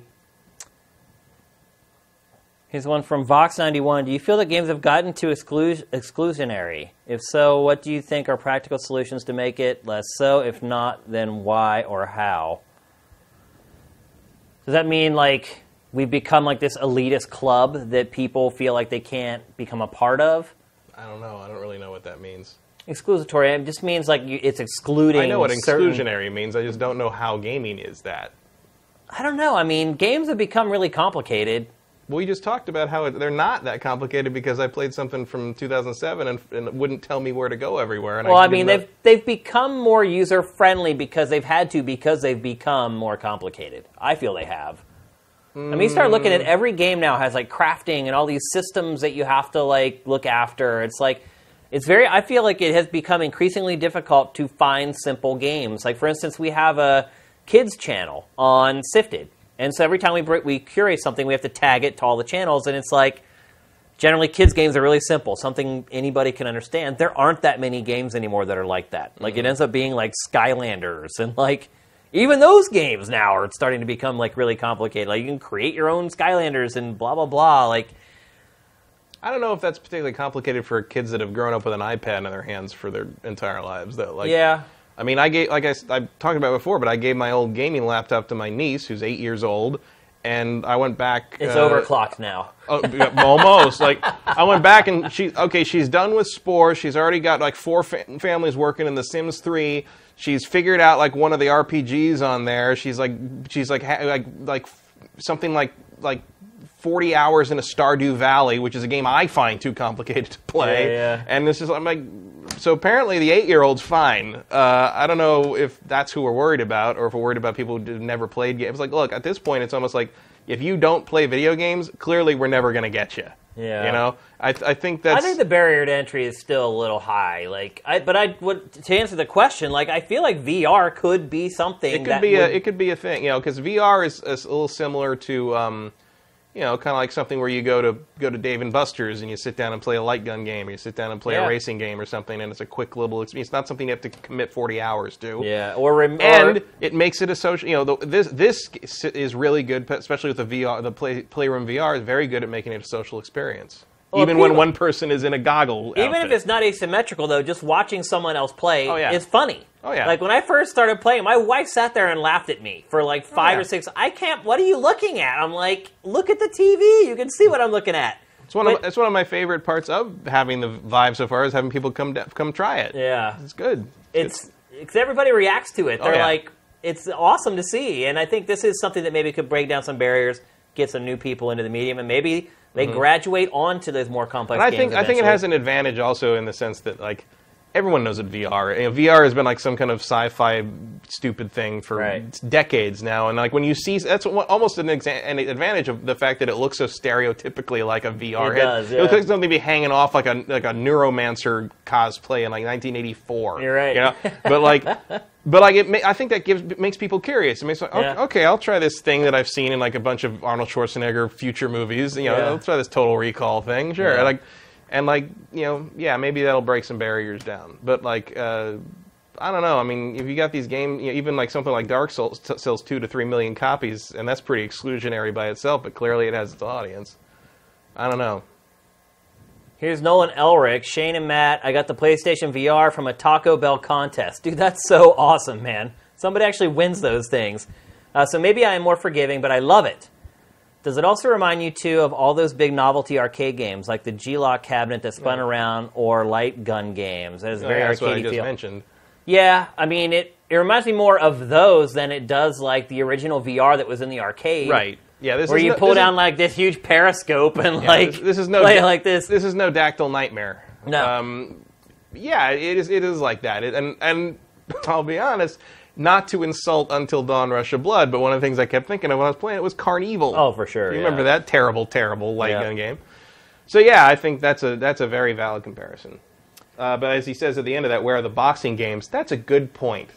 Here's one from Vox91. Do you feel that games have gotten too exclu- exclusionary? If so, what do you think are practical solutions to make it less so? If not, then why or how? Does that mean like we've become like this elitist club that people feel like they can't become a part of? I don't know. I don't really know what that means. Exclusatory it just means like you, it's excluding. I know what certain- exclusionary means. I just don't know how gaming is that. I don't know. I mean, games have become really complicated. We just talked about how they're not that complicated because I played something from 2007 and, and it wouldn't tell me where to go everywhere. And Well, I didn't mean, they've they've become more user friendly because they've had to because they've become more complicated. I feel they have. I mean, you start looking at mm. every game now has like crafting and all these systems that you have to like look after. It's like it's very. I feel like it has become increasingly difficult to find simple games. Like for instance, we have a kids channel on Sifted, and so every time we we curate something, we have to tag it to all the channels, and it's like generally kids games are really simple something anybody can understand. There aren't that many games anymore that are like that. Like it mm-hmm. ends up being like skylanders and like even those games now are starting to become like really complicated. Like you can create your own skylanders and blah blah blah like I don't know if that's particularly complicated for kids that have grown up with an iPad in their hands for their entire lives. Though, like, yeah I mean, I gave, like I, s- I talked about before, but I gave my old gaming laptop to my niece, who's eight years old, and I went back. it's uh, overclocked now Oh, yeah, almost. like I went back and she okay, she's done with Spore. She's already got like four fa- families working in The Sims 3. She's figured out like one of the RPGs on there. She's like she's like ha- like like something like like 40 hours in a Stardew Valley, which is a game I find too complicated to play. Yeah, yeah. And this is I'm like so apparently the 8-year-old's fine. Uh, I don't know if that's who we're worried about or if we're worried about people who never played games. Like look, at this point it's almost like if you don't play video games, clearly we're never going to get you. Yeah. You know, I, I think that's. I think the barrier to entry is still a little high. Like, I, but I would to answer the question. Like, I feel like VR could be something. it could that be would, a it could be a thing, you know, because VR is, is a little similar to, um, you know, kind of like something where you go to go to Dave and Buster's and you sit down and play a light gun game, or you sit down and play Yeah. a racing game or something, and it's a quick little experience. It's not something you have to commit forty hours to. yeah, or, rem- and or it makes it a social. You know, the, this this is really good, especially with the VR. The play, Playroom VR is very good at making it a social experience. Well, even when one person is in a goggle. Even if it's not asymmetrical, though, just watching someone else play Oh, yeah. is funny. Oh, yeah. Like when I first started playing, my wife sat there and laughed at me for like oh, five Oh, yeah. or six. I can't. What are you looking at? I'm like, look at the TV. You can see what I'm looking at. It's one, of, it's one of my favorite parts of having the Vive so far is having people come da- come try it. Yeah, It's good. it's because everybody reacts to it. Oh, They're yeah. like, it's awesome to see, and I think this is something that maybe could break down some barriers, get some new people into the medium, and maybe they graduate on to those more complex. Mm-hmm. And I games think I think it has an advantage also in the sense that like everyone knows what VR. You know, VR has been like some kind of sci-fi stupid thing for Right. decades now, and like when you see that's almost an, exa- an advantage of the fact that it looks so stereotypically like a VR It head. does, It looks yeah. like something to be hanging off like a like a neuromancer cosplay in like 1984. You're right. You know, but like. But like it, ma- I think that gives makes people curious. It makes like, Yeah. okay, okay, I'll try this thing that I've seen in like a bunch of Arnold Schwarzenegger future movies. You know, Yeah. I'll try this Total Recall thing. Sure, Yeah. like, and like you know, yeah, maybe that'll break some barriers down. But like, uh, I don't know. I mean, if you got these games, you know, even like something like Dark Souls t- sells two to three million copies, and that's pretty exclusionary by itself. But clearly, it has its audience. I don't know. Here's Nolan Elric, Shane and Matt. I got the PlayStation VR from a Taco Bell contest. Dude, that's so awesome, man. Somebody actually wins those things. Uh, so maybe I am more forgiving, but I love it. Does it also remind you, too, of all those big novelty arcade games like the G-LOC cabinet that spun around or light gun games? That is very that's what I just feel. mentioned. Yeah, I mean, it, it reminds me more of those than it does like the original VR that was in the arcade. Right. Yeah. This Where you no- pull this is- down like this huge periscope and Yeah, like this, this is no play da- like this. This is no dactyl nightmare. No. Um, yeah, it is. It is like that. It, and and I'll be honest, not to insult Until Dawn, Rush of Blood, but one of the things I kept thinking of when I was playing it was Carnival. Oh, for sure, You yeah. remember that terrible, terrible light Yeah. gun game? So yeah, I think that's a that's a very valid comparison. Uh, but as he says at the end of that, where are the boxing games? That's a good point.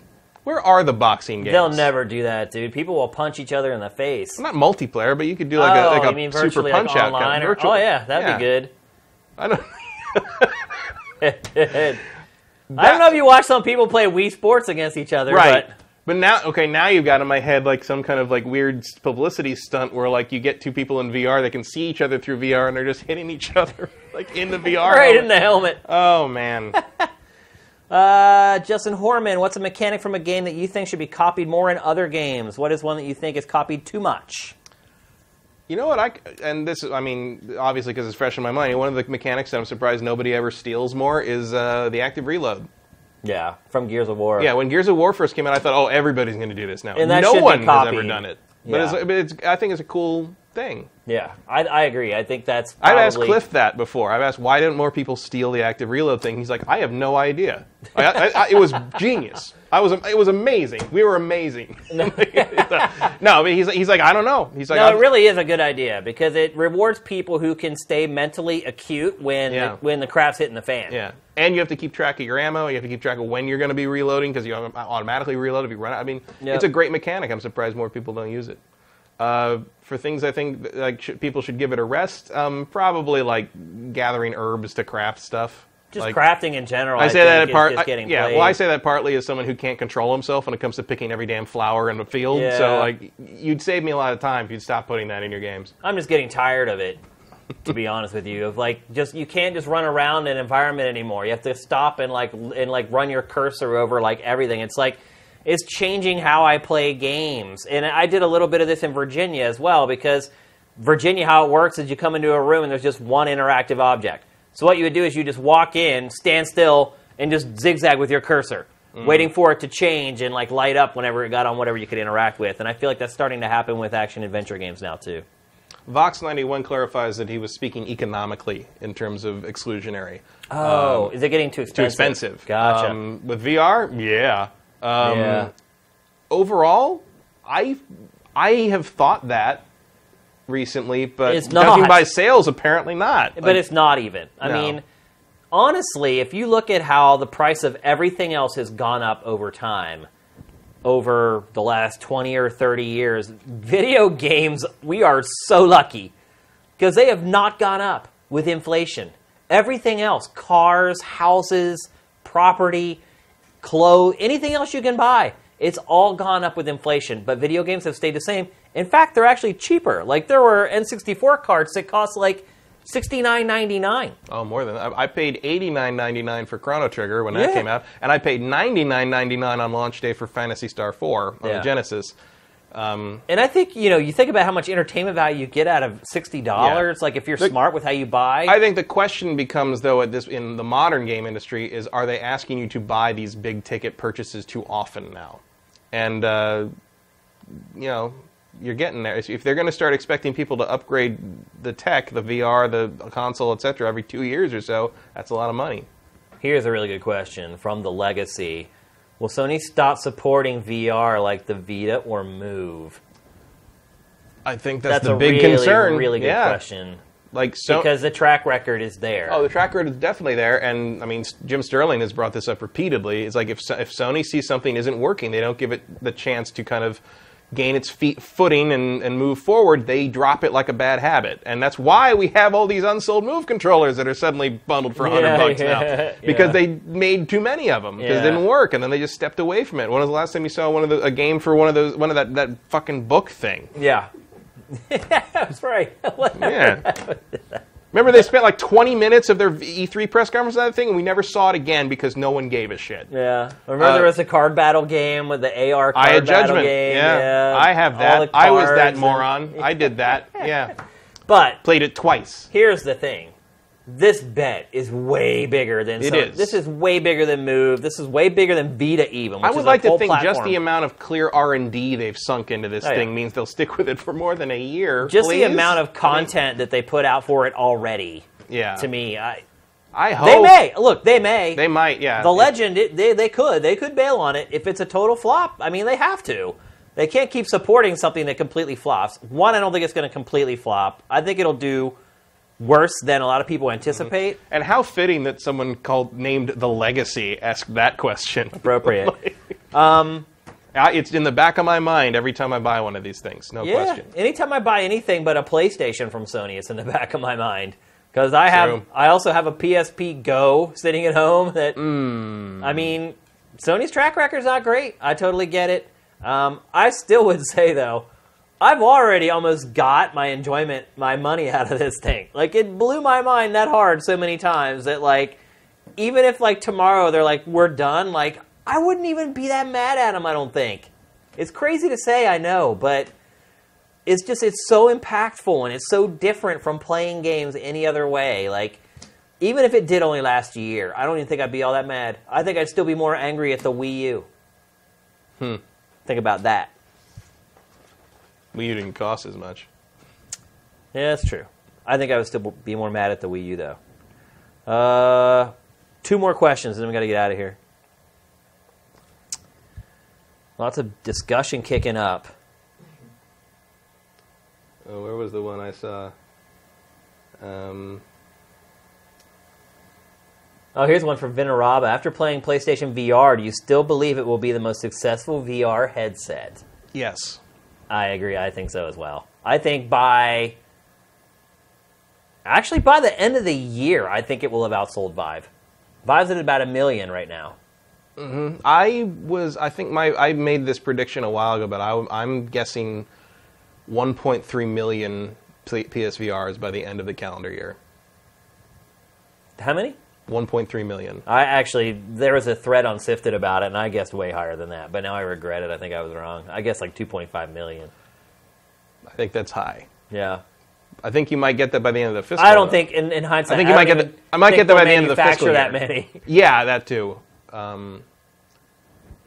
Where are the boxing games? They'll never do that, dude. People will punch each other in the face. Not multiplayer, but you could do like oh, a like a mean super punch like out. kind of or- oh yeah, that'd Yeah. be good. I don't. I don't know if you watch some people play Wii Sports against each other, right. but But now, okay, now you've got in my head like some kind of like weird publicity stunt where like you get two people in VR that can see each other through VR and they're just hitting each other like in the VR. right in the helmet. Oh man, Uh, Justin Horman, what's a mechanic from a game that you think should be copied more in other games? What is one that you think is copied too much? You know what? I and this I mean obviously because it's fresh in my mind. One of the mechanics that I'm surprised nobody ever steals more is uh, the active reload. Yeah, from Gears of War. Yeah, when Gears of War first came out, I thought, oh, everybody's going to do this now. And that no should be one has copied. ever done it. But, Yeah. it's, but it's, I think it's a cool thing. yeah. I, I agree. I think that's. I've asked Cliff that before. I've asked why didn't more people steal the active reload thing. He's like, I have no idea. I, I, I, it was genius. I was. It was amazing. We were amazing. no, but he's he's like, I don't know. He's like, No, it really is a good idea because it rewards people who can stay mentally acute when Yeah. the, when the crap's hitting the fan. yeah. And you have to keep track of your ammo. You have to keep track of when you're going to be reloading because you automatically reload if you run out. I mean, Yep. it's a great mechanic. I'm surprised more people don't use it. Uh, for things I think like sh- people should give it a rest. Um, probably like gathering herbs to craft stuff. Just Like- crafting in general. I I, say think, that is part. just getting yeah, played. well, I say that partly as someone who can't control himself when it comes to picking every damn flower in the field. Yeah. So, like, you'd save me a lot of time if you'd stop putting that in your games. I'm just getting tired of it. To be honest with you, of like just you can't just run around an environment anymore. You have to stop and like and like run your cursor over like everything. It's like it's changing how I play games. And I did a little bit of this in Virginia as well because Virginia, how it works is you come into a room and there's just one interactive object. So what you would do is you just walk in, stand still, and just zigzag with your cursor, waiting for it to change and like light up whenever it got on whatever you could interact with. And I feel like that's starting to happen with action adventure games now too. Vox91 clarifies that he was speaking economically in terms of exclusionary. Oh, is it getting too expensive? Too expensive? expensive. Gotcha. Um, with VR, yeah. Um, yeah. Overall, I I have thought that recently, but It's judging not. by sales, apparently not. But Like, it's not even. I No. mean, honestly, if you look at how the price of everything else has gone up over time, over the last 20 or 30 years, video games, we are so lucky because they have not gone up with inflation. Everything else, cars, houses, property, clothes, anything else you can buy, it's all gone up with inflation. But video games have stayed the same. In fact, they're actually cheaper. Like there were N64 carts that cost like sixty nine ninety nine. Oh, more than that. I paid eighty nine ninety nine for Chrono Trigger when Yeah. that came out, and I paid ninety nine ninety nine on launch day for Phantasy Star Four on Yeah. the Genesis. And I think you know, you think about how much entertainment value you get out of sixty dollars. Like if you're The- smart with how you buy. I think the question becomes, though, at this in the modern game industry, is are they asking you to buy these big ticket purchases too often now? And uh, you know, you're getting there. If they're going to start expecting people to upgrade the tech, the VR, the console, etc., every two years or so, that's a lot of money. Here's a really good question from the Legacy: Will Sony stop supporting VR like the Vita or Move? I think that's, That's the a big really, concern. really good yeah. question Like so, because the track record is there. Oh, the track record is definitely there, and I mean, Jim Sterling has brought this up repeatedly. It's like if if Sony sees something isn't working, they don't give it the chance to kind of gain its feet footing and, and move forward. They drop it like a bad habit, and that's why we have all these unsold Move controllers that are suddenly bundled for hundred Yeah, bucks yeah, now because yeah. they made too many of them because it didn't work, and then they just stepped away from it. When was the last time you saw one of the, a game for one of those one of that that fucking book thing? yeah, that's right. Yeah. Remember, they spent like 20 minutes of their E3 press conference on that thing, and we never saw it again because no one gave a shit. Yeah. Remember Uh, there was a card battle game with the AR card I had battle judgment. game. Yeah. I have that. I was that and- moron. I did that. Yeah. But Played it twice. here's the thing. This bet is way bigger than It is. This is way bigger than Move. This is way bigger than Vita even. Which I would like to think just the amount of clear R and D they've sunk into this Oh, yeah. thing means they'll stick with it for more than a year. just the amount of I mean, content that they put out for it already. yeah. To me, I, I hope they may look. They may. They might. Yeah. the legend, it, they they could they could bail on it if it's a total flop. I mean, they have to. They can't keep supporting something that completely flops. One, I don't think it's going to completely flop. I think it'll do worse than a lot of people anticipate. And how fitting that someone called named the Legacy asked that question. Appropriate. I- It's in the back of my mind every time I buy one of these things. No yeah. question. Anytime I buy anything but a PlayStation from Sony, it's in the back of my mind because I have. True. I also have a PSP Go sitting at home. That Hmm. I mean, Sony's track record's not great. I totally get it. Um, I still would say though, I've already almost got my enjoyment, my money out of this thing. Like it blew my mind that hard so many times that like, even if like tomorrow they're like we're done, like I wouldn't even be that mad at them. I don't think. It's crazy to say, I know, but it's just it's so impactful and it's so different from playing games any other way. Like even if it did only last a year, I don't even think I'd be all that mad. I think I'd still be more angry at the Wii U. Hmm. Think about that. Wii U didn't cost as much. Yeah, that's true. I think I would still be more mad at the Wii U though. Uh, two more questions, and then we got to get out of here. Lots of discussion kicking up. Oh, where was the one I saw? Um, Oh, here's one from Vinaraba. After playing PlayStation VR, do you still believe it will be the most successful VR headset? yes. I agree. I think so as well. I think by actually by the end of the year, I think it will have outsold Vive. Vive's at about a million right now. Mm-hmm. I was. I think my. I made this prediction a while ago, but I, I'm guessing 1.3 million PSVRs by the end of the calendar year. How many? 1.3 million. I actually there was a thread on Sifted about it, and I guessed way higher than that. But now I regret it. I think I was wrong. I guess like 2.5 million. I think that's high. Yeah. I think you might get that by the end of the fiscal. I don't think in, in hindsight. I think you might get the- I might get that by the end of the fiscal manufacture that many. Yeah, that too. Um,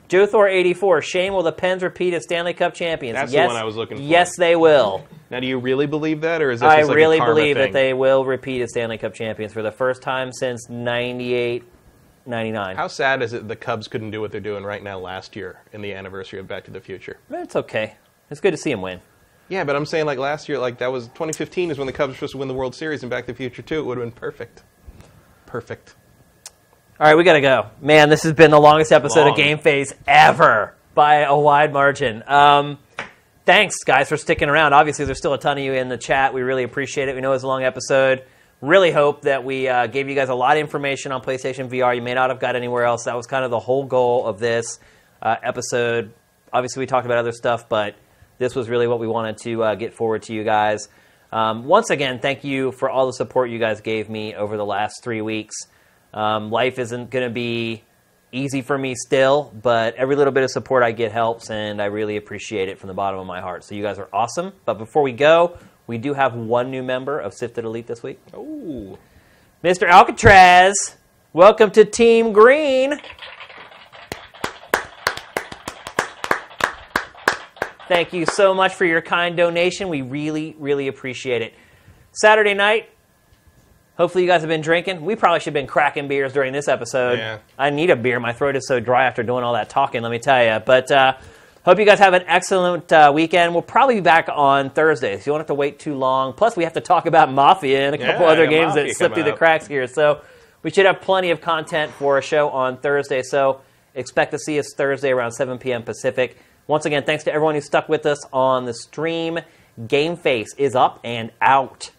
Joe Thor 84. Shane will the Pens repeat as Stanley Cup champions? That's the yes, one I was looking for. Yes, they will. now, do you really believe that, or is that I just like really a karma believe thing? that they will repeat as Stanley Cup champions for the first time since 98, 99. How sad is it the Cubs couldn't do what they're doing right now last year in the anniversary of Back to the Future? It's okay. It's good to see them win. Yeah, but I'm saying like last year, like that was 2015 is when the Cubs were supposed to win the World Series, and Back to the Future too. It would have been perfect. Perfect. All right, we got to go. Man, this has been the longest episode of Game Face ever by a wide margin. Um, thanks, guys, for sticking around. Obviously, there's still a ton of you in the chat. We really appreciate it. We know it's a long episode. Really hope that we uh, gave you guys a lot of information on PlayStation VR you may not have got anywhere else. That was kind of the whole goal of this uh, episode. Obviously, we talked about other stuff, but this was really what we wanted to uh, get forward to you guys. Um, once again, thank you for all the support you guys gave me over the last three weeks. Um, life isn't going to be easy for me still, but every little bit of support I get helps, and I really appreciate it from the bottom of my heart. So you guys are awesome. But before we go, we do have one new member of Sifted Elite this week. Ooh. Mr. Alcatraz, welcome to Team Green. Thank you so much for your kind donation. We really, really appreciate it. Saturday night, hopefully you guys have been drinking. We probably should have been cracking beers during this episode. Yeah. I need a beer. My throat is so dry after doing all that talking, let me tell you. But uh, hope you guys have an excellent uh, weekend. We'll probably be back on Thursday, so you don't have to wait too long. Plus, we have to talk about Mafia and a couple Yeah, other games Mafia that slipped through the cracks here. So we should have plenty of content for a show on Thursday. So expect to see us Thursday around 7 p.m. Pacific. Once again, thanks to everyone who stuck with us on the stream. Game Face is up and out.